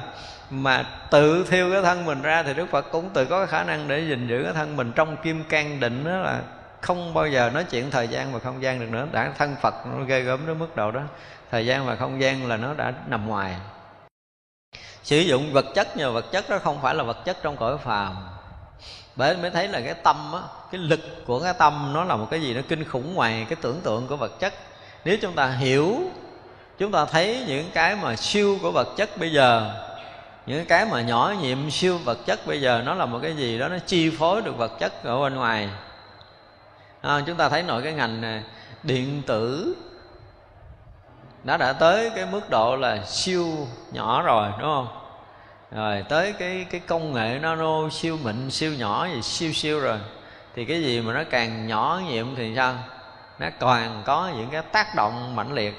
mà tự thiêu cái thân mình ra thì đức phật cũng tự có cái khả năng để gìn giữ cái thân mình trong kim can định đó là không bao giờ nói chuyện thời gian và không gian được nữa. Đã thân phật, nó ghê gớm đến mức độ đó. Thời gian và không gian là nó đã nằm ngoài. Sử dụng vật chất nhờ vật chất đó không phải là vật chất trong cõi phàm. Bởi mới thấy là cái tâm á, cái lực của cái tâm nó là một cái gì nó kinh khủng ngoài cái tưởng tượng của vật chất. Nếu chúng ta hiểu, chúng ta thấy những cái mà siêu của vật chất bây giờ, những cái mà nhỏ nhiệm siêu vật chất bây giờ, nó là một cái gì đó, nó chi phối được vật chất ở bên ngoài à, chúng ta thấy nội cái ngành này, điện tử nó đã tới cái mức độ là siêu nhỏ rồi đúng không? Rồi tới cái cái công nghệ nano siêu mịn siêu nhỏ gì siêu siêu rồi. Thì cái gì mà nó càng nhỏ nhiệm thì sao? Nó còn có những cái tác động mãnh liệt.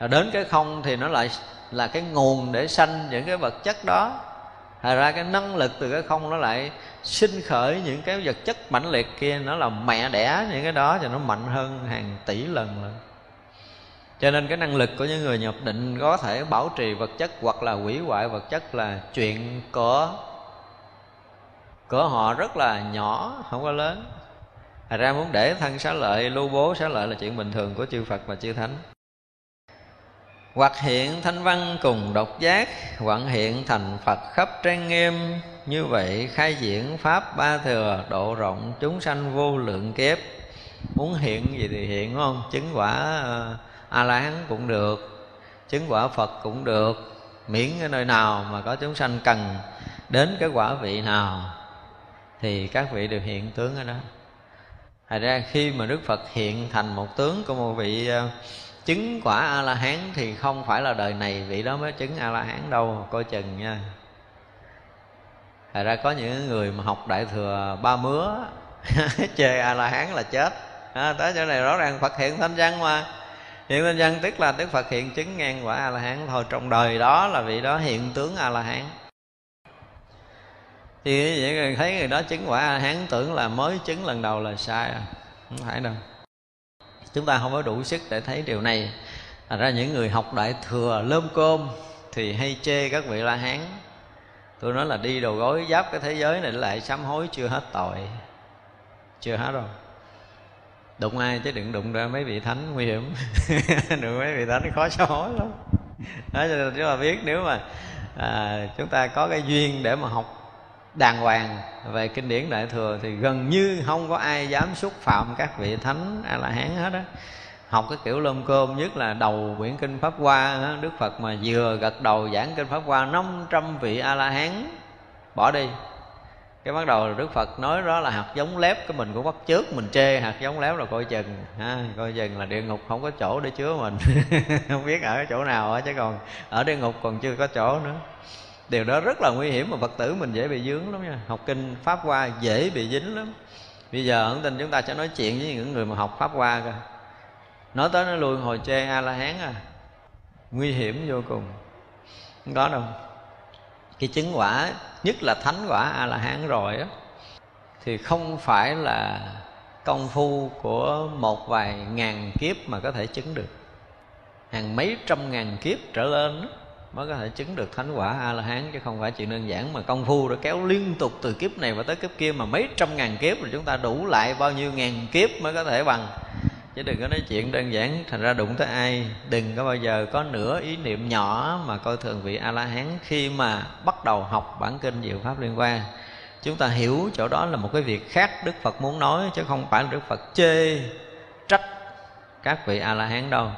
Rồi đến cái không thì nó lại là cái nguồn để sanh những cái vật chất đó. Thật ra cái năng lực từ cái không nó lại sinh khởi những cái vật chất mãnh liệt kia, Nó là mẹ đẻ những cái đó cho nó mạnh hơn hàng tỷ lần nữa cho nên cái năng lực của những người nhập định có thể bảo trì vật chất hoặc là hủy hoại vật chất là chuyện của của họ rất là nhỏ, không có lớn. Thật ra muốn để thân xá lợi, lưu bố xá lợi là chuyện bình thường của chư Phật và chư Thánh hoặc hiện thanh văn cùng độc giác hoặc hiện thành phật khắp trang nghiêm. Như vậy khai diễn pháp ba thừa độ rộng chúng sanh vô lượng kiếp. Muốn hiện gì thì hiện không? Chứng quả ờ, a la hán cũng được chứng quả phật cũng được. Miễn ở nơi nào mà có chúng sanh cần đến cái quả vị nào thì các vị đều hiện tướng ở đó. Thật ra khi mà Đức Phật hiện thành một tướng của một vị uh, chứng quả a la hán thì không phải là đời này vị đó mới chứng a la hán đâu coi chừng nha. Thật ra có những người mà học đại thừa ba mứa *laughs* chê a la hán là chết. À, tới chỗ này rõ ràng phật hiện thanh văn mà. Hiện thanh văn tức là đức phật hiện chứng ngang quả a la hán thôi. Trong đời đó là vị đó hiện tướng a la hán thì vậy thấy người đó chứng quả a la hán tưởng là mới chứng lần đầu là sai à? Không phải đâu chúng ta không có đủ sức để thấy điều này. Thành ra những người học đại thừa lơm cơm thì hay chê các vị la hán. Tôi nói là đi đầu gối giáp cái thế giới này lại sám hối chưa hết tội. Chưa hết rồi. Đụng ai chứ đừng đụng ra mấy vị thánh nguy hiểm. *laughs* Đụng mấy vị thánh khó sám hối lắm. Đó cho nên chúng ta biết nếu mà à, chúng ta có cái duyên để mà học đàng hoàng. Về kinh điển đại thừa thì gần như không có ai dám xúc phạm các vị thánh a la hán hết á. Học cái kiểu lôm cơm, nhất là đầu quyển kinh pháp hoa đức phật mà vừa gật đầu giảng kinh pháp hoa 500 vị a la hán bỏ đi. Cái bắt đầu đức phật nói đó là hạt giống lép, cái mình cũng bắt trước mình chê hạt giống lép là coi chừng. Ha, coi chừng là địa ngục không có chỗ để chứa mình. *laughs* Không biết ở chỗ nào á, chứ còn ở địa ngục còn chưa có chỗ nữa điều đó rất là nguy hiểm mà phật tử mình dễ bị dướng lắm nha. Học kinh pháp hoa dễ bị dính lắm. Bây giờ ẩn tin chúng ta sẽ nói chuyện với những người mà học pháp hoa coi nói tới nó lui hồi chê a la hán à. Nguy hiểm vô cùng. Không có đâu. Cái chứng quả nhất là thánh quả a la hán rồi á thì không phải là công phu của một vài ngàn kiếp mà có thể chứng được. Hàng mấy trăm ngàn kiếp trở lên đó, mới có thể chứng được thánh quả a la hán chứ không phải chuyện đơn giản mà công phu đã kéo liên tục từ kiếp này và tới kiếp kia mà mấy trăm ngàn kiếp rồi chúng ta đủ lại bao nhiêu ngàn kiếp mới có thể bằng. Chứ đừng có nói chuyện đơn giản, thành ra đụng tới ai, đừng có bao giờ có nửa ý niệm nhỏ mà coi thường vị a la hán khi mà bắt đầu học bản kinh diệu pháp liên quan. Chúng ta hiểu chỗ đó là một cái việc khác đức phật muốn nói, chứ không phải là đức phật chê trách các vị a la hán đâu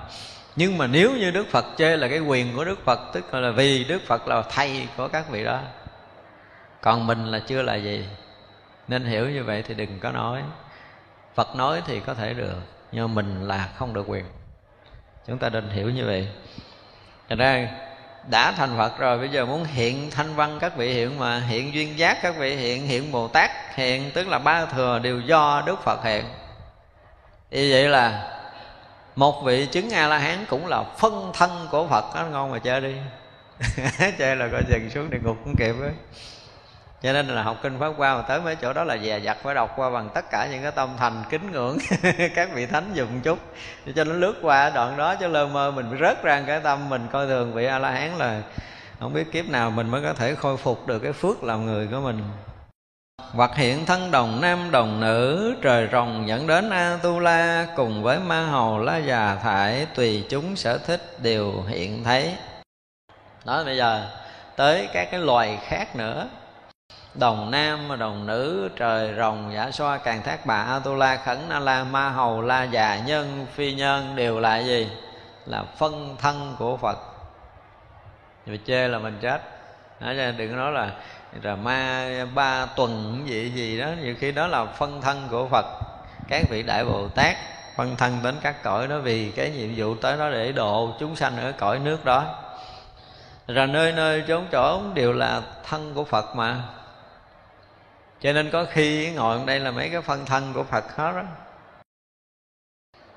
nhưng mà nếu như đức phật chê là cái quyền của đức phật, tức là vì đức phật là thầy của các vị đó, còn mình là chưa là gì, nên hiểu như vậy thì đừng có nói. Phật nói thì có thể được, nhưng mình là không được quyền. Chúng ta nên hiểu như vậy. Thành ra, đã thành phật rồi, bây giờ muốn hiện thanh văn các vị hiện mà, hiện duyên giác các vị hiện hiện bồ tát hiện, tức là ba thừa đều do đức phật hiện. Như vậy là một vị chứng a la hán cũng là phân thân của phật. Đó ngon mà chơi đi. *laughs* Chơi là coi chừng xuống địa ngục cũng kịp ấy. Cho nên là học kinh pháp qua mà tới mấy chỗ đó là dè dặt, phải đọc qua bằng tất cả những cái tâm thành kính ngưỡng. *laughs* Các vị thánh dùng chút. Cho nó lướt qua đoạn đó, cho lơ mơ, mình rớt ra cái tâm mình coi thường vị a la hán là không biết kiếp nào mình mới có thể khôi phục được cái phước làm người của mình hoặc hiện thân đồng nam đồng nữ trời rồng dẫn đến a tu la cùng với ma hầu la già thải tùy chúng sở thích đều hiện thấy. Đó bây giờ tới các cái loài khác nữa. Đồng nam đồng nữ trời rồng giả xoa càng thác bà a tu la khẩn na la ma hầu la già nhân phi nhân đều là gì? Là phân thân của phật. Mà chê là mình chết. Đó, đừng có nói là rồi ma, ba tuần gì gì đó, nhiều khi đó là phân thân của phật. Các vị đại bồ tát phân thân đến các cõi đó vì cái nhiệm vụ tới đó để độ chúng sanh ở cõi nước đó. Rồi nơi nơi chốn chỗ đều là thân của phật mà. Cho nên có khi ngồi ở đây là mấy cái phân thân của phật hết đó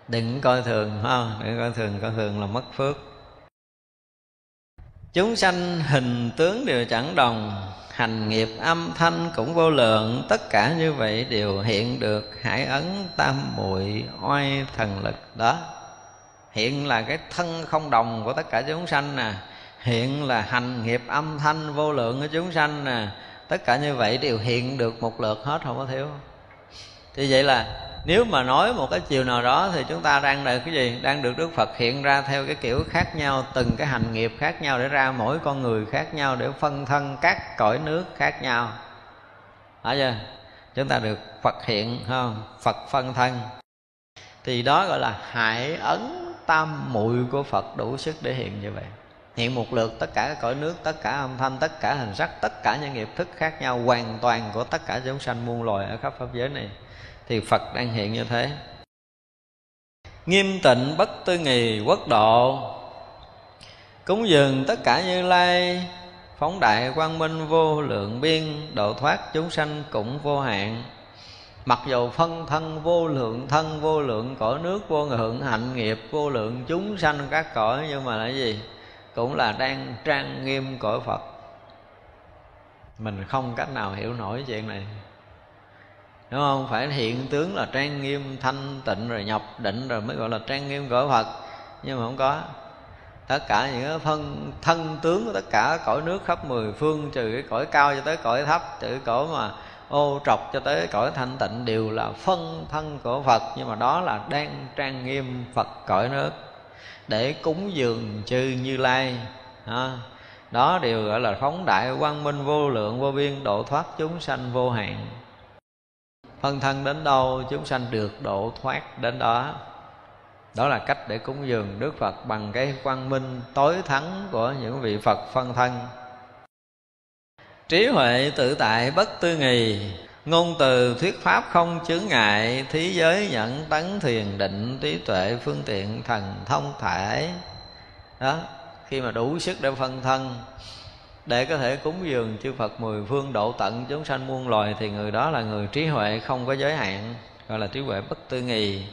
đừng coi thường, ha, đừng coi thường coi thường là mất phước. Chúng sanh hình tướng đều chẳng đồng hành nghiệp âm thanh cũng vô lượng. Tất cả như vậy đều hiện được hải ấn tam muội oai thần lực đó. Hiện là cái thân không đồng của tất cả chúng sanh nè. Hiện là hành nghiệp âm thanh vô lượng của chúng sanh nè. Tất cả như vậy đều hiện được một lượt hết, không có thiếu. Thì vậy là nếu mà nói một cái chiều nào đó thì chúng ta đang được cái gì? Đang được đức phật hiện ra theo cái kiểu khác nhau, từng cái hành nghiệp khác nhau để ra, mỗi con người khác nhau để phân thân các cõi nước khác nhau. Phải chưa? Chúng ta được phật hiện không? Phật phân thân. Thì đó gọi là hải ấn tam muội của phật đủ sức để hiện như vậy. Hiện một lượt tất cả các cõi nước, tất cả âm thanh, tất cả hình sắc, tất cả những nghiệp thức khác nhau, hoàn toàn của tất cả chúng sanh muôn loài ở khắp pháp giới này thì phật đang hiện như thế. Nghiêm tịnh bất tư nghì quốc độ. Cúng dường tất cả như lai. Phóng đại quang minh vô lượng biên. Độ thoát chúng sanh cũng vô hạn. Mặc dù phân thân vô lượng thân, vô lượng cõi nước, vô lượng hạnh nghiệp, vô lượng chúng sanh các cõi. Nhưng mà là gì? Cũng là đang trang nghiêm cõi phật. Mình không cách nào hiểu nổi chuyện này đúng không? Phải hiện tướng là trang nghiêm thanh tịnh rồi nhập định rồi mới gọi là trang nghiêm cõi phật. Nhưng mà không có. Tất cả những cái phân thân tướng của tất cả cõi nước khắp mười phương trừ cái cõi cao cho tới cõi thấp trừ cái cõi mà ô trọc cho tới cõi thanh tịnh đều là phân thân của phật. Nhưng mà đó là đang trang nghiêm phật cõi nước để cúng dường chư như lai. Đó, đó đều gọi là phóng đại quang minh vô lượng vô biên độ thoát chúng sanh vô hạn phân thân đến đâu chúng sanh được độ thoát đến đó. Đó là cách để cúng dường đức phật bằng cái quang minh tối thắng của những vị phật phân thân. Trí huệ tự tại bất tư nghì, ngôn từ thuyết pháp không chướng ngại thế giới nhận tấn thiền định, trí tuệ phương tiện thần thông thể. Đó, khi mà đủ sức để phân thân để có thể cúng dường chư Phật mười phương độ tận chúng sanh muôn loài, thì người đó là người trí huệ không có giới hạn, gọi là trí huệ bất tư nghì.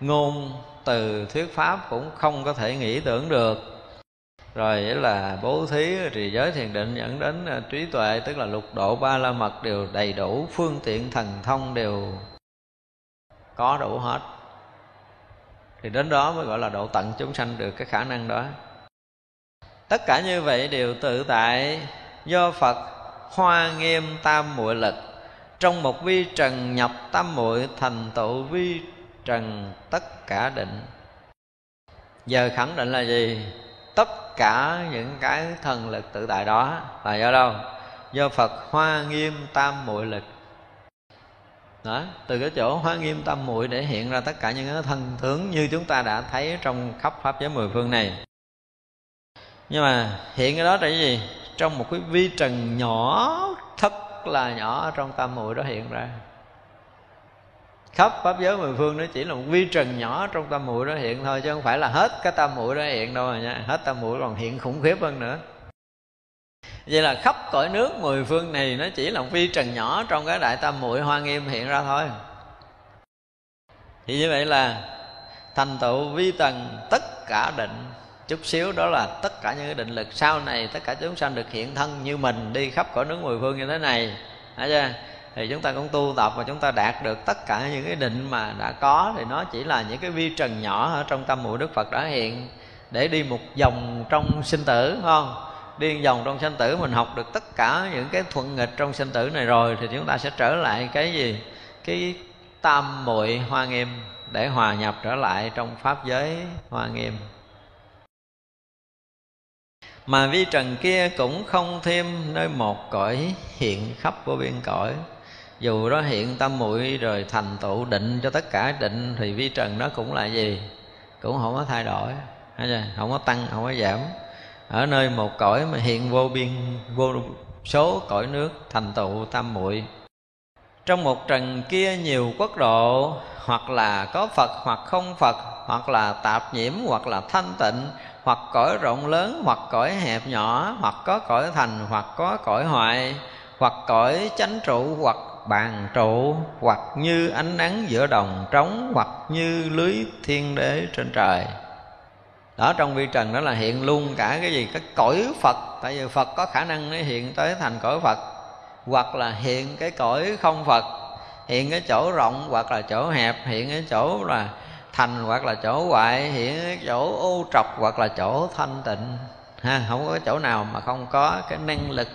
Ngôn từ thuyết pháp cũng không có thể nghĩ tưởng được. Rồi là bố thí, trì giới thiền định dẫn đến à, trí tuệ, tức là lục độ ba la mật đều đầy đủ, phương tiện thần thông đều có đủ hết. Thì đến đó mới gọi là độ tận chúng sanh được cái khả năng đó tất cả như vậy đều tự tại do phật hoa nghiêm tam muội lực. Trong một vi trần nhập tam muội thành tựu vi trần tất cả định. Giờ khẳng định là gì? Tất cả những cái thần lực tự tại đó là do đâu? Do phật hoa nghiêm tam muội lực. Đó, từ cái chỗ hoa nghiêm tam muội để hiện ra tất cả những cái thân tướng như chúng ta đã thấy trong khắp pháp giới mười phương này nhưng mà hiện cái đó là cái gì trong một cái vi trần nhỏ thật là nhỏ trong tam muội đó hiện ra. Khắp pháp giới mười phương nó chỉ là một vi trần nhỏ trong tam muội đó hiện thôi, chứ không phải là hết cái tam muội đó hiện đâu mà nha. Hết tam muội còn hiện khủng khiếp hơn nữa. Vậy là khắp cõi nước mười phương này nó chỉ là một vi trần nhỏ trong cái đại tam muội hoa nghiêm hiện ra thôi. Thì như vậy là thành tựu vi tầng tất cả định chút xíu đó là tất cả những cái định lực sau này, tất cả chúng sanh được hiện thân như mình đi khắp cõi nước mười phương như thế này. Thấy chưa? Thì chúng ta cũng tu tập và chúng ta đạt được tất cả những cái định mà đã có. Thì nó chỉ là những cái vi trần nhỏ ở trong tâm muội đức phật đã hiện. Để đi một vòng trong sinh tử không? Đi vòng trong sinh tử, mình học được tất cả những cái thuận nghịch trong sinh tử này rồi, thì chúng ta sẽ trở lại cái gì? Cái tam muội hoa nghiêm để hòa nhập trở lại trong pháp giới hoa nghiêm mà vi trần kia cũng không thêm nơi một cõi hiện khắp vô biên cõi. Dù đó hiện tâm muội rồi thành tựu định cho tất cả định, thì vi trần nó cũng là gì? Cũng không có thay đổi. Không có tăng, không có giảm. Ở nơi một cõi mà hiện vô biên, vô số cõi nước thành tựu tam muội trong một trần kia nhiều quốc độ, hoặc là có phật, hoặc không phật, hoặc là tạp nhiễm, hoặc là thanh tịnh, hoặc cõi rộng lớn, hoặc cõi hẹp nhỏ, hoặc có cõi thành, hoặc có cõi hoại, hoặc cõi chánh trụ, hoặc bàn trụ, hoặc như ánh nắng giữa đồng trống, hoặc như lưới thiên đế trên trời. Đó, trong vi trần đó là hiện luôn cả cái gì? Cái cõi phật. Tại vì phật có khả năng nó hiện tới thành cõi phật hoặc là hiện cái cõi không phật, hiện cái chỗ rộng hoặc là chỗ hẹp, hiện cái chỗ là thành hoặc là chỗ hoại, hiện cái chỗ ô trọc hoặc là chỗ thanh tịnh. Ha, không có chỗ nào mà không có cái năng lực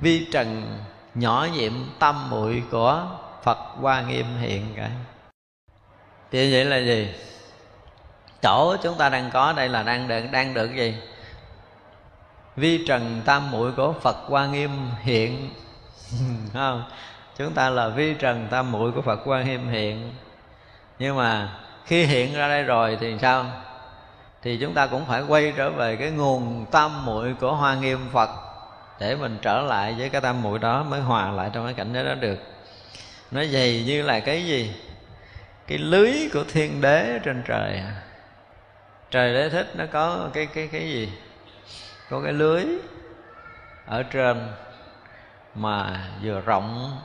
vi trần nhỏ nhiệm tâm muội của phật hoa nghiêm hiện cả. Thì vậy là gì? Chỗ chúng ta đang có đây là đang được đang được gì? Vi trần tam muội của phật hoa nghiêm hiện *laughs* không, chúng ta là vi trần tam muội của phật quan nghiêm hiện. Nhưng mà khi hiện ra đây rồi thì sao? Thì chúng ta cũng phải quay trở về cái nguồn tam muội của hoa nghiêm phật để mình trở lại với cái tam muội đó mới hòa lại trong cái cảnh giới đó được. Nó dày như là cái gì? Cái lưới của thiên đế trên trời à. trời đế thích nó có cái cái cái gì? Có cái lưới ở trên mà vừa rộng,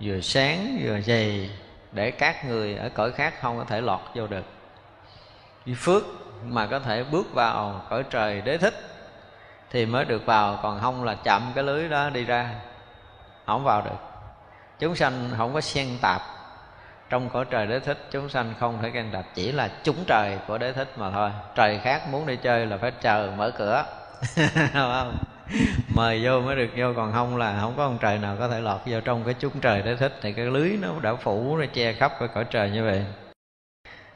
vừa sáng, vừa dày, để các người ở cõi khác không có thể lọt vô được. Vì phước mà có thể bước vào cõi trời đế thích thì mới được vào, còn không là chậm cái lưới đó đi ra, không vào được. Chúng sanh không có xen tạp trong cõi trời đế thích, chúng sanh không thể can tạp chỉ là chúng trời của đế thích mà thôi. Trời khác muốn đi chơi là phải chờ mở cửa. *laughs* Không? *laughs* mời vô mới được, vô còn không là không có ông trời nào có thể lọt vô trong cái chúng trời để thích. Thì cái lưới nó đã phủ, nó che khắp cái cõi trời như vậy.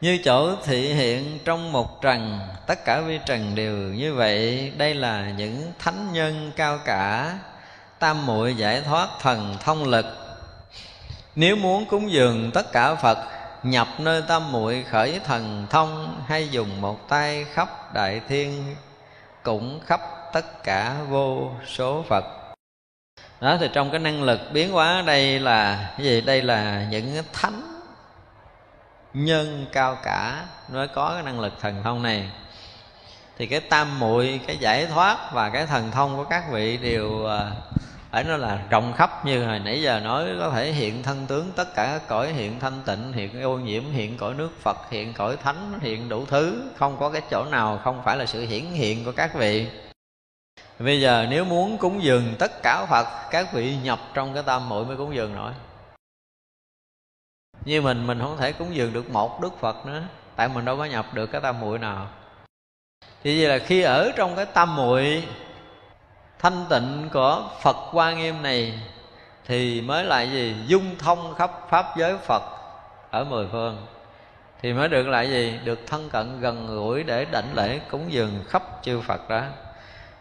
Như chỗ thị hiện trong một trần, tất cả vi trần đều như vậy. Đây là những thánh nhân cao cả, tam muội giải thoát thần thông lực. Nếu muốn cúng dường tất cả phật, nhập nơi tam muội khởi thần thông, hay dùng một tay khắp đại thiên, cũng khắp tất cả vô số phật. Đó, thì trong cái năng lực biến hóa đây là cái gì? Đây là những thánh nhân cao cả. Mới có cái năng lực thần thông này. Thì cái tam muội, cái giải thoát và cái thần thông của các vị đều à, phải nói là rộng khắp như hồi nãy giờ nói, có thể hiện thân tướng tất cả các cõi, hiện thanh tịnh, hiện ô nhiễm, hiện cõi nước phật, hiện cõi thánh, hiện đủ thứ. Không có cái chỗ nào, không phải là sự hiển hiện của các vị bây giờ nếu muốn cúng dường tất cả phật, các vị nhập trong cái tam muội mới cúng dường nổi. Như mình mình không thể cúng dường được một đức phật nữa. Tại mình đâu có nhập được cái tam muội nào. Thì vậy là khi ở trong cái tam muội thanh tịnh của phật quan nghiêm này, thì mới là gì? Dung thông khắp pháp giới phật ở mười phương. Thì mới được lại gì? Được thân cận gần gũi để đảnh lễ cúng dường khắp chư phật đó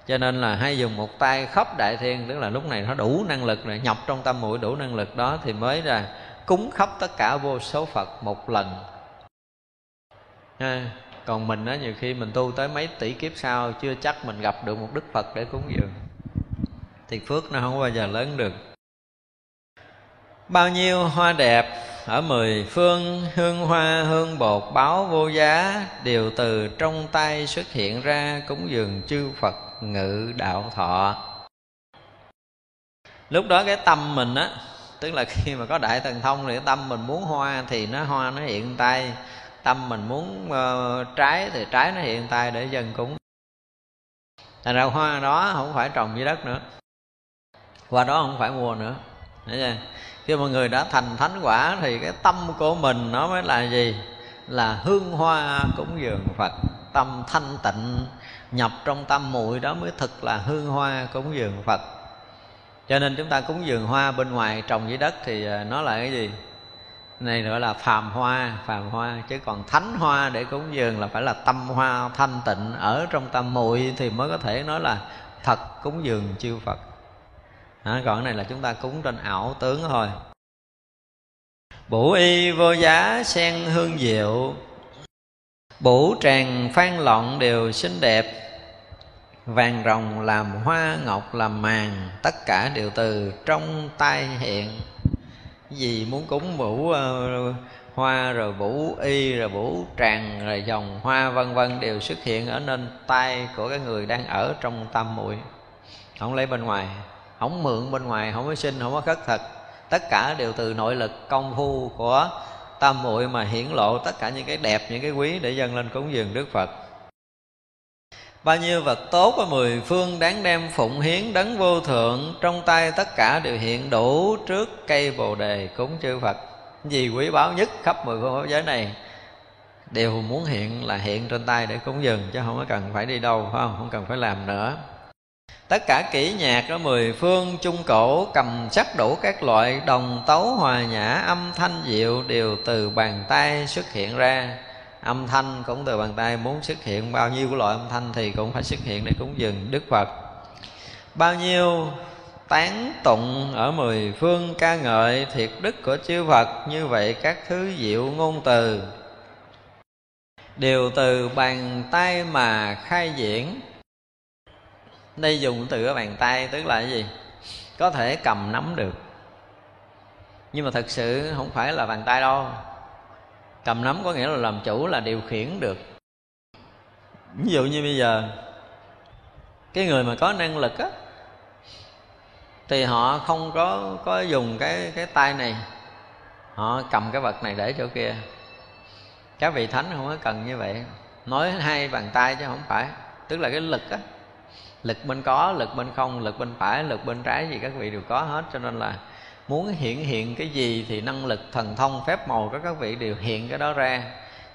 cho nên là hay dùng một tay khóc đại thiên, tức là lúc này nó đủ năng lực rồi nhọc trong tâm mũi đủ năng lực đó thì mới là cúng khóc tất cả vô số phật một lần. Ha. còn mình á, nhiều khi mình tu tới mấy tỷ kiếp sau, chưa chắc mình gặp được một đức phật để cúng dường. Thì phước nó không bao giờ lớn được. Bao nhiêu hoa đẹp ở mười phương, hương hoa, hương bột, báo vô giá, đều từ trong tay xuất hiện ra cúng dường chư phật ngự đạo thọ. Lúc đó cái tâm mình á tức là khi mà có đại thần thông thì cái tâm mình muốn hoa thì nó hoa nó hiện tay. Tâm mình muốn uh, trái thì trái nó hiện tay để dân cúng thành ra hoa đó không phải trồng dưới đất nữa. Hoa đó không phải mua nữa. Thấy chưa? khi mọi người đã thành thánh quả thì cái tâm của mình nó mới là gì? Là hương hoa cúng dường phật tâm thanh tịnh nhập trong tâm muội đó mới thực là hương hoa cúng dường phật. Cho nên chúng ta cúng dường hoa bên ngoài trồng dưới đất thì à, nó là cái gì? Này gọi là phàm hoa phàm hoa. Chứ còn thánh hoa để cúng dường là phải là tâm hoa thanh tịnh ở trong tâm muội thì mới có thể nói là thật cúng dường chư phật. À, còn cái này là chúng ta cúng trên ảo tướng thôi. Bổ y vô giá sen hương diệu Bủ tràng phan lọn đều xinh đẹp vàng rồng làm hoa ngọc làm màn tất cả đều từ trong tay hiện. Gì muốn cúng vũ uh, ờ, hoa rồi vũ y rồi vũ tràng rồi dòng hoa vân vân đều xuất hiện ở nên tay của cái người đang ở trong tâm muội. Không lấy bên ngoài không mượn bên ngoài không có xin không có khất thật tất cả đều từ nội lực công phu của tam muội mà hiển lộ tất cả những cái đẹp, những cái quý để dâng lên cúng dường đức phật. Bao nhiêu vật tốt ở mười phương đáng đem phụng hiến đấng vô thượng, trong tay tất cả đều hiện đủ trước cây bồ đề cúng chư phật. Gì quý báu nhất khắp mười phương pháp giới này, đều muốn hiện là hiện trên tay để cúng dường, chứ không có cần phải đi đâu, phải không? Không cần phải làm nữa tất cả kỹ nhạc ở mười phương trung cổ, cầm sắc đủ các loại đồng tấu hòa nhã, âm thanh diệu đều từ bàn tay xuất hiện ra. Âm thanh cũng từ bàn tay muốn xuất hiện, bao nhiêu loại âm thanh thì cũng phải xuất hiện để cúng dường đức phật. Bao nhiêu tán tụng ở mười phương ca ngợi thiệt đức của chư phật, như vậy các thứ diệu ngôn từ đều từ bàn tay mà khai diễn đây dùng từ cái bàn tay, tức là cái gì? Có thể cầm nắm được. Nhưng mà thật sự không phải là bàn tay đâu. Cầm nắm có nghĩa là làm chủ, là điều khiển được. Ví dụ như bây giờ, cái người mà có năng lực á, thì họ không có có dùng cái cái tay này. Họ cầm cái vật này để chỗ kia. Các vị thánh không có cần như vậy. Nói hai bàn tay chứ không phải. Tức là cái lực á lực bên có, lực bên không, lực bên phải, lực bên trái, gì các vị đều có hết. Cho nên là muốn hiện hiện cái gì thì năng lực thần thông phép màu của các vị đều hiện cái đó ra.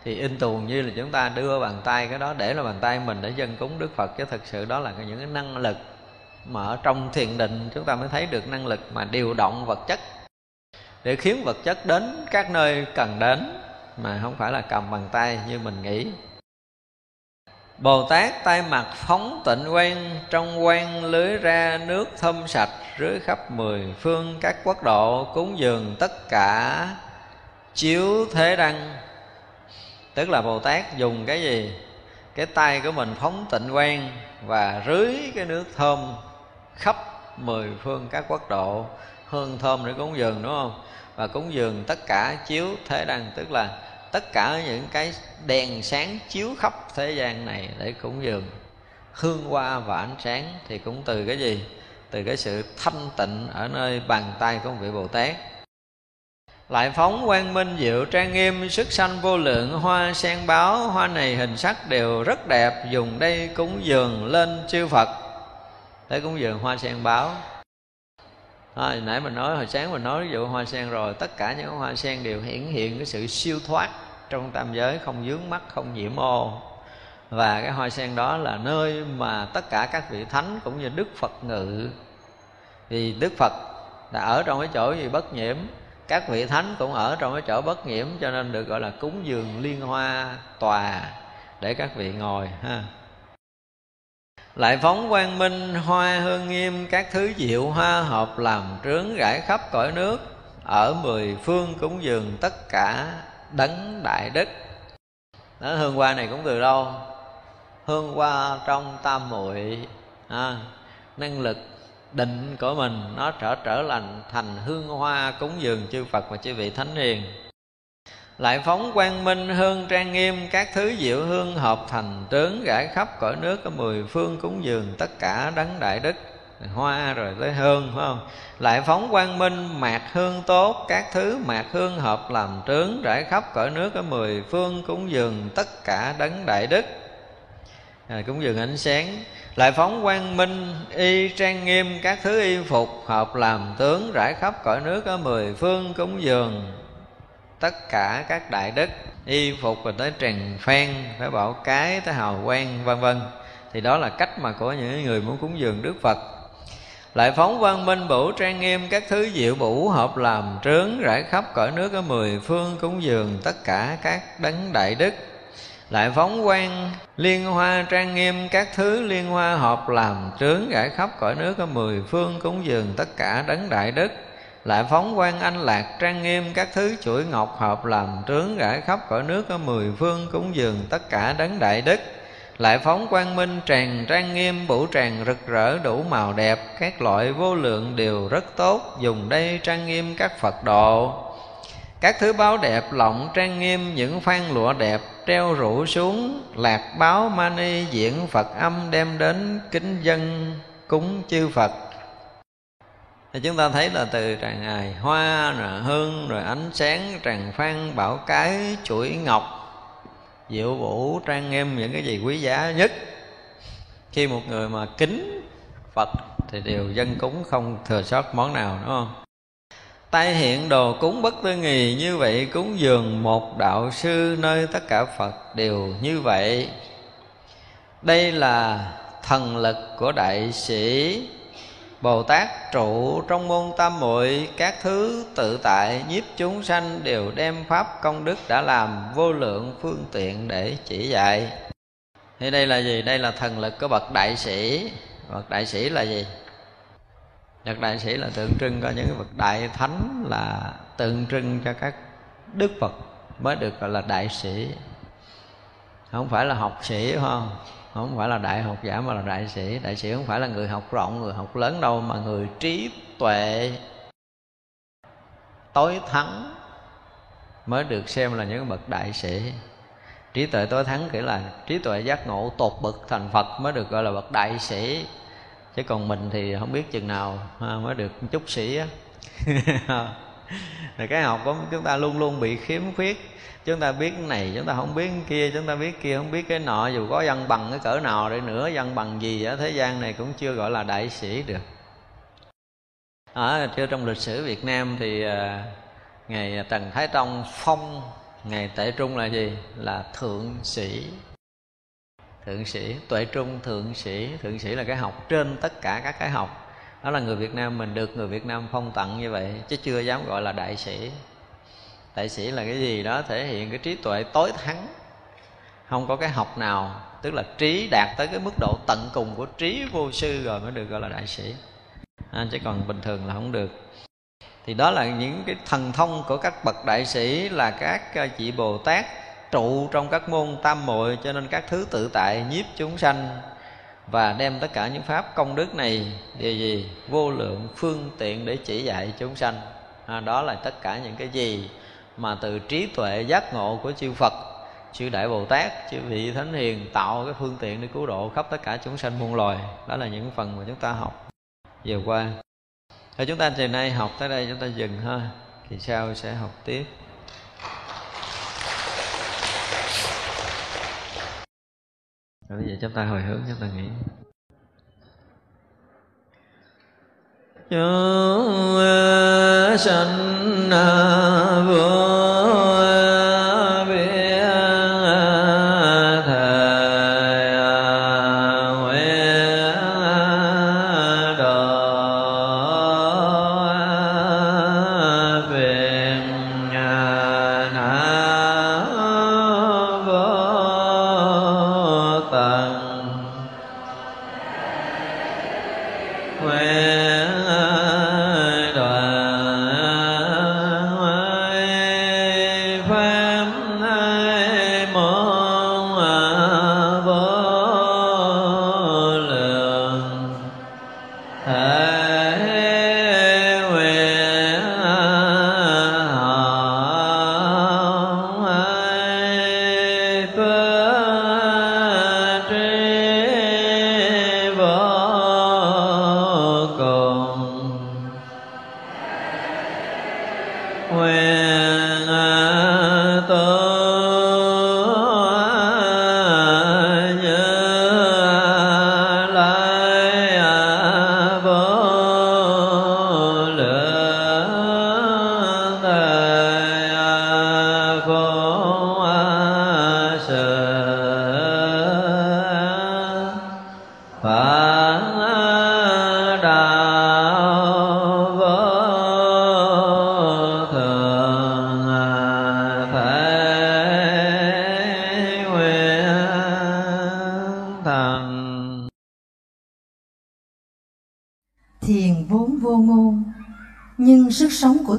Thì in tuồng như là chúng ta đưa bàn tay cái đó, để là bàn tay mình để dân cúng đức phật. Chứ thực sự đó là những cái năng lực mà ở trong thiền định chúng ta mới thấy được năng lực mà điều động vật chất. Để khiến vật chất đến các nơi cần đến mà không phải là cầm bằng tay như mình nghĩ. Bồ Tát tay mặt phóng tịnh quan Trong quan lưới ra nước thâm sạch Rưới khắp mười phương các quốc độ, Cúng dường tất cả chiếu thế đăng Tức là Bồ Tát dùng cái gì? Cái tay của mình phóng tịnh quan Và rưới cái nước thơm khắp mười phương các quốc độ, Hương thơm để cúng dường, đúng không? Và cúng dường tất cả chiếu thế đăng, Tức là tất cả những cái đèn sáng chiếu khắp thế gian này để cúng dường. Hương hoa và ánh sáng thì cũng từ cái gì? Từ cái sự thanh tịnh ở nơi bàn tay của vị bồ tát. Lại phóng quang minh diệu trang nghiêm, sức sanh vô lượng, hoa sen báo, hoa này hình sắc đều rất đẹp, dùng đây cúng dường lên chư phật. Để cúng dường hoa sen báo à, nãy mình nói hồi sáng mình nói ví dụ hoa sen rồi tất cả những hoa sen đều hiển hiện cái sự siêu thoát trong tam giới không dướng mắt không nhiễm ô. Và cái hoa sen đó là nơi mà tất cả các vị thánh cũng như đức phật ngự. Vì đức phật đã ở trong cái chỗ gì bất nhiễm các vị thánh cũng ở trong cái chỗ bất nhiễm cho nên được gọi là cúng dường liên hoa tòa để các vị ngồi ha lại phóng quang minh hoa hương nghiêm các thứ diệu hoa hợp làm trướng rải khắp cõi nước. Ở mười phương cúng dường tất cả đấng đại đức. Đó, hương hoa này cũng từ đâu? Hương hoa trong tam muội à, năng lực định của mình nó trở trở lành thành hương hoa cúng dường chư Phật và chư vị thánh hiền lại phóng quang minh hương trang nghiêm các thứ diệu hương hợp thành trướng rải khắp cõi nước có mười phương cúng dường tất cả đấng đại đức. Hoa rồi tới hương phải không? Lại phóng quang minh mạc hương tốt các thứ mạc hương hợp làm trướng rải khắp cõi nước ở mười phương cúng dường tất cả đấng đại đức. À, cúng dường ánh sáng. Lại phóng quang minh y trang nghiêm các thứ y phục hợp làm tướng rải khắp cõi nước ở mười phương cúng dường tất cả các đại đức, y phục rồi tới trần phan, phải bảo cái tới hào quang, vân vân. Thì đó là cách mà của những người muốn cúng dường đức phật. Lại phóng văn minh bửu trang nghiêm các thứ diệu bủ hợp làm trướng rải khắp cõi nước ở mười phương cúng dường tất cả các đấng đại đức. Lại phóng quang liên hoa trang nghiêm các thứ liên hoa hợp làm trướng rải khắp cõi nước ở mười phương cúng dường tất cả đấng đại đức lại phóng quan anh lạc trang nghiêm các thứ chuỗi ngọc hợp làm trướng rải khắp cõi nước ở mười phương cúng dường tất cả đấng đại đức. Lại phóng quang minh tràn trang nghiêm, vũ tràng rực rỡ, đủ màu đẹp, các loại vô lượng đều rất tốt, dùng đây trang nghiêm các phật độ. Các thứ báo đẹp, lộng trang nghiêm, những phan lụa đẹp, treo rủ xuống, lạc báo mani diễn phật âm đem đến kính dân cúng chư phật thì chúng ta thấy là từ tràng ngài hoa, rồi hương, rồi ánh sáng, tràng phan, bảo cái, chuỗi ngọc, diệu vũ, trang nghiêm, những cái gì quý giá nhất. Khi một người mà kính phật thì đều dân cúng không thừa sót món nào, đúng không? Tay hiện đồ cúng bất tư nghì, như vậy cúng dường một đạo sư, nơi tất cả phật đều như vậy. Đây là thần lực của đại sĩ Bồ Tát trụ trong môn tam muội, Các thứ tự tại nhiếp chúng sanh Đều đem Pháp công đức đã làm Vô lượng phương tiện để chỉ dạy Thì đây là gì? Đây là thần lực của bậc đại sĩ Bậc đại sĩ là gì? Bậc đại sĩ là tượng trưng có những bậc đại thánh, Là tượng trưng cho các đức Phật Mới được gọi là đại sĩ Không phải là học sĩ không? Không phải là đại học giả mà là đại sĩ. Đại sĩ không phải là người học rộng, người học lớn đâu, mà người trí tuệ, tối thắng mới được xem là những bậc đại sĩ. Trí tuệ tối thắng nghĩa là trí tuệ giác ngộ tột bậc thành phật mới được gọi là bậc đại sĩ. Chứ còn mình thì không biết chừng nào mới được chút sĩ á. *laughs* cái học của chúng ta luôn luôn bị khiếm khuyết. Chúng ta biết cái này, chúng ta không biết cái kia, chúng ta biết kia, không biết cái nọ. Dù có văn bằng cái cỡ nào đi nữa, văn bằng gì ở thế gian này cũng chưa gọi là đại sĩ được. À, ở chưa trong lịch sử Việt Nam thì à, ngày Trần Thái Tông phong ngày Tệ Trung là gì? Là thượng sĩ. Thượng sĩ, tuệ trung, thượng sĩ. Thượng sĩ là cái học trên tất cả các cái học đó là người Việt Nam mình được người Việt Nam phong tặng như vậy chứ chưa dám gọi là đại sĩ. Đại sĩ là cái gì đó thể hiện cái trí tuệ tối thắng. Không có cái học nào tức là trí đạt tới cái mức độ tận cùng của trí vô sư rồi mới được gọi là đại sĩ. À, chứ còn bình thường là không được. Thì đó là những cái thần thông của các bậc đại sĩ là các à, vị chị bồ tát trụ trong các môn tam muội cho nên các thứ tự tại nhiếp chúng sanh và đem tất cả những pháp công đức này điều gì? Vô lượng phương tiện để chỉ dạy chúng sanh. À, đó là tất cả những cái gì mà từ trí tuệ giác ngộ của chư Phật chư Đại Bồ Tát chư vị Thánh Hiền tạo cái phương tiện để cứu độ khắp tất cả chúng sanh muôn loài. Đó là những phần mà chúng ta học vừa qua. Thì chúng ta chiều nay học tới đây chúng ta dừng ha. Thì sau sẽ học tiếp. Rồi bây giờ chúng ta hồi hướng chúng ta nghĩ. Chúng sanh vô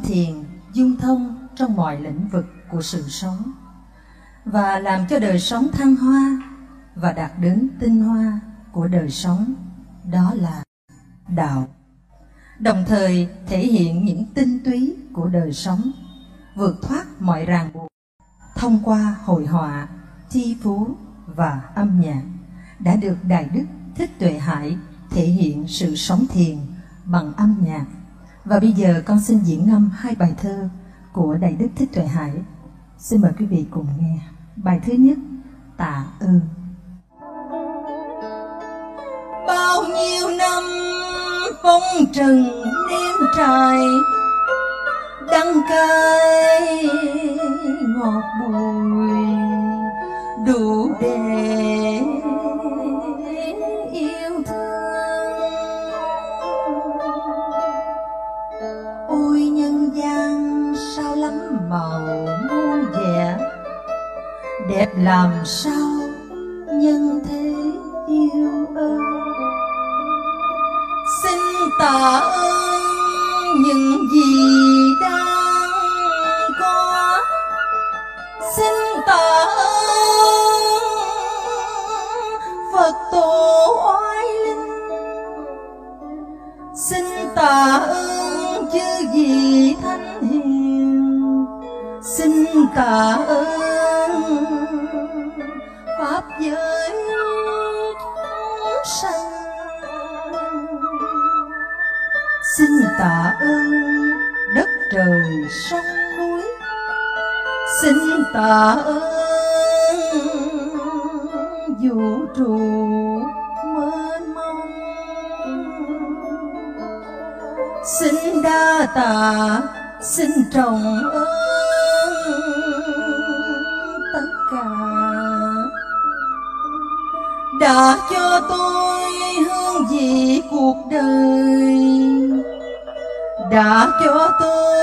thiện dung thông trong mọi lĩnh vực của sự sống, và làm cho đời sống thăng hoa và đạt đến tinh hoa của đời sống, đó là đạo. Đồng thời thể hiện những tinh túy của đời sống, vượt thoát mọi ràng buộc thông qua hội họa thi phú và âm nhạc đã được đại đức thích tuệ hải thể hiện sự sống thiền bằng âm nhạc và bây giờ con xin diễn ngâm hai bài thơ của đại đức thích tuệ hải. Xin mời quý vị cùng nghe. Bài thứ nhất, Tạ ơn Bao nhiêu năm phong trần đêm trời Đắng cay ngọt bùi, đủ để màu muôn vẻ đẹp làm sao nhân thế yêu ơi? Xin tạ ơn những gì đang có. Xin tạ ơn phật tổ oai linh. Xin tạ ơn chư vị thánh tạ ơn pháp giới chúng sanh. Xin tạ ơn đất trời sông núi. Xin tạ ơn vũ trụ mênh mông. Xin đa tạ, xin trọng ơn đã cho tôi hương vị cuộc đời. Đã cho tôi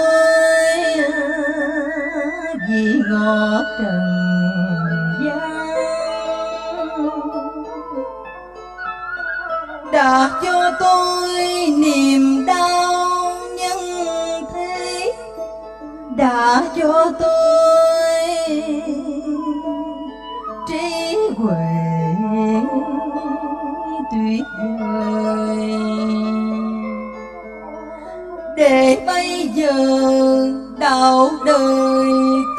vị ngọt trần gian. Đã cho tôi niềm đau nhân thế. Đã cho tôi tuyệt để bây giờ đạo đời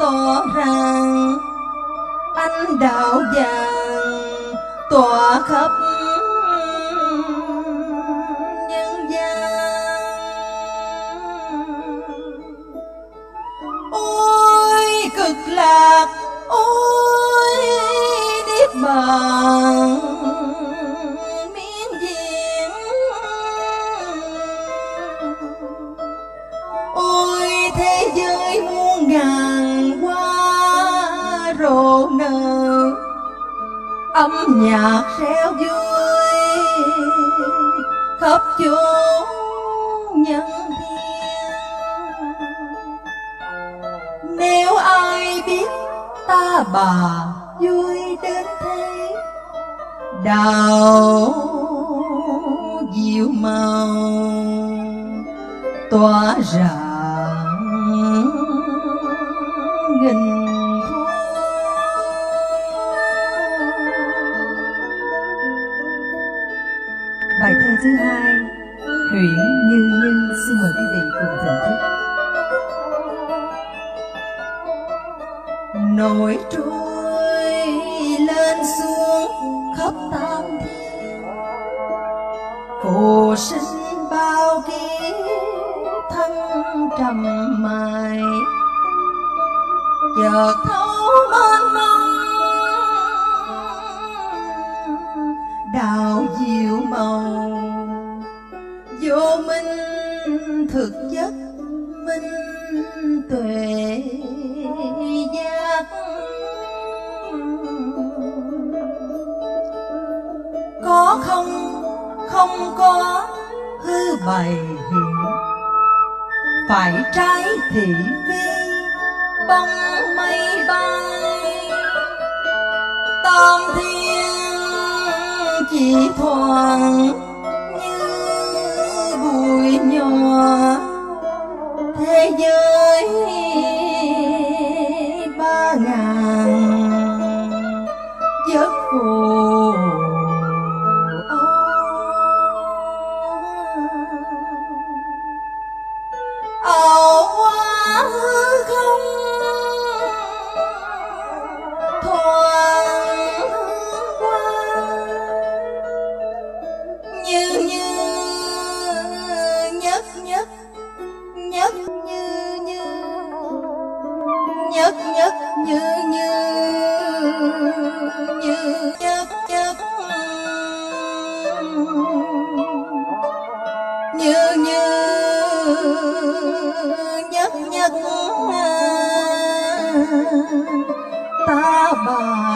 tỏ rằng anh đạo vàng tỏa khắp nhân gian. Ôi cực lạc, ôi niết bàn. Nhạc reo vui khắp chốn nhân thiên. Nếu ai biết ta bà vui đến thế đào diệu màu. Tỏa rạng Nguyễn như nhân xin mời quý vị cùng thưởng thức. Nổi trôi lên xuống khắp tam thiên. Phù sinh bao kiếp thân trầm mài. Chợt thấu mênh mông đào diệu màu vô minh thực chất, minh tuệ giác. Có không không có hư bày hiện. Phải trái thị vi, bông mây bay. Tam thiên chỉ thoảng thế giới ta bà